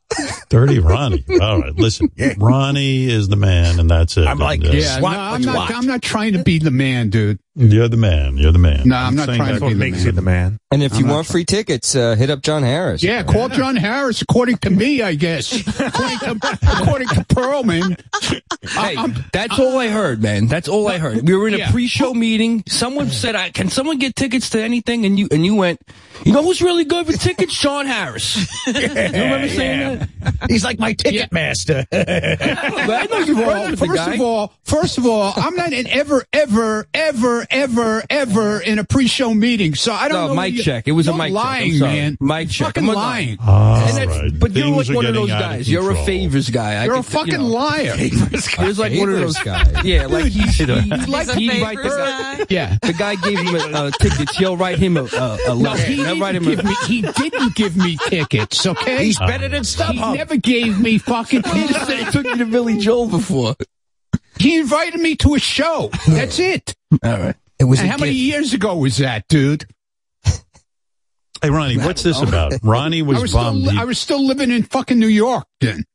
Dirty Ronnie. All right, listen. Ronnie is the man, and that's it. I'm like, And, uh, yeah, no, I'm not. I'm not trying to be the man, dude. You're the man. You're the man. No, I'm not saying trying that- to be the man. man. And if I'm you want free tickets, uh, hit up John Harris. Yeah, call John Harris. According to me, I guess. according to according to Perlman. Hey, that's all I heard, man. That's all I heard. We were in a Yeah. pre-show meeting. Someone said, I, "Can someone get tickets to anything?" And you and you went, "You know who's really good with tickets? Sean Harris." you remember saying that? He's like my ticket master. I know you've Well, heard the first guy. of all, first of all, I'm not in ever, ever, ever, ever, ever in a pre-show meeting, so I don't No, know. mic you- check. It was a You're mic check. I'm lying, man. Mic check. Fucking I'm a- lying. All And that's- right. But you're like one of those out of guys. You're a favors guy. I You're a could- you fucking know. liar. You're like one of those guys. Yeah, like Dude, he's, he's- he, he's like he a invite favors the, Yeah. the guy gave him a, uh, tickets. He'll write him a, a, a No, letter. he He'll write didn't him a, give me. He didn't give me tickets. Okay, He's better than stuff. He StubHub. never gave me fucking He just said he took you to Billy Joel before. He invited me to a show. That's it. All right. It was And a how many years ago was that, dude? Hey, Ronnie, what's this about? Ronnie was, I was still, bummed. li- He- I was still living in fucking New York then.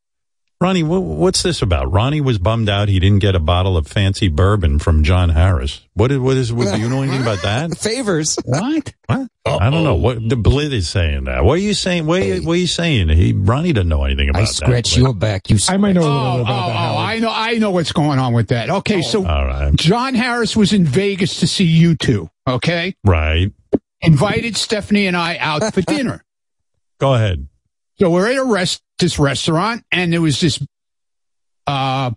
Ronnie, wha- what's this about? Ronnie was bummed out he didn't get a bottle of fancy bourbon from John Harris. What is, what is, what, do you know anything about that? Favors. What? What? I don't know. What the Blit is saying that. What are you saying? What, are you, what are you saying? He Ronnie doesn't know anything about I that. I scratch your back. You. I might know a little Oh, bit oh, about that. Oh, oh, oh, Howard. I know, I know what's going on with that. Okay, oh. so All right. John Harris was in Vegas to see you two. Okay, Right. invited Stephanie and I out for dinner. Go ahead. So we're at a rest this restaurant, and there was this uh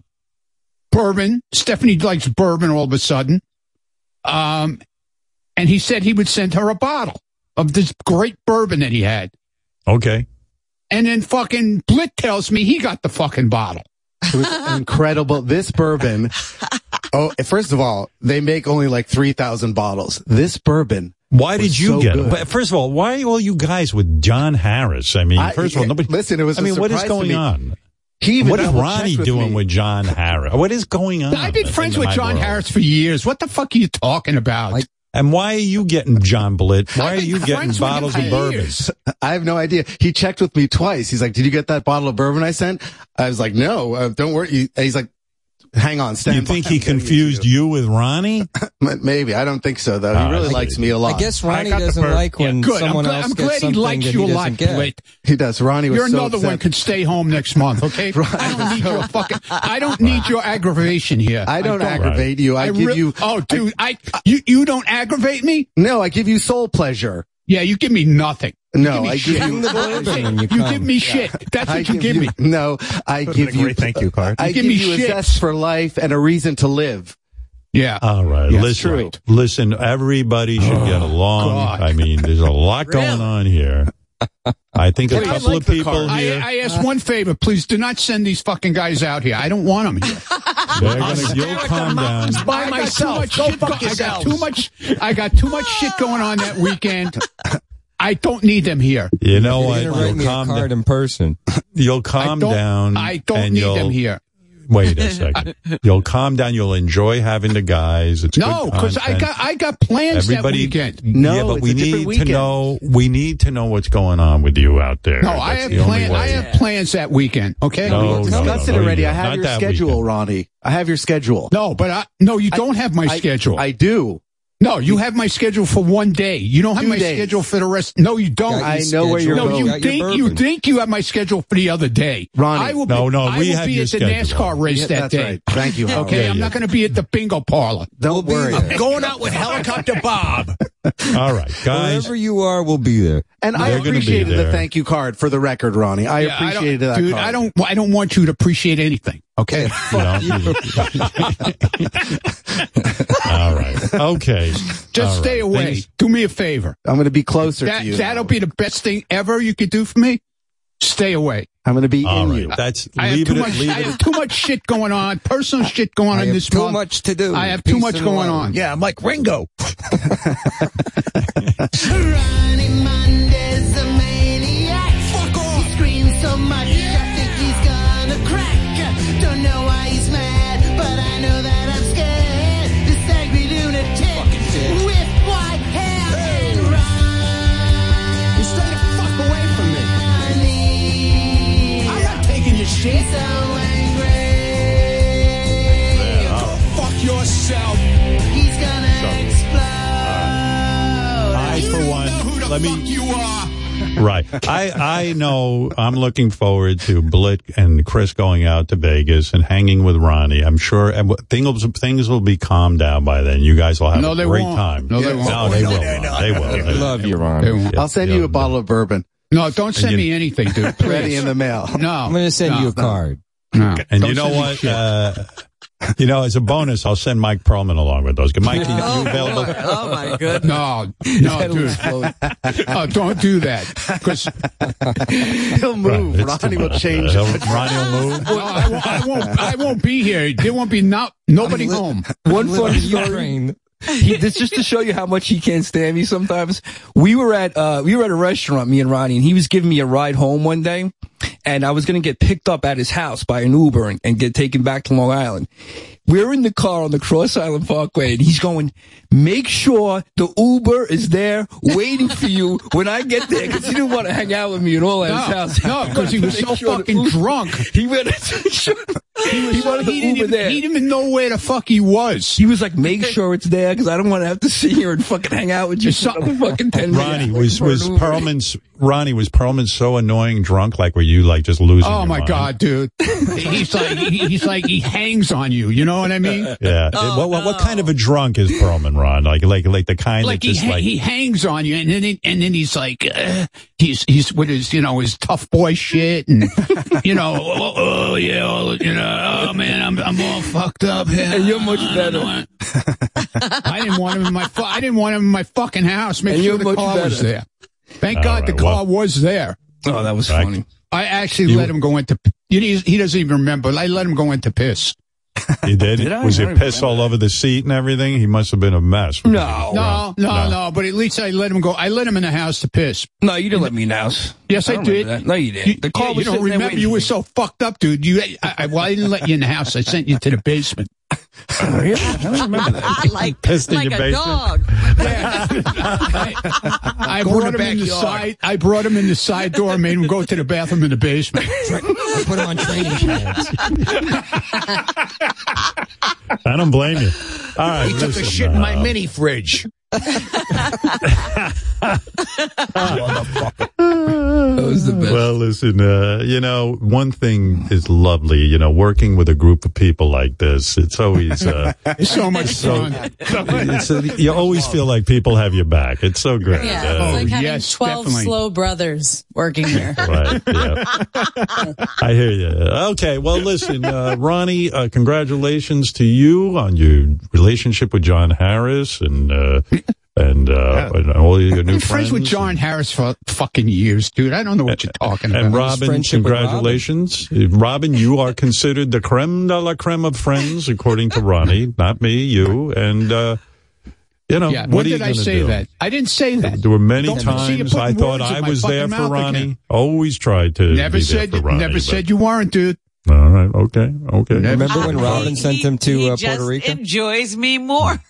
bourbon. Stephanie likes bourbon all of a sudden. Um, and he said he would send her a bottle of this great bourbon that he had. Okay. And then fucking Blit tells me he got the fucking bottle. It was incredible. This bourbon. Oh, first of all, they make only like 3,000 bottles. This bourbon. Why did you so get good. it? But first of all, why are all you guys with John Harris? I mean, I- first of all, nobody. listen, it was I a mean, what is going on? He even What is Ronnie with doing me. with John Harris? What is going on? I've been friends with John world? Harris for years. What the fuck are you talking about? And why are you getting John Blitt? Why are you getting friends with him bottles of bourbon? years. I have no idea. He checked with me twice. He's like, "Did you get that bottle of bourbon I sent?" I was like, "No, uh, don't worry." He- He's like, "Hang on, stand." You think he getting it to confused you with Ronnie? Maybe I don't think so though. He really likes me a lot. I guess Ronnie got the doesn't bourbon. like when Good. I'm someone glad, else I'm gets glad he something likes you he a doesn't lot, get. Blit. he does. Ronnie was You're so another upset. one could stay home next month, okay? I don't need your fucking. I don't need your aggravation here. I don't aggravate you. I, I give re- you. Oh, dude, I, you you don't aggravate me. No, I give you soul pleasure. Yeah, you give me nothing. You No, give me I shit. give you the you You give me shit. That's I what you give me. No, I Could've give been a you. thank you card. I give give me you a shit. zest for life and a reason to live. Yeah. All right, Yes, listen, true. listen. Everybody should get oh, along. God. I mean, there's a lot going on here. I think a couple like of people card. I, here. I ask one favor, please do not send these fucking guys out here. I don't want them here. they're gonna, you'll calm down. by I got myself. Too much Go fuck go- I got too much. I got too much shit going on that weekend. I don't need them here. You know what? you what? You'll me a calm card down. in person. You'll calm I don't, down. I don't need them here. Wait a second. You'll calm down. You'll enjoy having the guys. It's No, because I got I got plans Everybody, that weekend. No, yeah, but it's we a different need to know. We need to know what's going on with you out there. No, I have plans. I have plans that weekend. Okay. No, we no, discussed no, it no, already. I have not your schedule, weekend. Ronnie. I have your schedule. No, but I no, you don't have my I- schedule. I do. No, you have my schedule for one day. You don't have Two my days. schedule for the rest. No, you don't. I know where you're schedule. no, going. you Got think you think you have my schedule for the other day. Ronnie. I will No, be, no, I we will have be your at the schedule. NASCAR race Yeah, that that's day. right. Thank you, Howard. Okay, Yeah, I'm yeah. not going to be at the bingo parlor. Don't worry. I'm going out with helicopter Bob. All right, guys. Wherever you are, we'll be there. And I They're gonna appreciated the thank you card for the record, Ronnie. I Yeah, appreciated don't, that dude. card. I don't. I don't want you to appreciate anything. Okay. You know, All right. Okay. Just All stay right. away. Things- Do me a favor. I'm going to be closer That to you. that'll be the best thing ever you could do for me. Stay away. I'm going to be All in right. you. That's I have too it. much. I have too much shit going on. Personal shit going I on have this too month. much to do. I have too much going love. on. Yeah, I'm like Ringo. shit. Go fuck yourself. He's gonna uh, explode. I, for one, let me. You are. Right. I I know I'm looking forward to Blit and Chris going out to Vegas and hanging with Ronnie. I'm sure things things will be calmed down by then. You guys will have No, a they great won't. time. No, they won't. No, they No, will. no, no, They will. no, They no. will. Love you, They I'll send you a bottle of bourbon. No, don't send you- me anything, dude. Please. Ready in the mail. No. I'm going to send no, you a no, card. No. And Don't you know what? Uh, you know, as a bonus, I'll send Mike Perlman along with those. Mike, you, you available? Oh my goodness. No, no, dude. oh, don't do that. Because He'll move. Right, Ronnie will change. Uh, it. Ronnie will move. I, won't, I won't. I won't be here. There won't be not nobody home. One funny story. He, this just to show you how much he can't stand me sometimes. We were at uh we were at a restaurant, me and Ronnie, and he was giving me a ride home one day, and I was gonna get picked up at his house by an Uber and, and get taken back to Long Island. We're in the car on the Cross Island Parkway, and he's going, "Make sure the Uber is there waiting for you when I get there," because he didn't want to hang out with me at all at his house. no, because he was so sure fucking Uber- drunk. He went. He, was wanted the he didn't even, there. He didn't even know where the fuck he was. He was like, make sure it's there because I don't want to have to sit here and fucking hang out with you for so- another fucking 10 minutes. Ronnie, was was Uber. Perlman's Ronnie was Perlman so annoying drunk? Like were you like just losing? Oh your my mind? god, dude! He's like he, he's like he hangs on you. You know what I mean? Yeah. Oh, what, what, what kind of a drunk is Perlman, Ron? Like like like the kind Like that he just ha- like he hangs on you, and then he- and then he's like uh, he's he's with his you know his tough boy shit, and you know oh, oh yeah, all, you know oh man, I'm I'm all fucked up here. And you're much I better. don't I didn't want him in my fu- I didn't want him in my fucking house. Make And sure you're the much car was there. Thank All God the right, car well- was there. Oh, that was Right. funny. I actually let him go into. He, he doesn't even remember. I let him go into piss. He did. Did Was I it piss all over the seat and everything? He must have been a mess. No. No, no, No. no, But at least I let him go. I let him in the house to piss. No, you didn't let me in the house. Yes, I, don't did. No, you didn't. You, the car yeah, was you don't remember. You were so fucked up, dude. You, I, I, well, I didn't let you in the house. I sent you to the basement. Yeah? I don't remember that. I like Pissed in your a basement? dog. I Go in brought him in the backyard. side. I brought him in the side door. and Made him go to the bathroom in the basement. I put him on training pants. I don't blame you. All right. He took a listen, shit in my uh, mini fridge. That was the best. Well, listen, uh, you know, one thing is lovely, you know, working with a group of people like this. It's always, uh, It's so much so, fun. it's uh you always feel like people have your back. It's so great. Yeah, Uh, it's like having yes, 12 definitely. slow brothers working here. Right. Yeah. I hear you. Okay. Well, listen, uh, Ronnie, uh, congratulations to you on your relationship with John Harris and, uh, and, uh, and all your I've new been friends with friends. John Harris for fucking years, dude. I don't know what you're talking about. And Robin, congratulations. Robin, you are considered the creme de la creme of friends, according to Ronnie, not me, you. And, uh, you know, yeah. what When are you did I say do? that? I didn't say that. There were many Don't times I thought I was there for Ronnie. again. Always tried to Never be said. there for Ronnie. never but- said you weren't, dude. All right. Okay. Okay. Remember when Robin sent him to he uh, just Puerto Rico? He enjoys me more.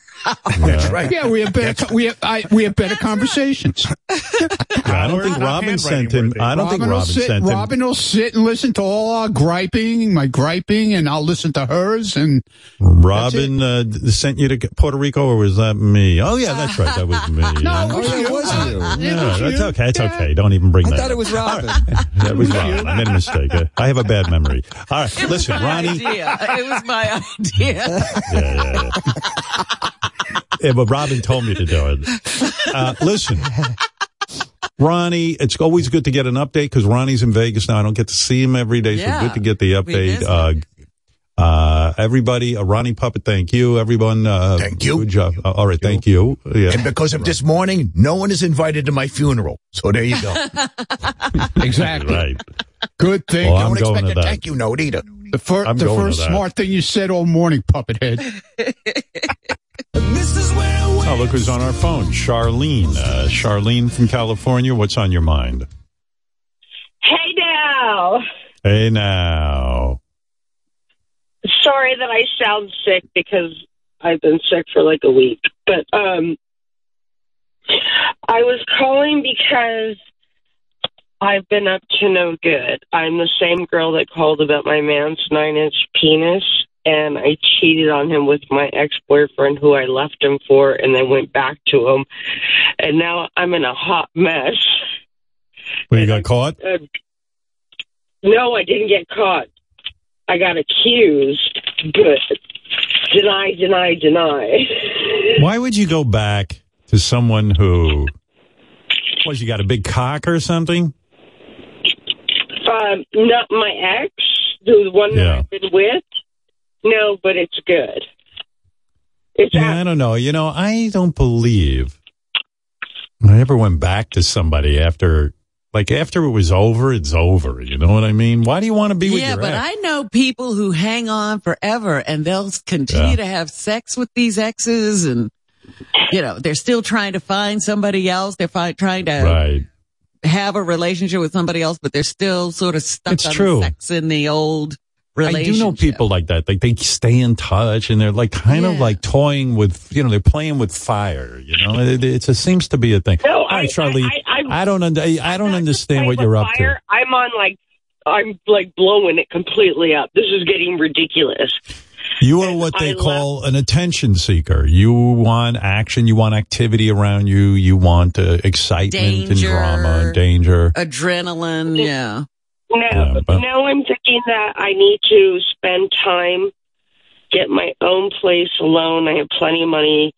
That's right. Yeah, we have better. We have. I, we have better conversations. I don't think Robin sent him. worthy. I don't think Robin sit. sent him. Robin will sit and listen to all our griping, my griping, and I'll listen to hers. And Robin uh, sent you to Puerto Rico, or was that me? Oh yeah, that's right. That was me. no, yeah. it was Oh, you. it was you. Uh, Yeah, was that's okay. It's Yeah. okay. Don't even bring I that. thought it was Robin. That was Robin. I made a mistake. Uh, I have a bad memory. All right, listen, Ronnie. idea. It was my idea. Yeah, yeah, yeah. Yeah, but Robin told me to do it. Uh, listen, Ronnie, it's always good to get an update because Ronnie's in Vegas now. I don't get to see him every day, Yeah. so good to get the update. visit. Uh, uh, everybody, uh, Ronnie Puppet, thank you. Everyone, uh, Thank you. Good job. Uh, all right, thank you. Yeah. And because of this morning, no one is invited to my funeral. So there you go. Exactly. Right. Good thing. Well, I'm Don't going expect to a that. thank you note either. the fir- I'm the going to first that. smart thing you said all morning, puppet head. Oh, look who's on our phone. Charlene. Uh, Charlene from California. What's on your mind? Hey now. Hey now. Sorry that I sound sick because I've been sick for like a week. But um I was calling because I've been up to no good. I'm the same girl that called about my man's nine inch penis, and I cheated on him with my ex boyfriend who I left him for and then went back to him. And now I'm in a hot mess. Well, you got caught? Uh, no, I didn't get caught. I got accused, but deny, deny, deny. Why would you go back to someone who was you got a big cock or something? Um, not my ex, the one that I've been with. No, but it's good. yeah, I don't know. You know, I don't believe I ever went back to somebody after, like, after it was over, it's over. You know what I mean? Why do you want to be with yeah, your but ex? I know people who hang on forever and they'll continue Yeah. to have sex with these exes and, you know, they're still trying to find somebody else. They're fi- trying to right. have a relationship with somebody else, but they're still sort of stuck It's on true. sex in the old I do know people like that. Like they stay in touch and they're like kind of like toying with, you know, they're playing with fire. You know, it, it, it seems to be a thing. No, All right, I- Charlie, I- I, I- don't, under, I don't understand what you're up to. I'm on like, I'm like blowing it completely up. This is getting ridiculous. You are what they I call an attention seeker. You want action. You want activity around you. You want uh, excitement and Danger. drama, danger. adrenaline. Yeah. Now, Yeah, but- now I'm thinking that I need to spend time, get my own place alone. I have plenty of money,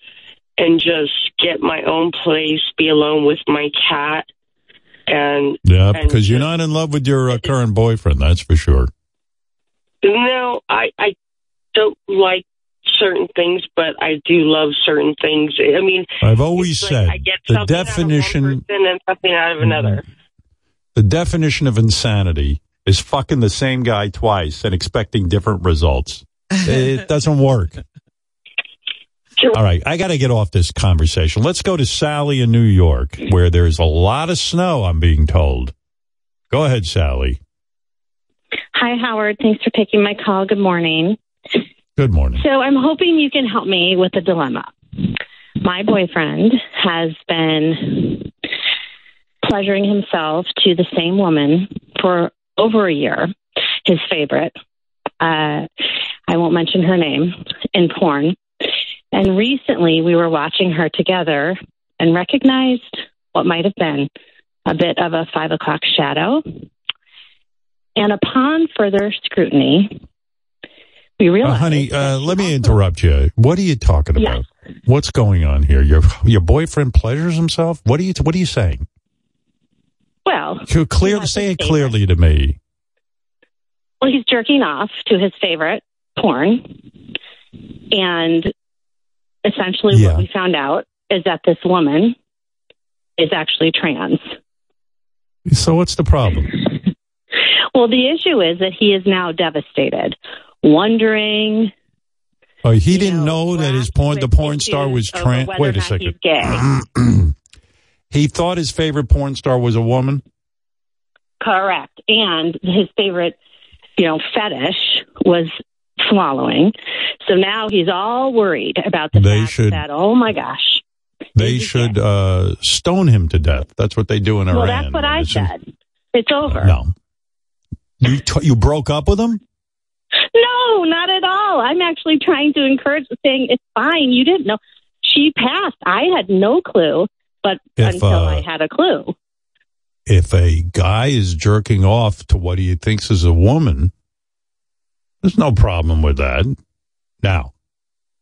and just get my own place, be alone with my cat, and Yeah, and because you're not in love with your uh, current boyfriend. That's for sure. No, I I don't like certain things, but I do love certain things. I mean, I've always said like I get the definition out of one and something out of another. The definition of insanity is fucking the same guy twice and expecting different results. It doesn't work. All right, I got to get off this conversation. Let's go to Sally in New York, where there's a lot of snow. I'm being told. Go ahead, Sally. Hi, Howard. Thanks for taking my call. Good morning. Good morning. So, I'm hoping you can help me with a dilemma. My boyfriend has been pleasuring himself to the same woman for over a year, his favorite. Uh, I won't mention her name in porn. And recently we were watching her together and recognized what might have been a bit of a five o'clock shadow. And upon further scrutiny, we Uh, realized honey, uh, let me interrupt you. What are you talking about? What's going on here? Your your boyfriend pleasures himself? What are you What are you saying? Well, To clear, say it clearly to me. well, he's jerking off to his favorite porn. And essentially, Yeah. what we found out is that this woman is actually trans. So what's the problem? Well, the issue is that he is now devastated, wondering Oh, he didn't know that his porn, the porn star was trans. Wait a second. he's gay. he thought his favorite porn star was a woman. Correct. And his favorite, you know, fetish was swallowing. So now he's all worried about the They fact should- that, oh my gosh. They should uh, stone him to death. That's what they do in Well, Iran. that's what I It's in- said. It's over. No. You t- you broke up with him? No, not at all. I'm actually trying to encourage, saying it's fine. You didn't know. She passed. I had no clue, but If, until uh, I had a clue. If a guy is jerking off to what he thinks is a woman, there's no problem with that. Now,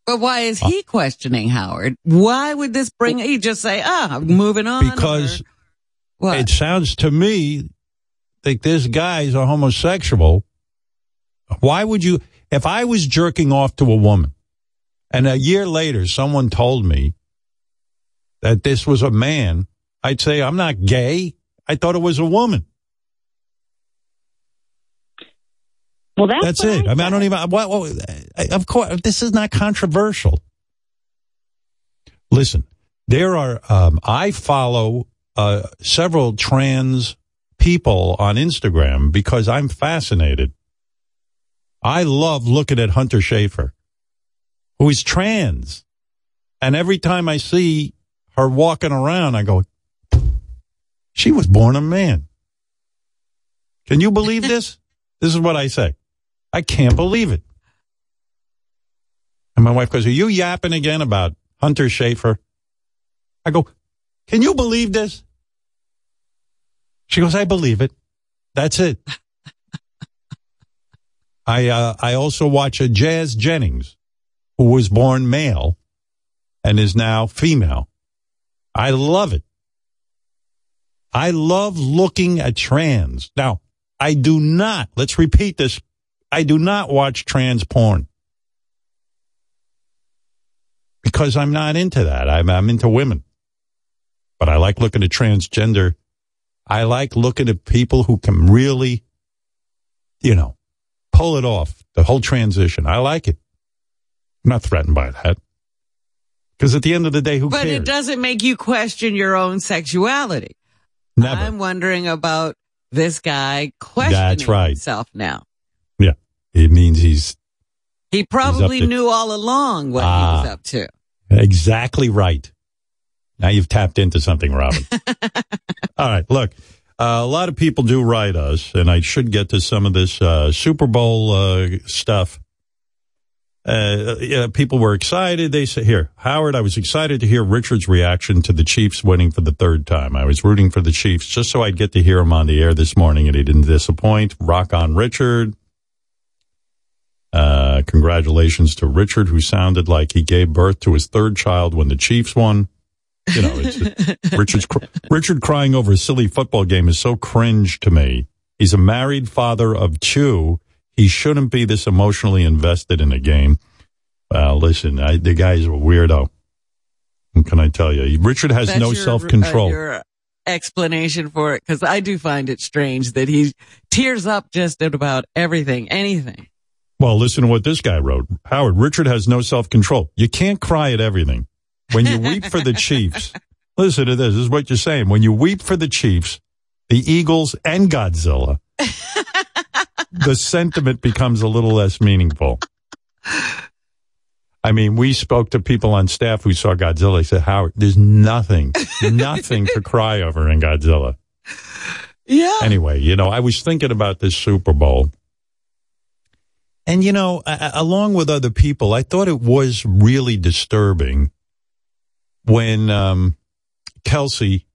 But why is he questioning Howard? Why would this bring? He just say, "Ah, I'm moving on." because or- it sounds to me like this guy's a homosexual. Why would you? If I was jerking off to a woman, and a year later someone told me that this was a man, I'd say I'm not gay. I thought it was a woman. Well, that's, That's it. I, mean, I don't even. What, what, I- of course, this is not controversial. Listen, there are. Um, I follow uh, several trans people on Instagram because I'm fascinated. I love looking at Hunter Schafer, who is trans, and every time I see her walking around, I go, "She was born a man." Can you believe this? this is what I say. I can't believe it. And my wife goes, Are you yapping again about Hunter Schafer? I go, Can you believe this? She goes, I believe it. That's it. I uh, I also watch a Jazz Jennings, who was born male and is now female. I love it. I love looking at trans. Now, I do not, let's repeat this. I do not watch trans porn. Because I'm not into that. I'm, I'm into women. But I like looking at transgender. I like looking at people who can really, you know, pull it off, the whole transition. I like it. I'm not threatened by that. Because at the end of the day, who but cares? it doesn't make you question your own sexuality. Never. I'm wondering about this guy questioning That's right. himself now. Yeah. It means he's He probably to- knew all along what he Ah. was up to. exactly right. Now you've tapped into something, Robin. All right. Look, uh, a lot of people do write us, and I should get to some of this uh, Super Bowl uh, stuff. Uh, yeah, people were excited. They said, "Here, Howard, I was excited to hear Richard's reaction to the Chiefs winning for the third time. I was rooting for the Chiefs just so I'd get to hear him on the air this morning, and he didn't disappoint. Rock on, Richard." Uh, congratulations to Richard, who sounded like he gave birth to his third child when the Chiefs won. You know, it's, Richard's cr- Richard crying over a silly football game is so cringe to me. He's a married father of two. He shouldn't be this emotionally invested in a game. Well, listen, I, the guy's a weirdo. What can I tell you? Richard has That's no self control. uh, explanation for it, because I do find it strange that he tears up just at about everything, anything. Well, listen to what this guy wrote. Howard, Richard has no self control. You can't cry at everything. When you weep for the Chiefs, listen to this. This is what you're saying. When you weep for the Chiefs, the Eagles, and Godzilla, the sentiment becomes a little less meaningful. I mean, we spoke to people on staff who saw Godzilla. They said, Howard, there's nothing, nothing to cry over in Godzilla. Yeah. Anyway, you know, I was thinking about this Super Bowl. And, you know, a- along with other people, I thought it was really disturbing when um, Kelce,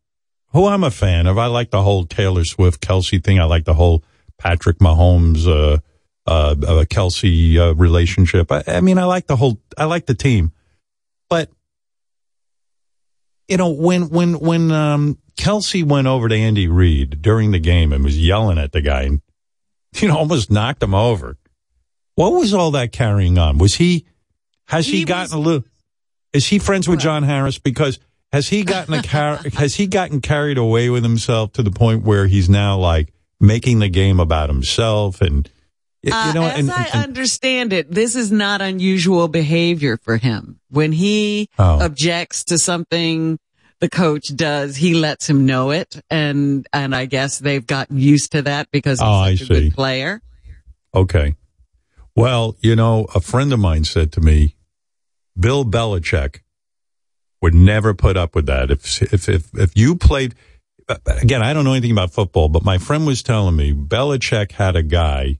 who I'm a fan of, I like the whole Taylor Swift Kelce thing. I like the whole Patrick Mahomes, uh, uh, uh, Kelce uh, relationship. I, I mean, I like the whole, I like the team. But, you know, when, when, when um, Kelce went over to Andy Reid during the game and was yelling at the guy and, you know, almost knocked him over. What was all that carrying on? Was he, has he, gotten a little, is he friends with John Harris? Because has he gotten a car, has he gotten carried away with himself to the point where he's now like making the game about himself and, you Uh, know, as and, I understand it, this is not unusual behavior for him. When he Oh. objects to something the coach does, he lets him know it, and and I guess they've gotten used to that because he's Oh, I a see. good player. Okay. Well, you know, a friend of mine said to me, Bill Belichick would never put up with that. If if if if you played again, I don't know anything about football, but my friend was telling me Belichick had a guy,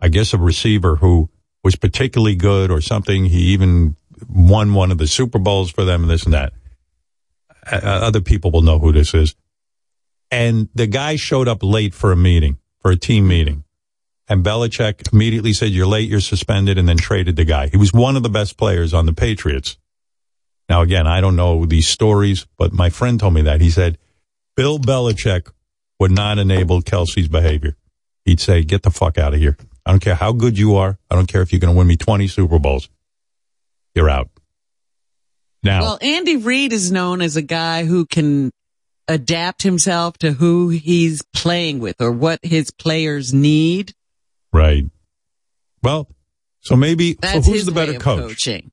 I guess a receiver who was particularly good or something. He even won one of the Super Bowls for them and this and that. Uh, other people will know who this is. And the guy showed up late for a meeting, for a team meeting. And Belichick immediately said, You're late, you're suspended, and then traded the guy. He was one of the best players on the Patriots. Now, again, I don't know these stories, but my friend told me that. He said, Bill Belichick would not enable Kelce's behavior. He'd say, Get the fuck out of here. I don't care how good you are. I don't care if you're going to win me 20 Super Bowls. You're out. Now, Well, Andy Reid is known as a guy who can adapt himself to who he's playing with or what his players need. right. Well, so maybe That's who's the better coach? coaching.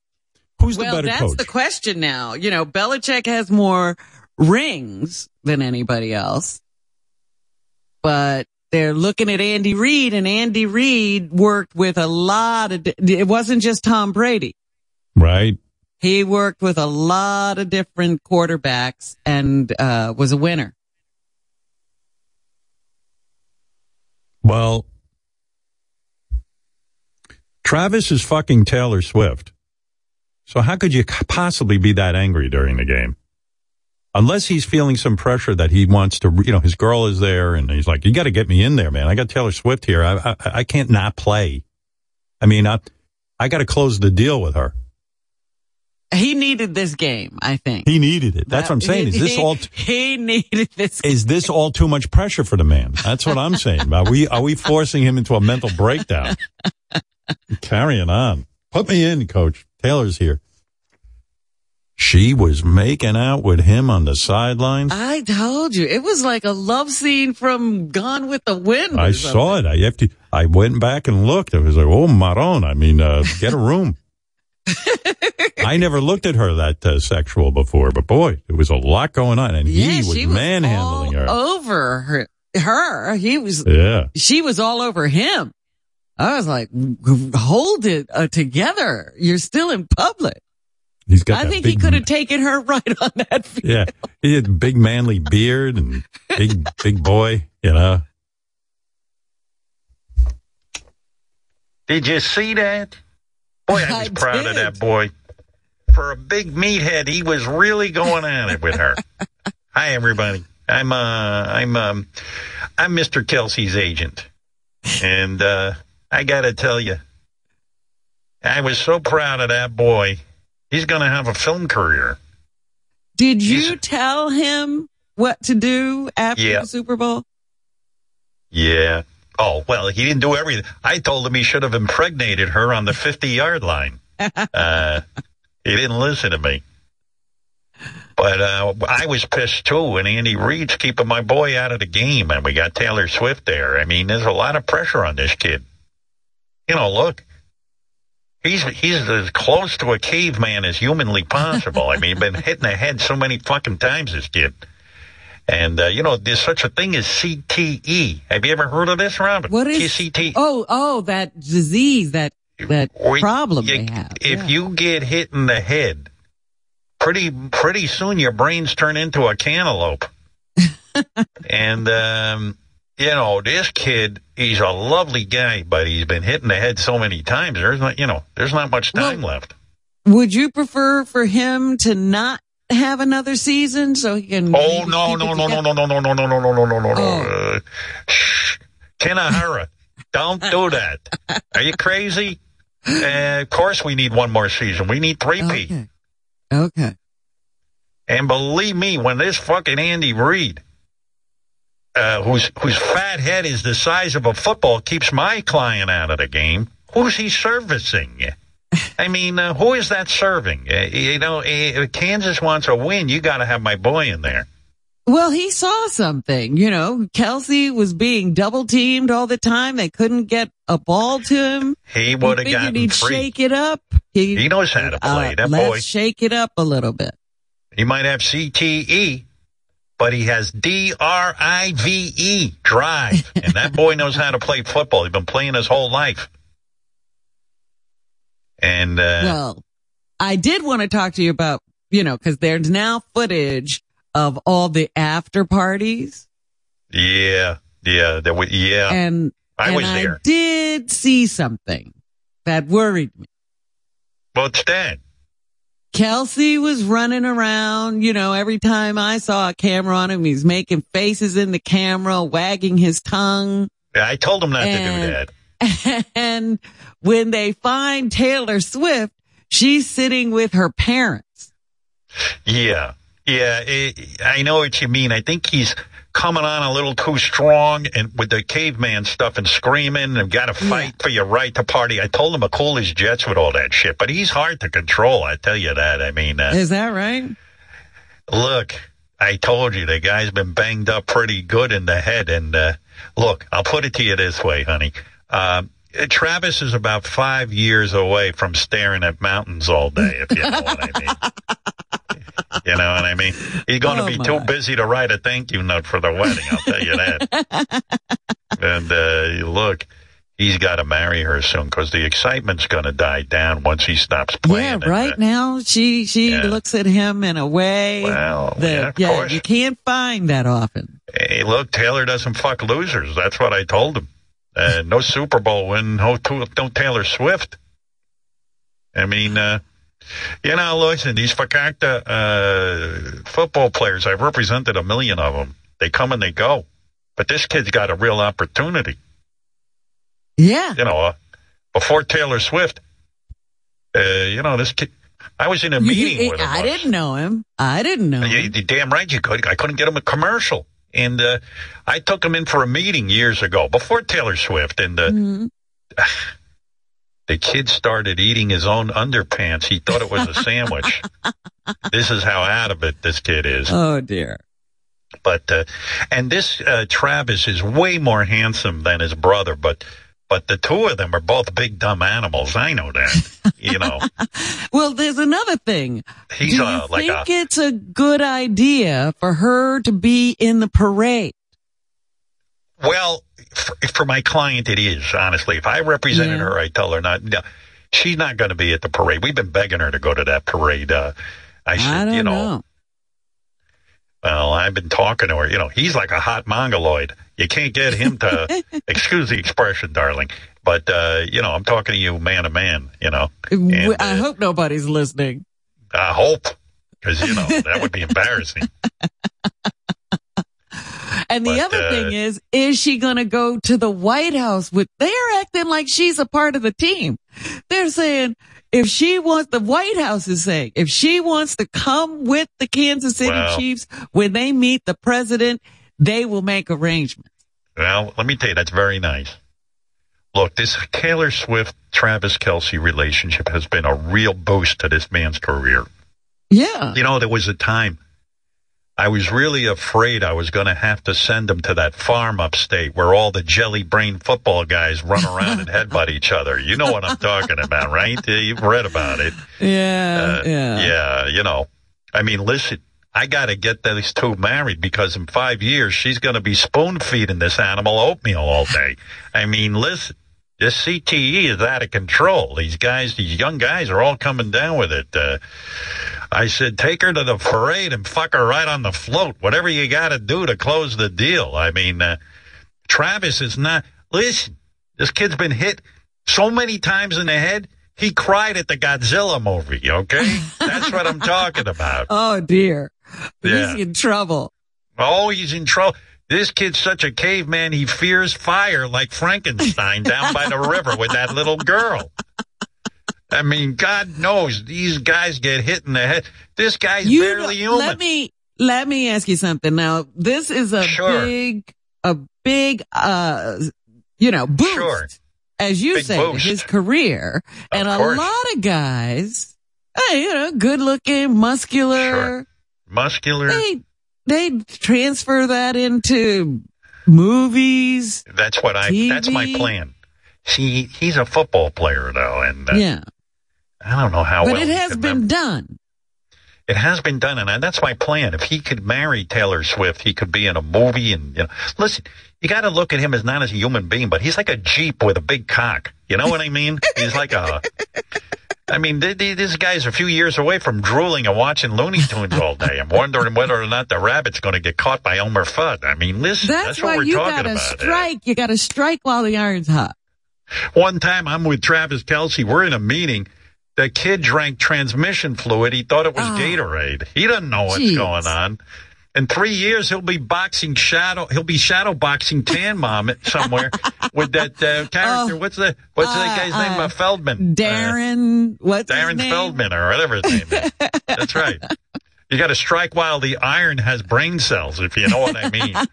Who's well, the better that's coach? the question now. You know, Belichick has more rings than anybody else, but they're looking at Andy Reid, and Andy Reid worked with a lot of. di- It wasn't just Tom Brady. right. He worked with a lot of different quarterbacks and uh, was a winner. Well, Travis is fucking Taylor Swift. So how could you possibly be that angry during the game? Unless he's feeling some pressure that he wants to, you know, his girl is there and he's like, you got to get me in there, man. I got Taylor Swift here. I, I, I can't not play. I mean, I, I got to close the deal with her. He needed this game, I think. He needed it. That's what I'm saying. Is this all, He needed this. is this all too much pressure for the man? That's what I'm saying. Are we, are we forcing him into a mental breakdown? Carrying on. Put me in, coach. Taylor's here. She was making out with him on the sidelines. I told you. It was like a love scene from Gone with the Wind. I something. saw it. I have to, I went back and looked. I was like, oh, Maron. I mean, uh, get a room. I never looked at her that uh, sexual before, but boy, there was a lot going on, and Yeah, he was was manhandling her. Over her, her. He was. Yeah. She was all over him. I was like, hold it uh, together. You're still in public. He's got I that think he could have taken her right on that. field. Yeah, he had big manly beard and big big boy. You know. Did you see that? Boy, I was I proud of that boy. For a big meathead, he was really going at it with her. Hi, everybody. I'm uh, I'm um, I'm Mr. Kelce's agent, and uh, I got to tell you, I was so proud of that boy. He's going to have a film career. Did you tell him what to do after Yeah. the Super Bowl? Yeah. Oh well, he didn't do everything. I told him he should have impregnated her on the fifty-yard line. uh, he didn't listen to me. But uh, I was pissed too, and Andy Reid's keeping my boy out of the game, and we got Taylor Swift there. I mean, there's a lot of pressure on this kid. You know, look, he's he's as close to a caveman as humanly possible. I mean, he's been hit in the head so many fucking times, this kid. And uh, you know, there's such a thing as CTE. Have you ever heard of this, Robin? What is CTE? Oh, oh, that disease, that that Wait, problem you- they have. If you get hit in the head, pretty pretty soon your brains turn into a cantaloupe. and um, you know, this kid, he's a lovely guy, but he's been hit in the head so many times. There's not, you know, there's not much time left. Would you prefer for him to not have another season so he can? Oh no no no no no no no no no no no no no no no! Uh, Kanahara, don't do that. Are you crazy? Uh, of course, we need one more season. We need three P. Okay. Okay. And believe me, when this fucking Andy Reid, uh, whose whose fat head is the size of a football, keeps my client out of the game, who's he servicing? I mean, uh, who is that serving? Uh, you know, uh, if Kansas wants a win. You got to have my boy in there. Well, he saw something. You know, Kelce was being double teamed all the time. They couldn't get a ball to him. He would have gotten he'd free. shake it up. He, He knows how to play. uh, that let's boy. shake it up a little bit. He might have CTE, but he has D R I V E drive, and that boy knows how to play football. He's been playing his whole life. And uh, well, I did want to talk to you about, you know, because there's now footage of all the after parties, yeah, yeah, there was, yeah. and I and was there. did see something that worried me. What's that? Kelce was running around, you know, every time I saw a camera on him, he's making faces in the camera, wagging his tongue. Yeah, I told him not to do that. And when they find Taylor Swift, she's sitting with her parents. Yeah, yeah, it, I know what you mean. I think he's coming on a little too strong and with the caveman stuff and screaming and got to fight for your right to party. I told him to cool his jets with all that shit, but he's hard to control. I tell you that. I mean, uh, Is that right? look, I told you the guy's been banged up pretty good in the head. And uh, look, I'll put it to you this way, honey. Um, Travis is about five years away from staring at mountains all day, if you know what I mean. You know what I mean? He's going to Oh, be my. too busy to write a thank you note for the wedding. I'll tell you that. and uh, look, he's got to marry her soon because the excitement's going to die down once he stops playing. Yeah, right now she she Yeah. looks at him in a way Well, that yeah, of yeah, you can't find that often. Hey, look, Taylor doesn't fuck losers. That's what I told him. Uh, no Super Bowl win. No, no Taylor Swift. I mean, uh, you know, listen, these Fakakta uh, football players, I've represented a million of them. They come and they go. But this kid's got a real opportunity. Yeah. You know, uh, before Taylor Swift, uh, you know, this kid, I was in a meeting with him. I didn't know him. I didn't know. You, him. damn right you could. I couldn't get him a commercial. And uh, I took him in for a meeting years ago, before Taylor Swift. And uh, Mm-hmm. the kid started eating his own underpants. He thought it was a sandwich. this is how out of it this kid is. Oh dear. But uh, and this uh, Travis is way more handsome than his brother, but but the two of them are both big dumb animals. I know that. you know, Well, there's another thing. he's Do you uh, like think a it's a good idea for her to be in the parade? well for, for my client. It is honestly. If I represented her, I tell her not. No, she's not going to be at the parade. We've been begging her to go to that parade. Uh, I said, I you know, know. Well, I've been talking to her. You know, he's like a hot mongoloid. You can't get him to, excuse the expression, darling. But, uh, you know, I'm talking to you man to man, you know. W- I hope nobody's listening. I hope. Because, you know, that would be embarrassing. And the But, other uh, thing is, is she going to go to the White House with, they're acting like she's a part of the team. They're saying, if she wants, the White House is saying, if she wants to come with the Kansas City Well- Chiefs when they meet the president, they will make arrangements. Well, let me tell you, that's very nice. Look, this Taylor Swift Travis Kelce relationship has been a real boost to this man's career. Yeah. You know, there was a time I was really afraid I was going to have to send him to that farm upstate where all the jelly brain football guys run around and headbutt each other. You know what I'm talking about, right? Uh, You've read about it. Yeah. Uh, yeah. Yeah, you know. I mean, listen, I got to get these two married because in five years she's going to be spoon feeding this animal oatmeal all day. I mean, listen, this CTE is out of control. These guys, these young guys are all coming down with it. Uh, I said, take her to the parade and fuck her right on the float. Whatever you got to do to close the deal. I mean, uh, Travis is not, listen, this kid's been hit so many times in the head. He cried at the Godzilla movie, okay? That's what I'm talking about. Oh dear. Yeah. He's in trouble. Oh, he's in trouble. This kid's such a caveman, he fears fire like Frankenstein down by the river with that little girl. I mean, God knows these guys get hit in the head. This guy's You barely human. Let me let me ask you something. Now, this is a Sure. big a big uh you know boost, Sure. as you Big say, boost. his career, and a lot of guys, hey, you know, good looking, muscular, Muscular. they they transfer that into movies. That's what I, that's my plan. See, he's a football player though, and uh, yeah, I don't know how but well it has been mem- done. It has been done, and that's my plan. If he could marry Taylor Swift, he could be in a movie. And you know, listen, you got to look at him as not as a human being, but he's like a jeep with a big cock. You know what I mean? he's like a. I mean, th- th- this guy's a few years away from drooling and watching Looney Tunes all day. I'm wondering whether or not the rabbit's going to get caught by Elmer Fudd. I mean, listen, that's, That's, what why we're you talking gotta about. strike. You gotta strike while the iron's hot. One time I'm with Travis Kelce. We're in a meeting. The kid drank transmission fluid. He thought it was ah. Gatorade. He doesn't know what's going on. In three years, he'll be boxing shadow. He'll be shadow boxing Tan Mom somewhere with that uh, character. what's the what's that guy's name? Uh, Feldman. Darren, what's his Darren? Feldman or whatever his name is. That's right. You got to strike while the iron has brain cells, if you know what I mean.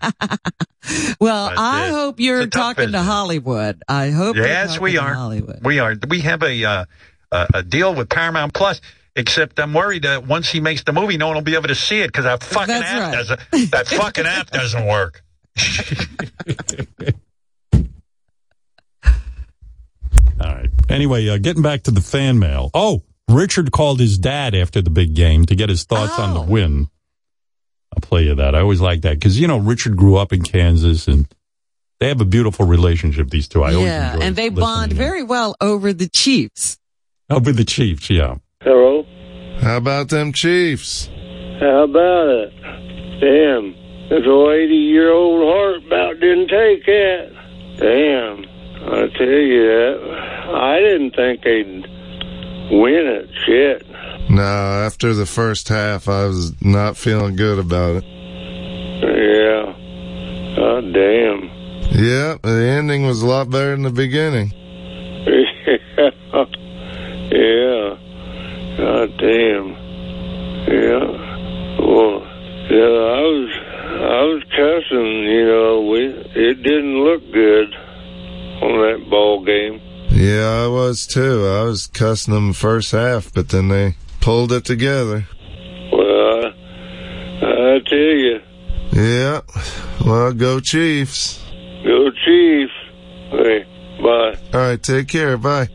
Well, But, I uh, hope you're it's a tough talking to. Hollywood. I hope. you're Yes, talking we to are. Hollywood. We are. We have a uh, a, a deal with Paramount Plus. Except I'm worried that once he makes the movie, no one will be able to see it because that fucking That's app right. doesn't. That fucking app doesn't work. All right. Anyway, uh, getting back to the fan mail. Oh, Richard called his dad after the big game to get his thoughts on the Oh. win. I'll play you that. I always like that because you know Richard grew up in Kansas and they have a beautiful relationship. These two, I always yeah, enjoy and they bond to very well over the Chiefs. Oh, with the Chiefs, yeah. Hello. How about them Chiefs? How about it? Damn. This old 80 year old heart about didn't take that. Damn. I tell you that. I didn't think they'd win it. Shit. No, after the first half, I was not feeling good about it. Yeah. Oh, damn. Yeah, the ending was a lot better than the beginning. yeah. God damn. Yeah. Well, yeah, I was, I was cussing. You know, we it didn't look good on that ball game. Yeah, I was too. I was cussing them first half, but then they pulled it together. Well, I, I tell you, Yeah. Well, go Chiefs. go Chiefs. Hey, bye. All right, take care. Bye.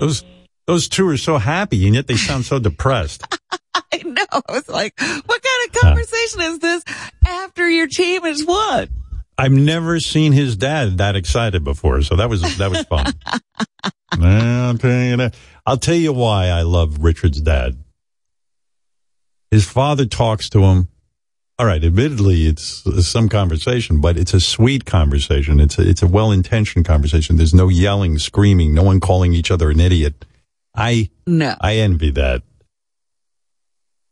Those those two are so happy, and yet they sound so depressed. I know. I was like, what kind of conversation is this after your team has won? I've never seen his dad that excited before, so that was that was fun. I'll tell you that. I'll tell you why I love Richard's dad. His father talks to him. All right, admittedly, it's some conversation, but it's a sweet conversation. It's a, it's a well intentioned conversation. There's no yelling, screaming, no one calling each other an idiot. I No. I envy that.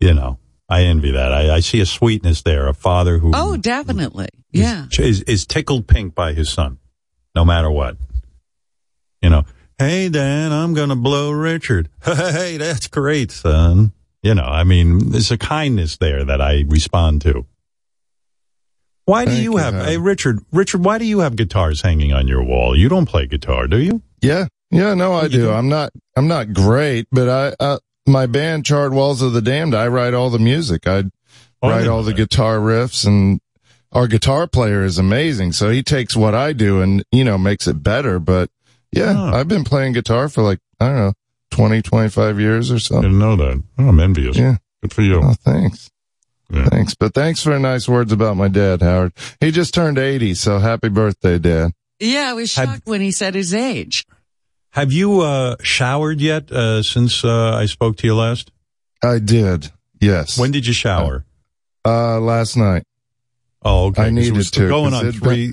You know, I envy that. I, I see a sweetness there. A father who Oh, definitely. Yeah. is, is tickled pink by his son, no matter what. You know, hey, Dan, I'm going to blow Richard. Hey, that's great, son. You know, I mean, there's a kindness there that I respond to. Why do Thank you you, have, Howard. hey, Richard, Richard, why do you have guitars hanging on your wall? You don't play guitar, do you? Yeah, yeah, no, I do. I'm not, I'm not great, but I, uh, my band, Charred Walls of the Damned, I write all the music. I Oh, write didn't all the that. guitar riffs and our guitar player is amazing. So he takes what I do and, you know, makes it better. But yeah, Oh. I've been playing guitar for like, I don't know, 20, 25 years or so. I so. didn't know that. Oh, I'm envious. Yeah. Good for you. Oh, thanks. Yeah. Thanks. But thanks for nice words about my dad, Howard. He just turned 80. So happy birthday, dad. Yeah, I was shocked when he said his age. Have you, uh, showered yet, uh, since, uh, I spoke to you last? I did. Yes. When did you shower? Uh, last night. Oh, okay. I it needed was to, Going on three,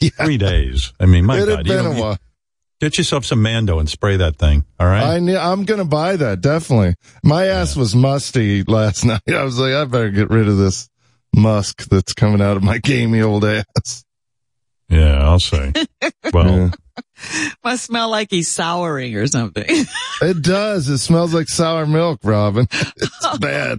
Yeah. three days. I mean, my it God. had you been a while. Get yourself some Mando and spray that thing. All right. I ne- I'm gonna buy that definitely. My ass was musty last night. I was like, I better get rid of this musk that's coming out of my gamey old ass. Yeah, I'll say. Well, Yeah. Must smell like he's souring or something. It does. It smells like sour milk, Robin. It's bad.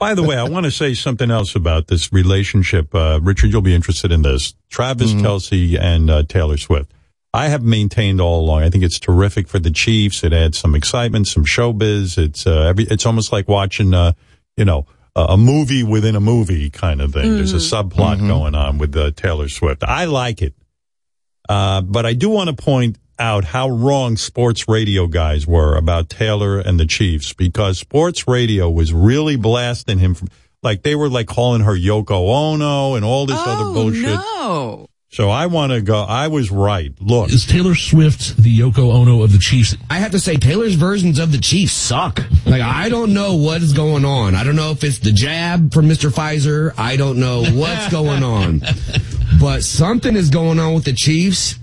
by the way, I want to say something else about this relationship. Uh, Richard, you'll be interested in this. Travis Kelce and uh, Taylor Swift. I have maintained all along. I think it's terrific for the Chiefs. It adds some excitement, some showbiz. It's uh, every. It's almost like watching, uh, you know, a movie within a movie kind of thing. There's a subplot going on with uh, Taylor Swift. I like it, uh, but I do want to point out how wrong sports radio guys were about Taylor and the Chiefs because sports radio was really blasting him from. Like they were like calling her Yoko Ono and all this other oh, bullshit. no. So I want to go. I was right. Look, Is Taylor Swift the Yoko Ono of the Chiefs? I have to say, Taylor's versions of the Chiefs suck. Like, I don't know what is going on. I don't know if it's the jab from Mr. Pfizer. I don't know what's going on. But something is going on with the Chiefs.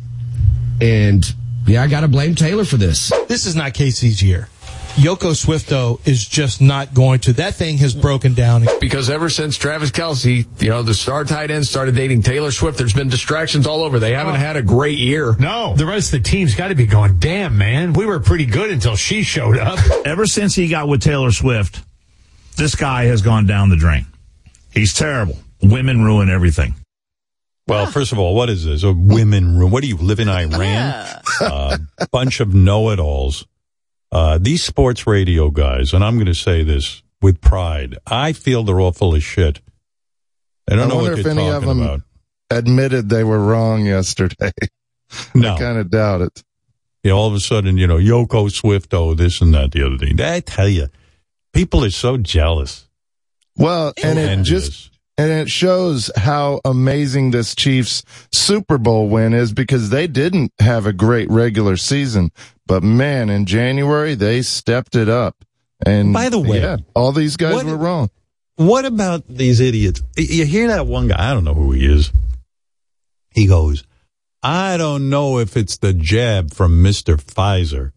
And, yeah, I got to blame Taylor for this. This is not KC's year. Yoko Swifto is just not going to. That thing has broken down. Because ever since Travis Kelce, you know, the star tight end started dating Taylor Swift, there's been distractions all over. They haven't had a great year. No, the rest of the team's got to be going, damn, man, we were pretty good until she showed up. Ever since he got with Taylor Swift, this guy has gone down the drain. He's terrible. Women ruin everything. Well, first of all, what is this? A women room? What do you live in Iran? uh, bunch of know-it-alls. Uh, these sports radio guys, and I'm going to say this with pride. I feel they're all full of shit. I don't I know what if any of them about. admitted they were wrong yesterday. No. I kind of doubt it. Yeah, all of a sudden, you know, Yoko Swift, oh, this and that the other day. I tell you, people are so jealous. Well, and it just and it shows how amazing this Chiefs Super Bowl win is because they didn't have a great regular season, but man, in January they stepped it up. And By the way, yeah, all these guys what- were wrong. What about these idiots? You hear that one guy? I don't know who he is. He goes, I don't know if it's the jab from Mr. Pfizer,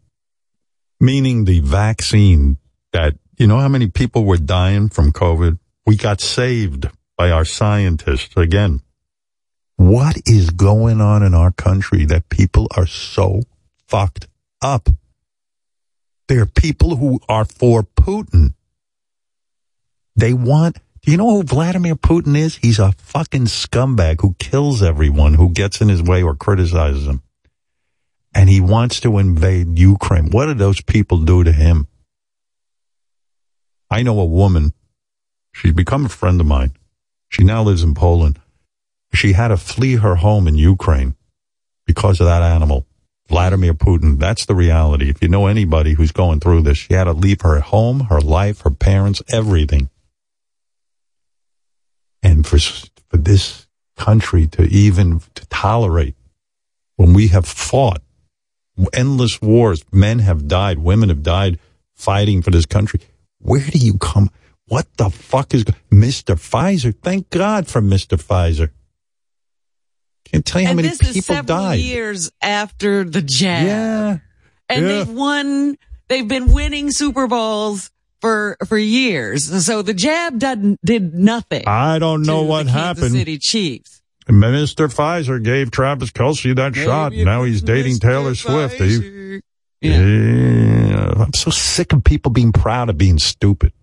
meaning the vaccine that, you know how many people were dying from COVID? We got saved by our scientists again. What is going on in our country that people are so fucked up? There are people who are for Putin. They want, do you know who Vladimir Putin is? He's a fucking scumbag who kills everyone who gets in his way or criticizes him. And he wants to invade Ukraine. What did those people do to him? I know a woman. She's become a friend of mine. She now lives in Poland. She had to flee her home in Ukraine because of that animal. Vladimir Putin. That's the reality. If you know anybody who's going through this, she had to leave her home, her life, her parents, everything. And for, for this country to even to tolerate when we have fought endless wars, men have died, women have died fighting for this country. Where do you come? What the fuck is Mr. Pfizer? Thank God for Mr. Pfizer. Can't tell you how and many this people died. years after the jab. Yeah. And Yeah. they've won, they've been winning Super Bowls for, for years. So the jab did, did nothing. I don't know what happened. City Chiefs. Minister Pfizer gave Travis Kelce that shot. Now he's dating Taylor Swift. He- yeah. I'm so sick of people being proud of being stupid.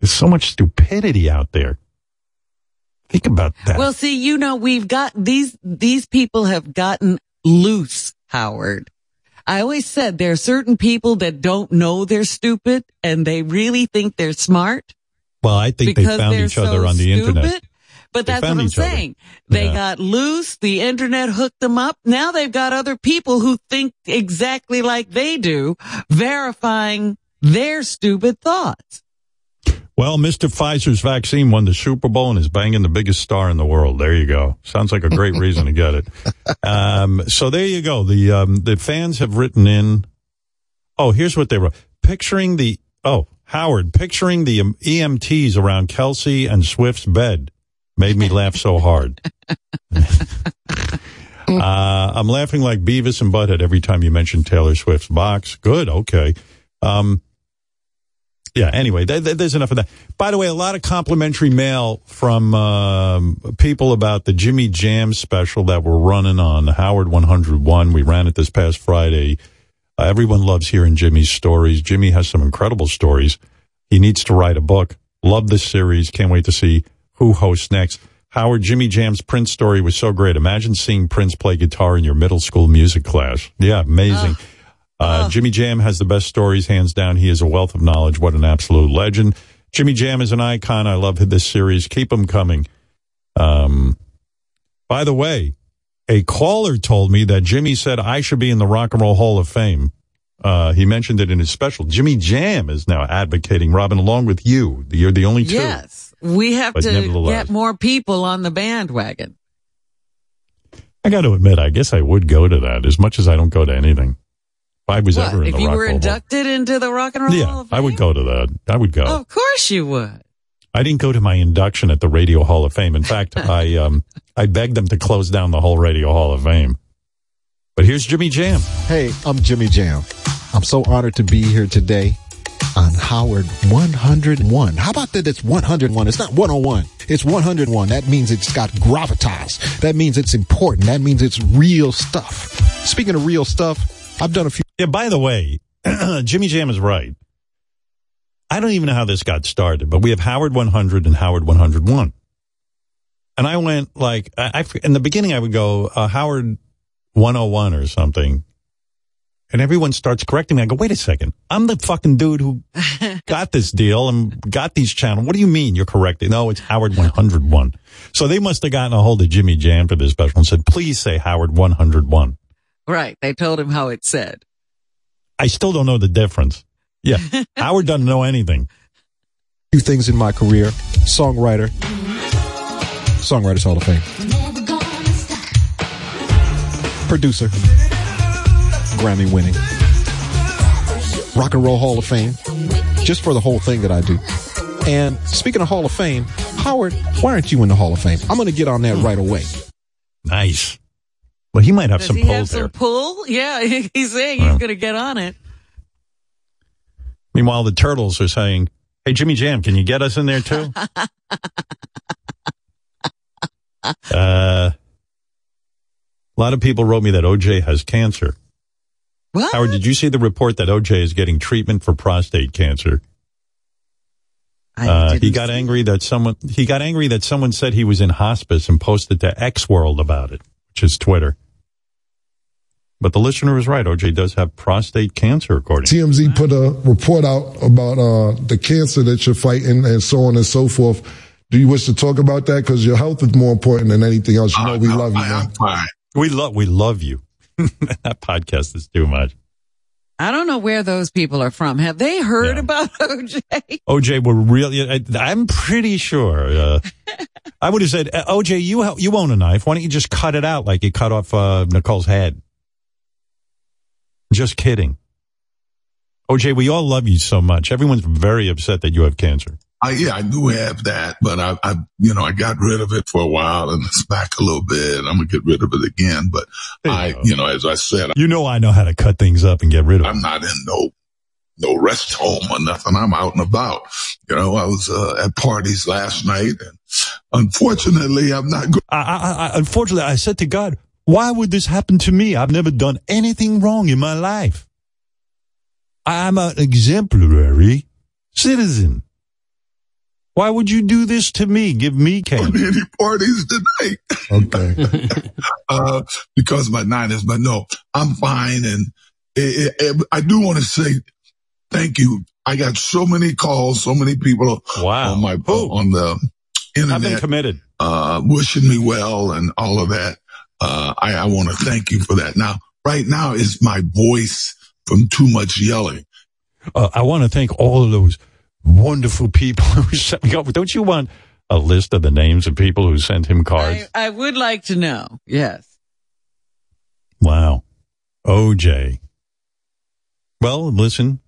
There's so much stupidity out there. Think about that. Well, see, you know, we've got these, these people have gotten loose, Howard. I always said there are certain people that don't know they're stupid and they really think they're smart. Well, I think they found they're each other so on the internet. stupid. But They that's what I'm each other. saying. They Yeah. got loose. The internet hooked them up. Now they've got other people who think exactly like they do, verifying their stupid thoughts. Well, Mr. Pfizer's vaccine won the Super Bowl and is banging the biggest star in the world. There you go. Sounds like a great reason to get it. Um, so there you go. The um, the fans have written in. Oh, here's what they wrote. Picturing the oh Howard, picturing the um, EMTs around Kelce and Swift's bed made me laugh so hard. uh, I'm laughing like Beavis and Butthead every time you mention Taylor Swift's box. Good, okay. Um, yeah, anyway, th- th- there's enough of that. By the way, a lot of complimentary mail from um, people about the Jimmy Jam special that we're running on Howard 101. We ran it this past Friday. Uh, everyone loves hearing Jimmy's stories. Jimmy has some incredible stories. He needs to write a book. Love this series. Can't wait to see who hosts next. Howard, Jimmy Jam's Prince story was so great. Imagine seeing Prince play guitar in your middle school music class. Yeah, amazing. Uh, Jimmy Jam has the best stories, hands down. He is a wealth of knowledge. What an absolute legend. Jimmy Jam is an icon. I love this series. Keep them coming. Um, by the way, a caller told me that Jimmy said I should be in the Rock and Roll Hall of Fame. Uh, he mentioned it in his special. Jimmy Jam is now advocating, Robin, along with you. You're the only two. Yes. We have But to get more people on the bandwagon. I got to admit, I guess I would go to that as much as I don't go to anything. If I was What, ever in if the you Rock were and inducted into the Rock and Roll Hall Yeah, of I would go to that. I would go. Of course you would. I didn't go to my induction at the Radio Hall of Fame. In fact, I um I begged them to close down the whole Radio Hall of Fame. But here's Jimmy Jam. Hey, I'm Jimmy Jam. I'm so honored to be here today on Howard 101. How about that it's 101? It's not 101. It's 101. That means it's got gravitas. That means it's important. That means it's real stuff. Speaking of real stuff, I've done a few. Yeah, by the way, Jimmy Jam is right. I don't even know how this got started, but we have Howard 100 and Howard 101. And I went like, I, I in the beginning I would go uh, Howard 101 or something. And everyone starts correcting me. I go, wait a second. I'm the fucking dude who got this deal and got these channels. What do you mean you're correcting? No, it's Howard 101. So they must have gotten a hold of Jimmy Jam for this special and said, please say Howard 101. Right. They told him how it said. I still don't know the difference. Yeah. Howard doesn't know anything. few things in my career. Songwriter. Songwriters Hall of Fame. Producer. Grammy winning. Rock and Roll Hall of Fame. Just for the whole thing that I do. And speaking of Hall of Fame, Howard, why aren't you in the Hall of Fame? I'm going to get on that right away. Nice. Well, he might have Does some pull have there. some pull? Yeah, he's saying he's Well. going to get on it. Meanwhile, the turtles are saying, "Hey, Jimmy Jam, can you get us in there too?" uh, a lot of people wrote me that OJ has cancer. What? Howard, did you see the report that OJ is getting treatment for prostate cancer? Uh, he got angry that someone he got angry that someone said he was in hospice and posted to X World about it, which is Twitter. But the listener was right. OJ does have prostate cancer, according. To. TMZ put a report out about uh, the cancer that you're fighting and so on and so forth. Do you wish to talk about that? Because your health is more important than anything else. You know, we love you, man. We love we love you. that podcast is too much. I don't know where those people are from. Have they heard about OJ? OJ were really. I, I'm pretty sure. Uh, I would have said, uh, OJ, you you own a knife. Why don't you just cut it out like you cut off uh, Nicole's head? Just kidding. OJ, we all love you so much. Everyone's very upset that you have cancer. I, yeah, I do have that, but I, I, you know, I got rid of it for a while and it's back a little bit. I'm gonna get rid of it again, but I, you know, as I said, You know I know how to cut things up and get rid of I'm them. not in no, no rest home or nothing. I'm out and about. You know, I was uh, at parties last night and unfortunately I'm not good. I, I, I, unfortunately, I said to God, why would this happen to me? I've never done anything wrong in my life. I'm an exemplary citizen. Why would you do this to me? Give me cancer. any parties tonight. Okay. uh, because of my nines, but no, I'm fine. And it, it, it- I do want to say thank you. I got so many calls, so many people Wow. on my, on the I've been internet, committed. uh, wishing me well and all of that. Uh, I, I want to thank you for that. Now, right now is my voice from too much yelling. Uh, I want to thank all of those wonderful people who sent me over. Don't you want a list of the names of people who sent him cards? I, I would like to know. Yes. Wow. OJ. Well, listen,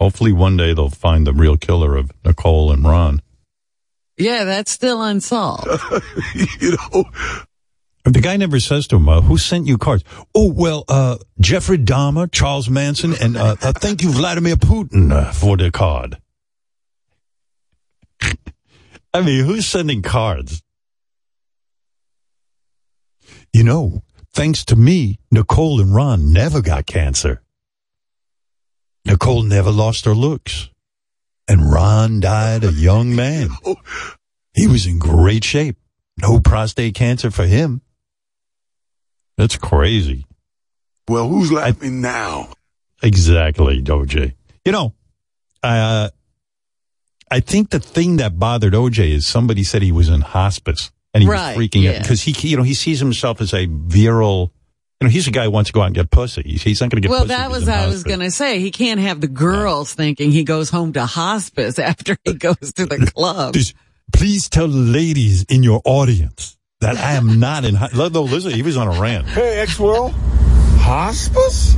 hopefully one day they'll find the real killer of Nicole and Ron. Yeah, that's still unsolved. you know, The guy never says to him, uh, who sent you cards? Oh, well, uh, Jeffrey Dahmer, Charles Manson, and uh, uh, thank you, Vladimir Putin, uh, for the card. I mean, who's sending cards? You know, thanks to me, Nicole and Ron never got cancer. Nicole never lost her looks. And Ron died a young man. He was in great shape. No prostate cancer for him. That's crazy. Well, who's laughing now? Exactly, OJ. You know, uh, I think the thing that bothered OJ is somebody said he was in hospice and he Right, was freaking yeah. out because he, you know, he sees himself as a virile. You know, he's a guy who wants to go out and get pussy. He's, he's not going to get pussy. Well, that if he's was in I was going to say. He can't have the girls thinking he goes home to hospice after he goes to the club. Please tell the ladies in your audience that I am not in. ho- No, listen, he was on a rant. Hey, X World. Hospice?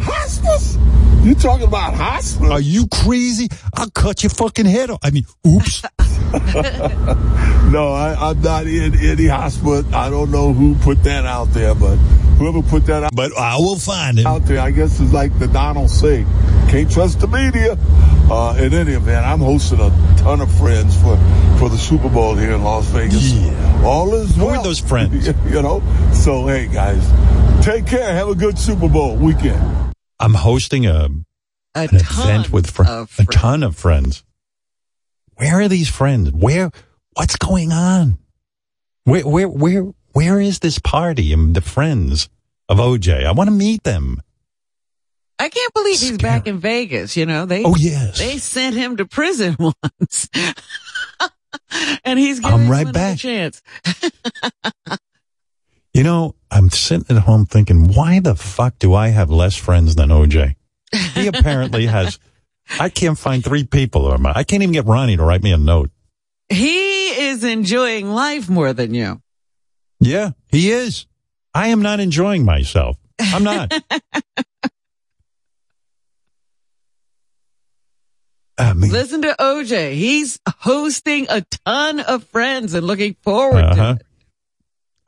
Hospice? You talking about hospice? Are you crazy? I'll cut your fucking head off. I mean, oops. No, I, I'm not in any hospital. I don't know who put that out there, but whoever put that out, but I will find it out there. I guess is like the Donald say, can't trust the media. Uh, in any event, I'm hosting a ton of friends for for the Super Bowl here in Las Vegas. Yeah. All is Who are those friends? you know. So hey, guys, take care. Have a good Super Bowl weekend. I'm hosting a A an event with fr- a ton of friends. Where are these friends? Where? What's going on? Where? Where? Where? Where is this party and the friends of OJ? I want to meet them. I can't believe he's back in Vegas. You know they. Oh, yes. They sent him to prison once, and he's I'm right back. chance. You know, I'm sitting at home thinking, why the fuck do I have less friends than OJ? He apparently has. I can't find three people. Or my, I can't even get Ronnie to write me a note. He is enjoying life more than you. Yeah, he is. I am not enjoying myself. I'm not. I mean, Listen to OJ. He's hosting a ton of friends and looking forward to uh-huh. it.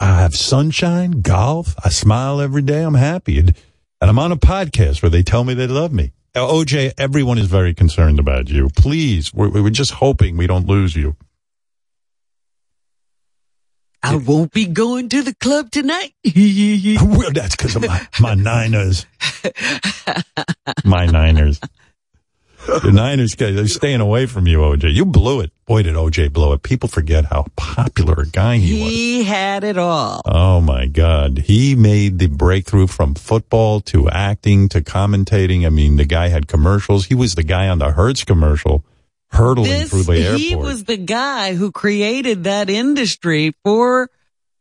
I have sunshine, golf. I smile every day. I'm happy. And, and I'm on a podcast where they tell me they love me. OJ, everyone is very concerned about you. Please, we're, we're just hoping we don't lose you. I won't be going to the club tonight. well, that's because of my, my Niners. my Niners. The Niners, guys, they're staying away from you, OJ. You blew it. Boy, did OJ blow it. People forget how popular a guy he was. he had it all. Oh my God. He made the breakthrough from football to acting to commentating. I mean, the guy had commercials. He was the guy on the Hertz commercial hurtling This, through the airport. he was the guy who created that industry for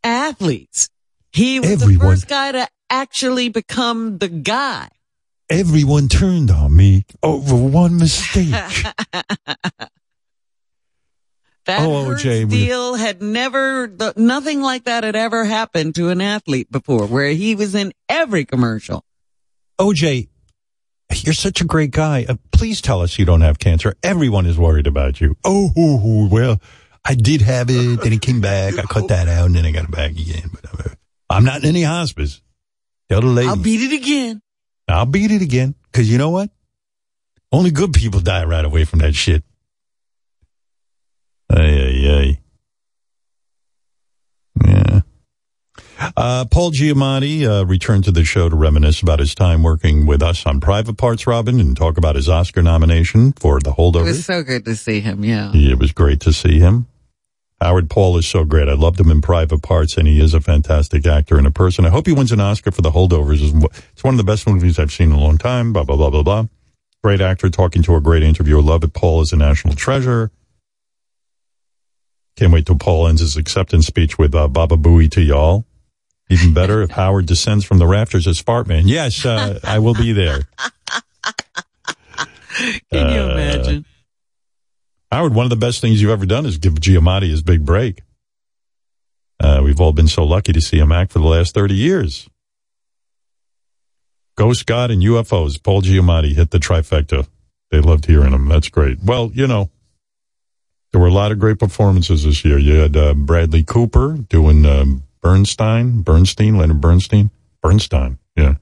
athletes. He was the first guy to actually become the guy. Everyone turned on me over one mistake. That Oh, Hertz OJ, deal had never, nothing like that had ever happened to an athlete before, where he was in every commercial. OJ, you're such a great guy. Uh, please tell us you don't have cancer. Everyone is worried about you. Oh, well, I did have it, then it came back. I cut that out, and then I got it back again. But I'm not in any hospice. Tell the lady. I'll beat it again. I'll beat it again. Because you know what? Only good people die right away from that shit. Ay, ay, ay. Yeah. Uh, Paul Giamatti uh, returned to the show to reminisce about his time working with us on Private Parts, Robin, and talk about his Oscar nomination for The Holdover. It was so good to see him. Yeah. It was great to see him. Howard Paul is so great. I loved him in Private Parts, and he is a fantastic actor and a person. I hope he wins an Oscar for The Holdovers. It's one of the best movies I've seen in a long time. Blah blah blah blah blah. Great actor, talking to a great interviewer. Love it. Paul is a national treasure. Can't wait till Paul ends his acceptance speech with uh, Baba Booey to y'all. Even better if Howard descends from the rafters as Fartman. Yes, uh, I will be there. Can you Uh, imagine? Howard, one of the best things you've ever done is give Giamatti his big break. Uh, we've all been so lucky to see him act for the last 30 years. Ghost God and UFOs, Paul Giamatti hit the trifecta. They loved hearing him. That's great. Well, you know, there were a lot of great performances this year. You had uh, Bradley Cooper doing um, Bernstein, Bernstein, Leonard Bernstein, Bernstein, yeah.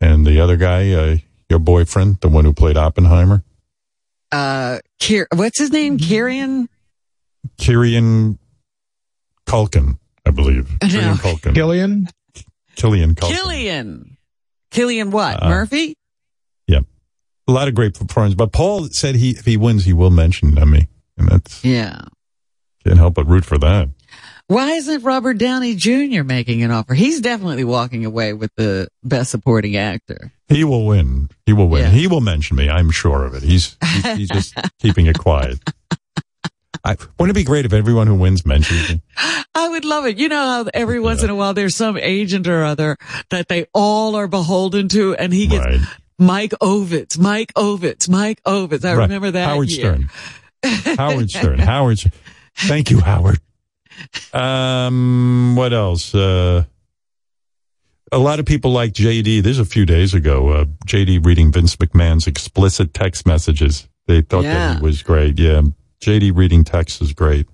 And the other guy, uh, your boyfriend, the one who played Oppenheimer. Uh, Kier, what's his name? Kieran? Kirian Culkin, I believe. No. Kieran Culkin. Killian? Killian Culkin. Killian. Killian what? Uh, Murphy? Yeah. A lot of great performances. But Paul said he if he wins, he will mention me. And that's Yeah. can't help but root for that. Why isn't Robert Downey Jr. making an offer? He's definitely walking away with the best supporting actor. He will win. He will win. Yeah. He will mention me. I'm sure of it. He's he's, he's just keeping it quiet. I, wouldn't it be great if everyone who wins mentions me? I would love it. You know how every once in a while there's some agent or other that they all are beholden to and he gets Right. Mike Ovitz, Mike Ovitz, Mike Ovitz. I Right. remember that Howard year. Stern. Howard Stern. Howard. Stern. Thank you, Howard. Um, what else? Uh, a lot of people like JD. This is a few days ago. Uh, JD reading Vince McMahon's explicit text messages. They thought that Yeah. he was great. Yeah, JD reading text is great.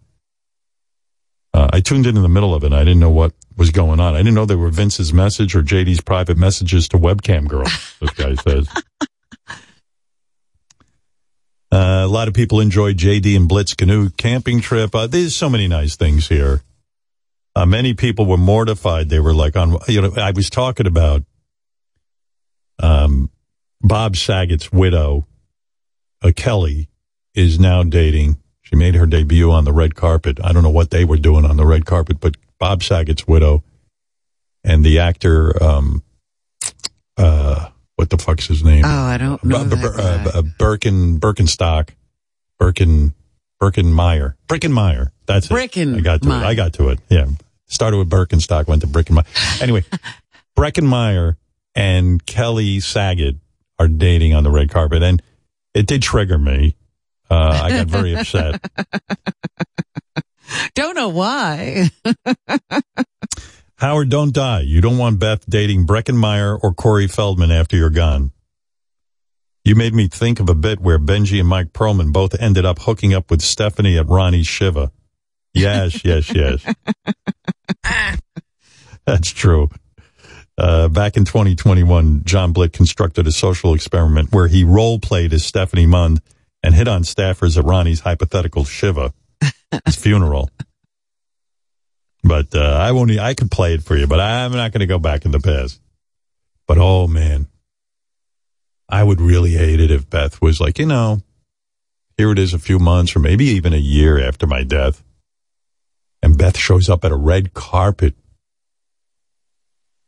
Uh, I tuned in in the middle of it. I didn't know what was going on. I didn't know they were Vince's message or JD's private messages to webcam girl. This guy says. Uh, a lot of people enjoyed JD and Blitz canoe camping trip. Uh, there's so many nice things here. Uh, many people were mortified. They were like on, you know, I was talking about, um, Bob Saget's widow, uh, Kelly is now dating. She made her debut on the red carpet. I don't know what they were doing on the red carpet, but Bob Saget's widow and the actor, um, uh, what the fuck's his name? Oh, I don't know. B- that uh, B- Birkin Birkenstock, Birkin Birkenmeyer, Brickenmeyer. That's it. Bricken I got to it. I got to it. Yeah, started with Birkenstock, went to Brickenmeyer. Anyway, Breckenmeyer and Kelly Saget are dating on the red carpet, and it did trigger me. Uh, I got very upset. Don't know why. Howard, don't die. You don't want Beth dating Breckenmeyer or Corey Feldman after you're gone. You made me think of a bit where Benjy and Mike Perlman both ended up hooking up with Stephanie at Ronnie's Shiva. Yes, yes, yes. That's true. Uh, back in 2021, John Blick constructed a social experiment where he role played as Stephanie Mund and hit on staffers at Ronnie's hypothetical Shiva, his funeral. But uh, I won't. I could play it for you, but I'm not going to go back in the past. But oh man, I would really hate it if Beth was like, you know, here it is, a few months or maybe even a year after my death, and Beth shows up at a red carpet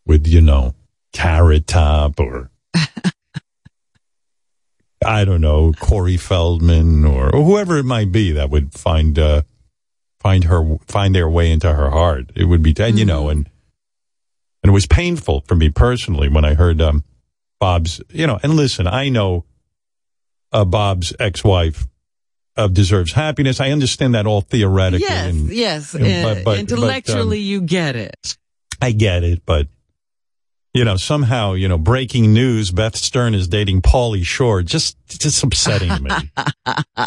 with you know carrot top or I don't know Corey Feldman or, or whoever it might be that would find uh, find her find their way into her heart. It would be and you know and and it was painful for me personally when I heard um, Bob's you know and listen I know uh, Bob's ex wife uh, deserves happiness. I understand that all theoretically. Yes, and, yes. and- uh, but- but- intellectually, but, um, you get it. I get it, but you know, somehow, you know, breaking news: Beth Stern is dating Pauly Shore. Just, just upsetting me.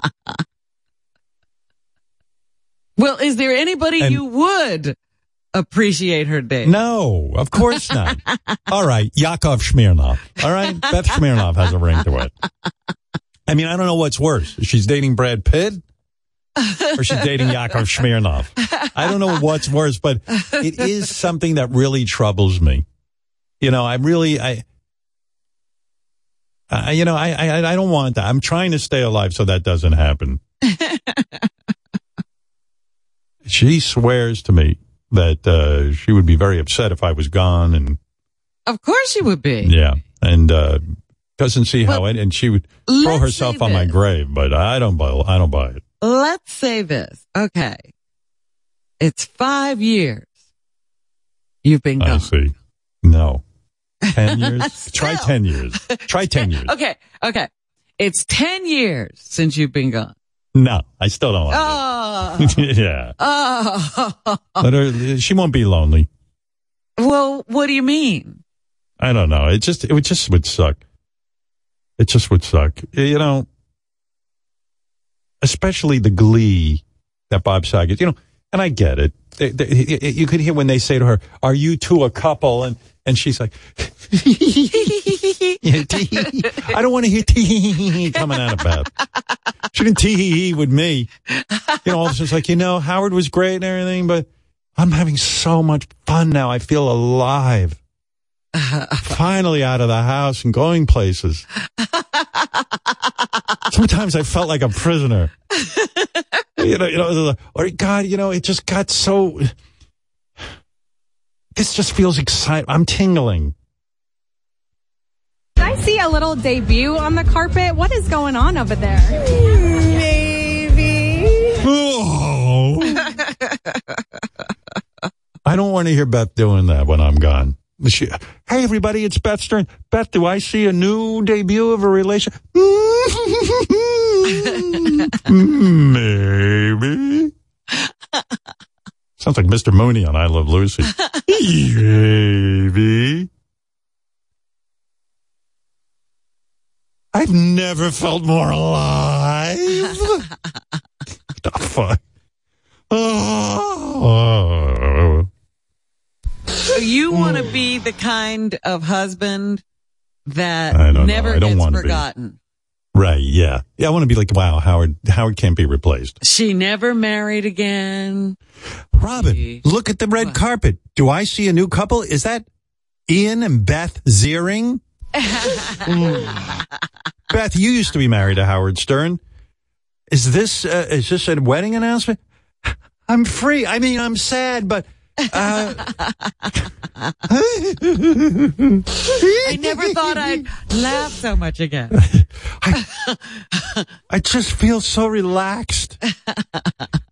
Well, is there anybody And- you would appreciate her date? No, of course not. All right, Yakov Smirnoff. All right, Beth Smirnoff has a ring to it. I mean, I don't know what's worse. She's dating Brad Pitt or she's dating Yakov Smirnoff. I don't know what's worse, but it is something that really troubles me. You know, I'm really, I, I you know, I, I, I don't want that. I'm trying to stay alive so that doesn't happen. she swears to me that uh, she would be very upset if I was gone, and Of course she would be. yeah, and uh, doesn't see how it, and she would throw herself on my grave. But I don't buy, I don't buy it. Let's say this. Okay. It's five years. You've been gone. I see. No, ten years. Try ten years. Try ten years. Okay. Okay. It's 10 years since you've been gone. No, I still don't like Oh. it. yeah, oh. let her. She won't be lonely. Well, what do you mean? I don't know. It just it would just would suck. It just would suck. You know, especially the glee that Bob Saget. You know, and I get it. They- they- you could hear when they say to her, "Are you two a couple?" and and she's like, "I don't want to hear tee coming out of Beth." She didn't tee with me. You know, all of a sudden it's like, you know, Howard was great and everything, but I'm having so much fun now. I feel alive. Finally out of the house and going places. Sometimes I felt like a prisoner. you know, you know, or oh, God, you know, it just got so. This just feels exciting. I'm tingling. I see a little debut on the carpet. What is going on over there? Maybe. Oh. I don't want to hear Beth doing that when I'm gone. She, hey, everybody, it's Beth Stern. Beth, do I see a new debut of a relation? Maybe. Sounds like Mr. Mooney on I Love Lucy. Maybe. I've never felt more alive. the fuck? Oh. So you want to be the kind of husband that I don't never I don't gets wanna be. forgotten. Right, yeah. Yeah, I want to be like, wow, Howard Howard can't be replaced. She never married again. Robin, look at the red carpet. Do I see a new couple? Is that Ian and Beth Ziering? Beth, you used to be married to Howard Stern. Is this uh, is this a wedding announcement? I'm free. I mean, I'm sad, but uh, I never thought I'd laugh so much again. I just feel so relaxed.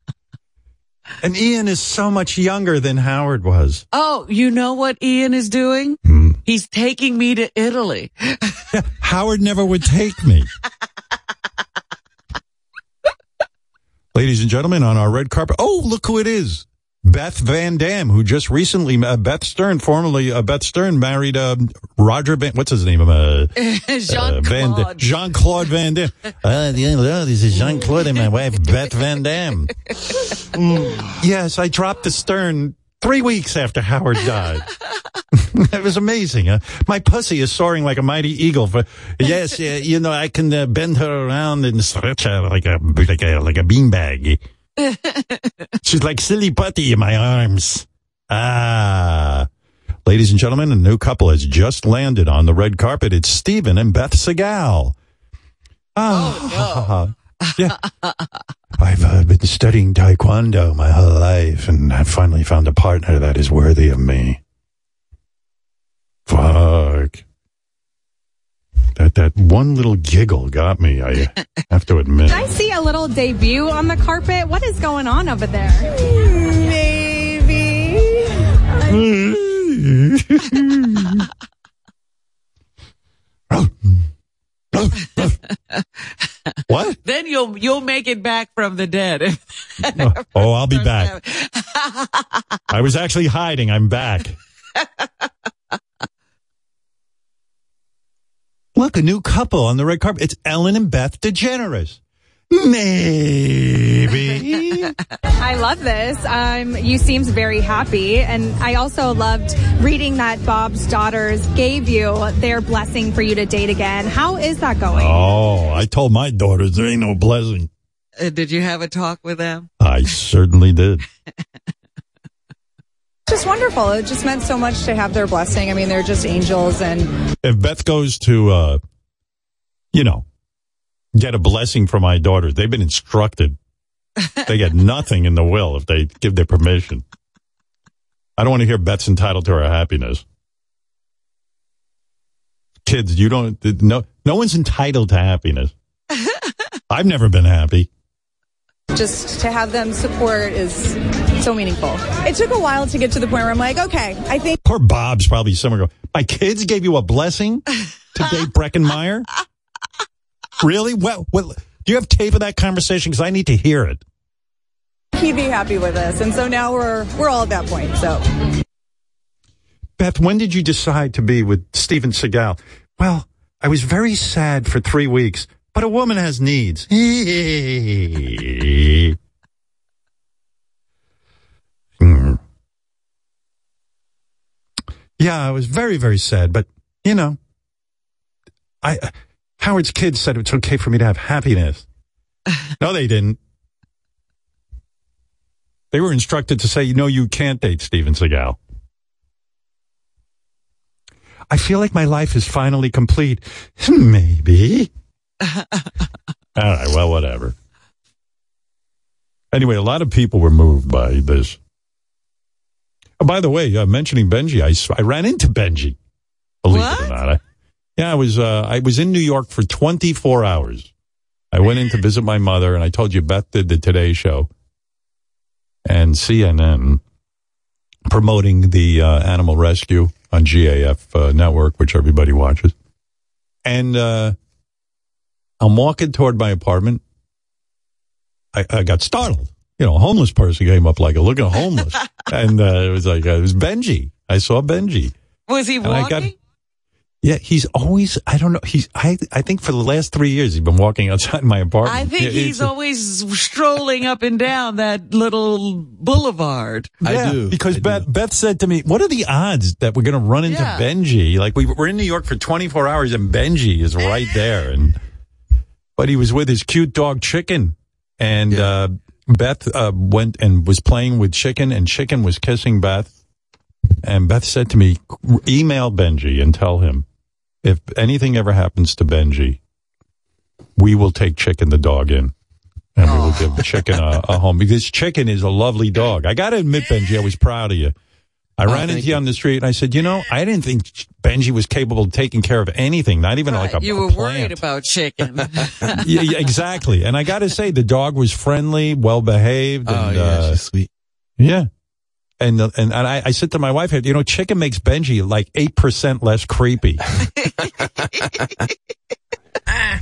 and Ian is so much younger than Howard was. Oh, you know what Ian is doing? Hmm. He's taking me to Italy. Howard never would take me. Ladies and gentlemen, on our red carpet. Oh, look who it is. Beth Van Damme, who just recently, uh, Beth Stern, formerly uh, Beth Stern, married uh, Roger Van, what's his name? Uh, Jean Van Damme- Claude. Jean-Claude Van Damme. Uh, this is Jean-Claude and my wife, Beth Van Damme. Mm. Yes, I dropped the Stern Three weeks after Howard died. that was amazing. Huh? My pussy is soaring like a mighty eagle. For yes, uh, you know I can uh, bend her around and stretch her like a like a like a beanbag. She's like silly putty in my arms. Ah. Ladies and gentlemen, a new couple has just landed on the red carpet. It's Steven and Beth Seagal. Ah. yeah. I've uh, been studying Taekwondo my whole life, and I finally found a partner that is worthy of me. Fuck. That that one little giggle got me. I have to admit. Did I see a little debut on the carpet? What is going on over there? Maybe. what? Then you'll you'll make it back from the dead. oh, I'll be back. I was actually hiding. I'm back. Look, a new couple on the red carpet. It's Ellen and Beth DeGeneres. Maybe. I love this. Um, you seems very happy, and I also loved reading that Bob's daughters gave you their blessing for you to date again. How is that going? Oh, I told my daughters there ain't no blessing. Uh, did you have a talk with them? I certainly did. Just wonderful. It just meant so much to have their blessing. I mean, they're just angels, and If Beth goes to, uh, you know, get a blessing for my daughters, they've been instructed. they get nothing in the will if they give their permission. I don't want to hear Beth's entitled to her happiness. Kids, you don't, no, no one's entitled to happiness. I've never been happy. Just to have them support is so meaningful. It took a while to get to the point where I'm like, okay, I think Poor Bob's probably somewhere go, my kids gave you a blessing to date Breckenmeyer? Really? Well, well, do you have tape of that conversation? Because I need to hear it. he'd be happy with us, and so now we're we're all at that point. So Beth, when did you decide to be with Steven Seagal? Well, I was very sad for three weeks, but a woman has needs. Yeah, I was very, very sad, but you know, I, Howard's kids said it's okay for me to have happiness. no, they didn't. They were instructed to say, no, you can't date Steven Seagal. I feel like my life is finally complete. Maybe. All right, well, whatever. Anyway, a lot of people were moved by this. Oh, by the way, uh, mentioning Benjy, I, I ran into Benjy. Believe it or not. I, yeah, I was uh, I was in New York for 24 hours. I went in to visit my mother, and I told you Beth did the Today Show and CNN promoting the uh, animal rescue on GAF uh, network, which everybody watches. And uh, I'm walking toward my apartment. I, I got startled. You know, a homeless person came up like a looking homeless, and uh, it was like uh, it was Benjy. I saw Benjy. Was he And walking? got- Yeah, he's always. I don't know. He's. I. I think for the last three years he's been walking outside my apartment. I think Yeah, he's always strolling up and down that little boulevard. Yeah, I do because Beth, Beth said to me, "What are the odds that we're going to run into Yeah. Benjy? Like we we're in New York for 24 hours, and Benjy is right there." And but he was with his cute dog Chicken, and uh, Beth uh, went and was playing with Chicken, and Chicken was kissing Beth. And Beth said to me, "Email Benjy and tell him if anything ever happens to Benjy, we will take Chicken the dog in." And we will give Chicken a, a home because Chicken is a lovely dog. I got to admit, Benjy, I was proud of you. I Oh, ran thank into you on the street and I said, you know, I didn't think Benjy was capable of taking care of anything, not even like a, you a were plant. worried about chicken. yeah, yeah, exactly. And I got to say, the dog was friendly, well behaved. And, Oh, yeah, uh, she's sweet. Yeah. And, uh, and, and I, I said to my wife, you know, chicken makes Benjy like 8% less creepy.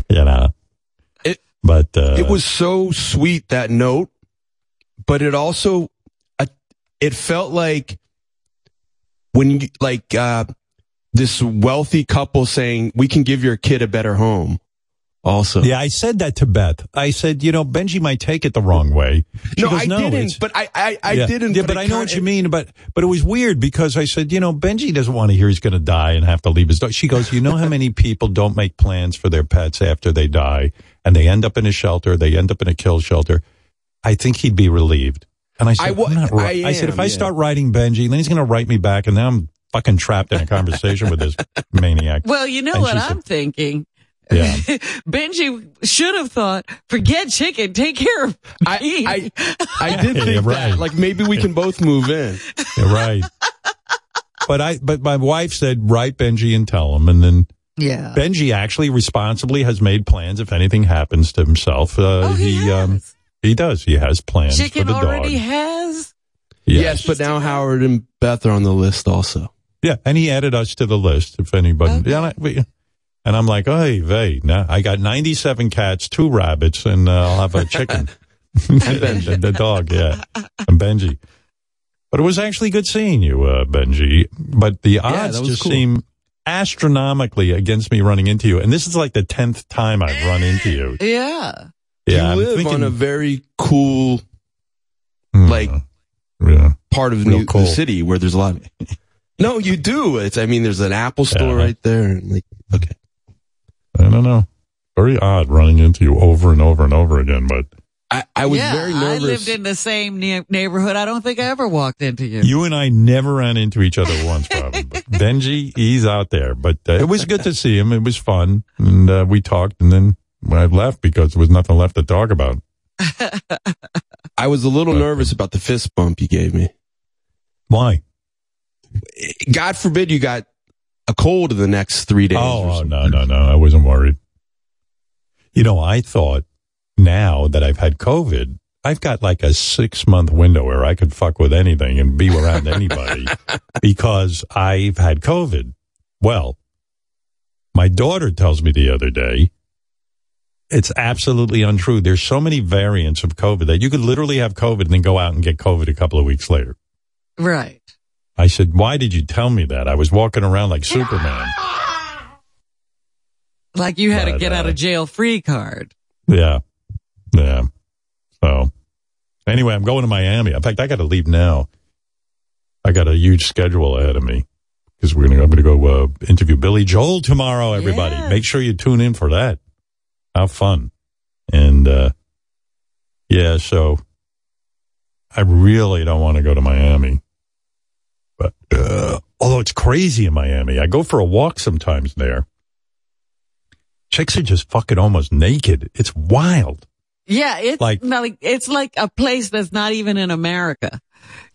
you know. It, but, uh, it was so sweet that note, but it also, uh, it felt like when you, like, uh, this wealthy couple saying, we can give your kid a better home. Also, Yeah, I said that to Beth. I said, you know, Benjy might take it the wrong way. She no, goes, I no, didn't. But I, I, I Yeah. didn't. Yeah, but, it I know what you mean. But but it was weird because I said, you know, Benjy doesn't want to hear he's going to die and have to leave his dog. She goes, you know how many people don't make plans for their pets after they die and they end up in a shelter, they end up in a kill shelter. I think he'd be relieved. And I said, I wa- I'm not ri- I I said, if am, I start writing Benjy, then he's going to write me back, and then I'm fucking trapped in a conversation with this maniac. Well, you know And what I'm thinking. Yeah. Benjy should have thought, forget chicken, take care of me. I, I did Yeah, think right. that. Like maybe we can both move in. Yeah, right. but I, but my wife said, write Benjy and tell him, and then yeah. Benjy actually responsibly has made plans. If anything happens to himself, uh, Oh, he he um, he does. He has plans Chicken for the already dog. has. Yes, but now Howard and Beth are on the list also. Yeah, and he added us to the list. If anybody, yeah, and, I, we- and I'm like, oh, hey, now I got 97 cats, two rabbits, and uh, I'll have a chicken. and the, the dog, yeah, and Benjy. But it was actually good seeing you, uh, Benjy. But the odds that was just cool. seem astronomically against me running into you. And this is like the tenth time I've run into you. Yeah. Yeah, you I'm live thinking- on a very cool, Hmm. like, yeah. part of New, cool. the city where there's a lot. Of, no, you do. It's. I mean, there's an Apple store Yeah. right there, and like, okay. I don't know. Very odd running into you over and over and over again, but I, I was yeah, very I lived in the same ne- neighborhood. I don't think I ever walked into you. You and I never ran into each other once, probably. Benjy, he's out there. But uh, it was good to see him. It was fun. And uh, we talked, and then I left because there was nothing left to talk about. I was a little uh, nervous about the fist bump you gave me. Why? God forbid you got a cold in the next three days. Oh, oh, no, no, no. I wasn't worried. You know, I thought now that I've had COVID, I've got like a six month window where I could fuck with anything and be around anybody because I've had COVID. Well, my daughter tells me the other day, it's absolutely untrue. There's so many variants of COVID that you could literally have COVID and then go out and get COVID a couple of weeks later. Right. I said, why did you tell me that? I was walking around like Superman. Like you had a But, get out uh, of jail free card. Yeah. Yeah. So anyway, I'm going to Miami. In fact, I got to leave now. I got a huge schedule ahead of me because we're going to, I'm going to go uh, interview Billy Joel tomorrow, everybody. Yes. Make sure you tune in for that. How fun. And, uh, yeah, so I really don't want to go to Miami. But, uh, although it's crazy in Miami, I go for a walk sometimes there. Chicks are just fucking almost naked. It's wild. Yeah, it's Like- like, it's like a place that's not even in America.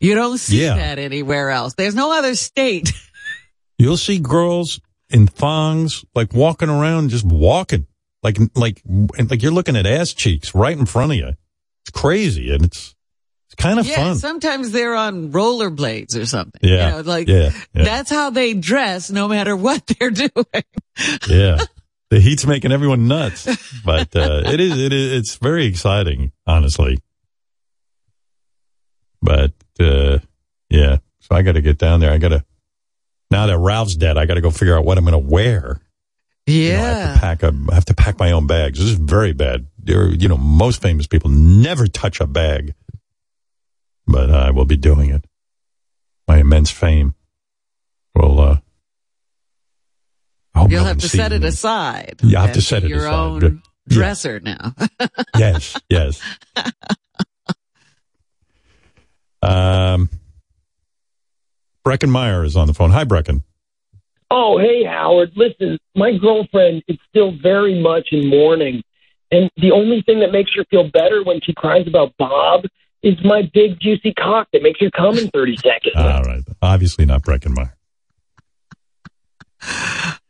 You don't see Yeah. that anywhere else. There's no other state. You'll see girls in thongs, like walking around, just walking, like like like you're looking at ass cheeks right in front of you. It's crazy, and it's it's kind of yeah, fun. sometimes they're on rollerblades or something. Yeah, You know, like yeah, yeah. that's how they dress no matter what they're doing. yeah, the heat's making everyone nuts, but uh, it is it is it's very exciting, honestly. But uh, yeah, so I got to get down there. I got to now that Ralph's dead, I got to go figure out what I'm going to wear. You know, I have to pack a, I have to pack my own bags. This is very bad. There, you know, most famous people never touch a bag, but I will be doing it. My immense fame will. Uh, You'll no have to set it me. aside. Yeah, I have to set it your aside. own Yeah. dresser now. yes, yes. Um, Breckin Meyer is on the phone. Hi, Breckin. Oh, hey, Howard. Listen, my girlfriend is still very much in mourning. And the only thing that makes her feel better when she cries about Bob is my big, juicy cock that makes her come in 30 seconds. All right. Obviously not Breckin Meyer.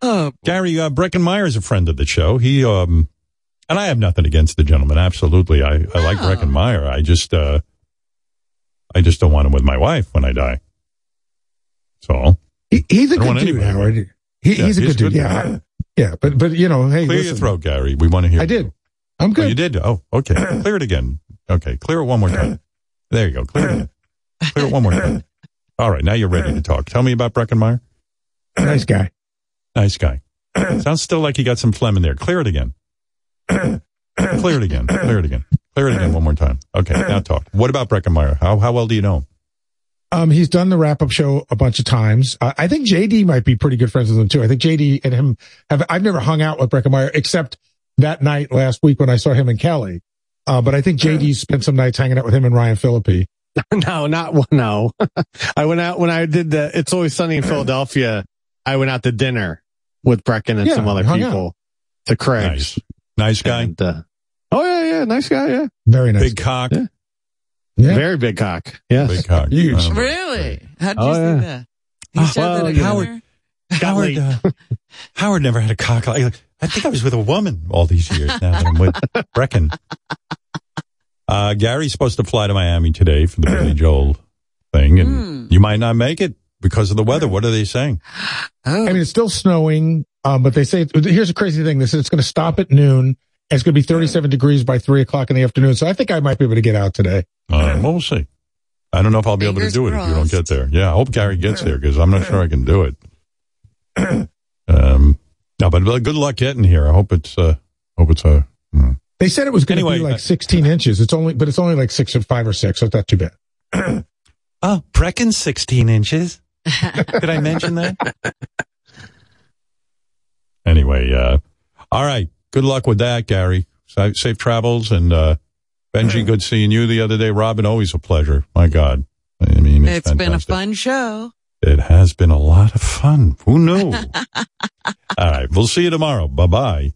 Oh, Gary, uh, Breckin Meyer is a friend of the show. He, um, and I have nothing against the gentleman. Absolutely. I, I like Breckin Meyer. I just, uh, I just don't want him with my wife when I die. So. He, he's a good dude, anybody. Howard. He, Yeah, he's a he's good dude. Yeah, yeah. But but you know, hey, Clear your throat, Gary. We want to hear. I did. I'm Oh, good. you did? Oh, okay. Clear it again. Okay. Clear it one more time. There you go. Clear it. Clear it one more time. All right. Now you're ready to talk. Tell me about Breckin Meyer. nice guy. Nice guy. Sounds still like you got some phlegm in there. Clear it again. Clear it again. Clear it again. Clear it again one more time. Okay, now talk. What about Breckin Meyer? How how well do you know him? Um, he's done the wrap up show a bunch of times. Uh, I think JD might be pretty good friends with him too. I think JD and him have, I've never hung out with Breckin Meyer except that night last week when I saw him and Kelly. Uh, but I think JD spent some nights hanging out with him and Ryan Phillippe. no, not no. I went out when I did the It's Always Sunny in Philadelphia. I went out to dinner with Breckin and Yeah, some other hung people. To Craig's. Nice guy. And, uh, oh yeah, yeah, nice guy. Yeah, very nice. Big cock. Yeah. Very big cock. Yes. Big cock. Huge. Um, Really? How'd you Oh, see yeah. that? He Oh, said well, that Howard- Howard, uh, Howard never had a cock like. I think I was with a woman all these years now that I'm with Breckin. Uh, Gary's supposed to fly to Miami today for the Billy Joel thing, and you might not make it because of the weather. What are they saying? I mean, it's still snowing, um, but they say here's a crazy thing. They said it's going to stop at noon. And it's going to be 37 degrees by three o'clock in the afternoon. So I think I might be able to get out today. Uh, well, we'll see. I don't know if I'll be able to Fingers do it if you don't crossed. get there. Yeah, I hope Gary gets there because I'm not sure I can do it. um, no, but good luck getting here. I hope it's. Uh, hope it's a. Uh, They said it was going to Anyway, be uh, like 16 inches. It's only, but it's only like six or five or six. So it's not too bad. Oh, Breckin's 16 inches. Did I mention that? anyway, uh, all right. Good luck with that, Gary. Safe, travels. And uh, Benjy, good seeing you the other day. Robin, always a pleasure. My God. I mean, it's, it's been a fun show. It has been a lot of fun. Who knew? all right. We'll see you tomorrow. Bye bye.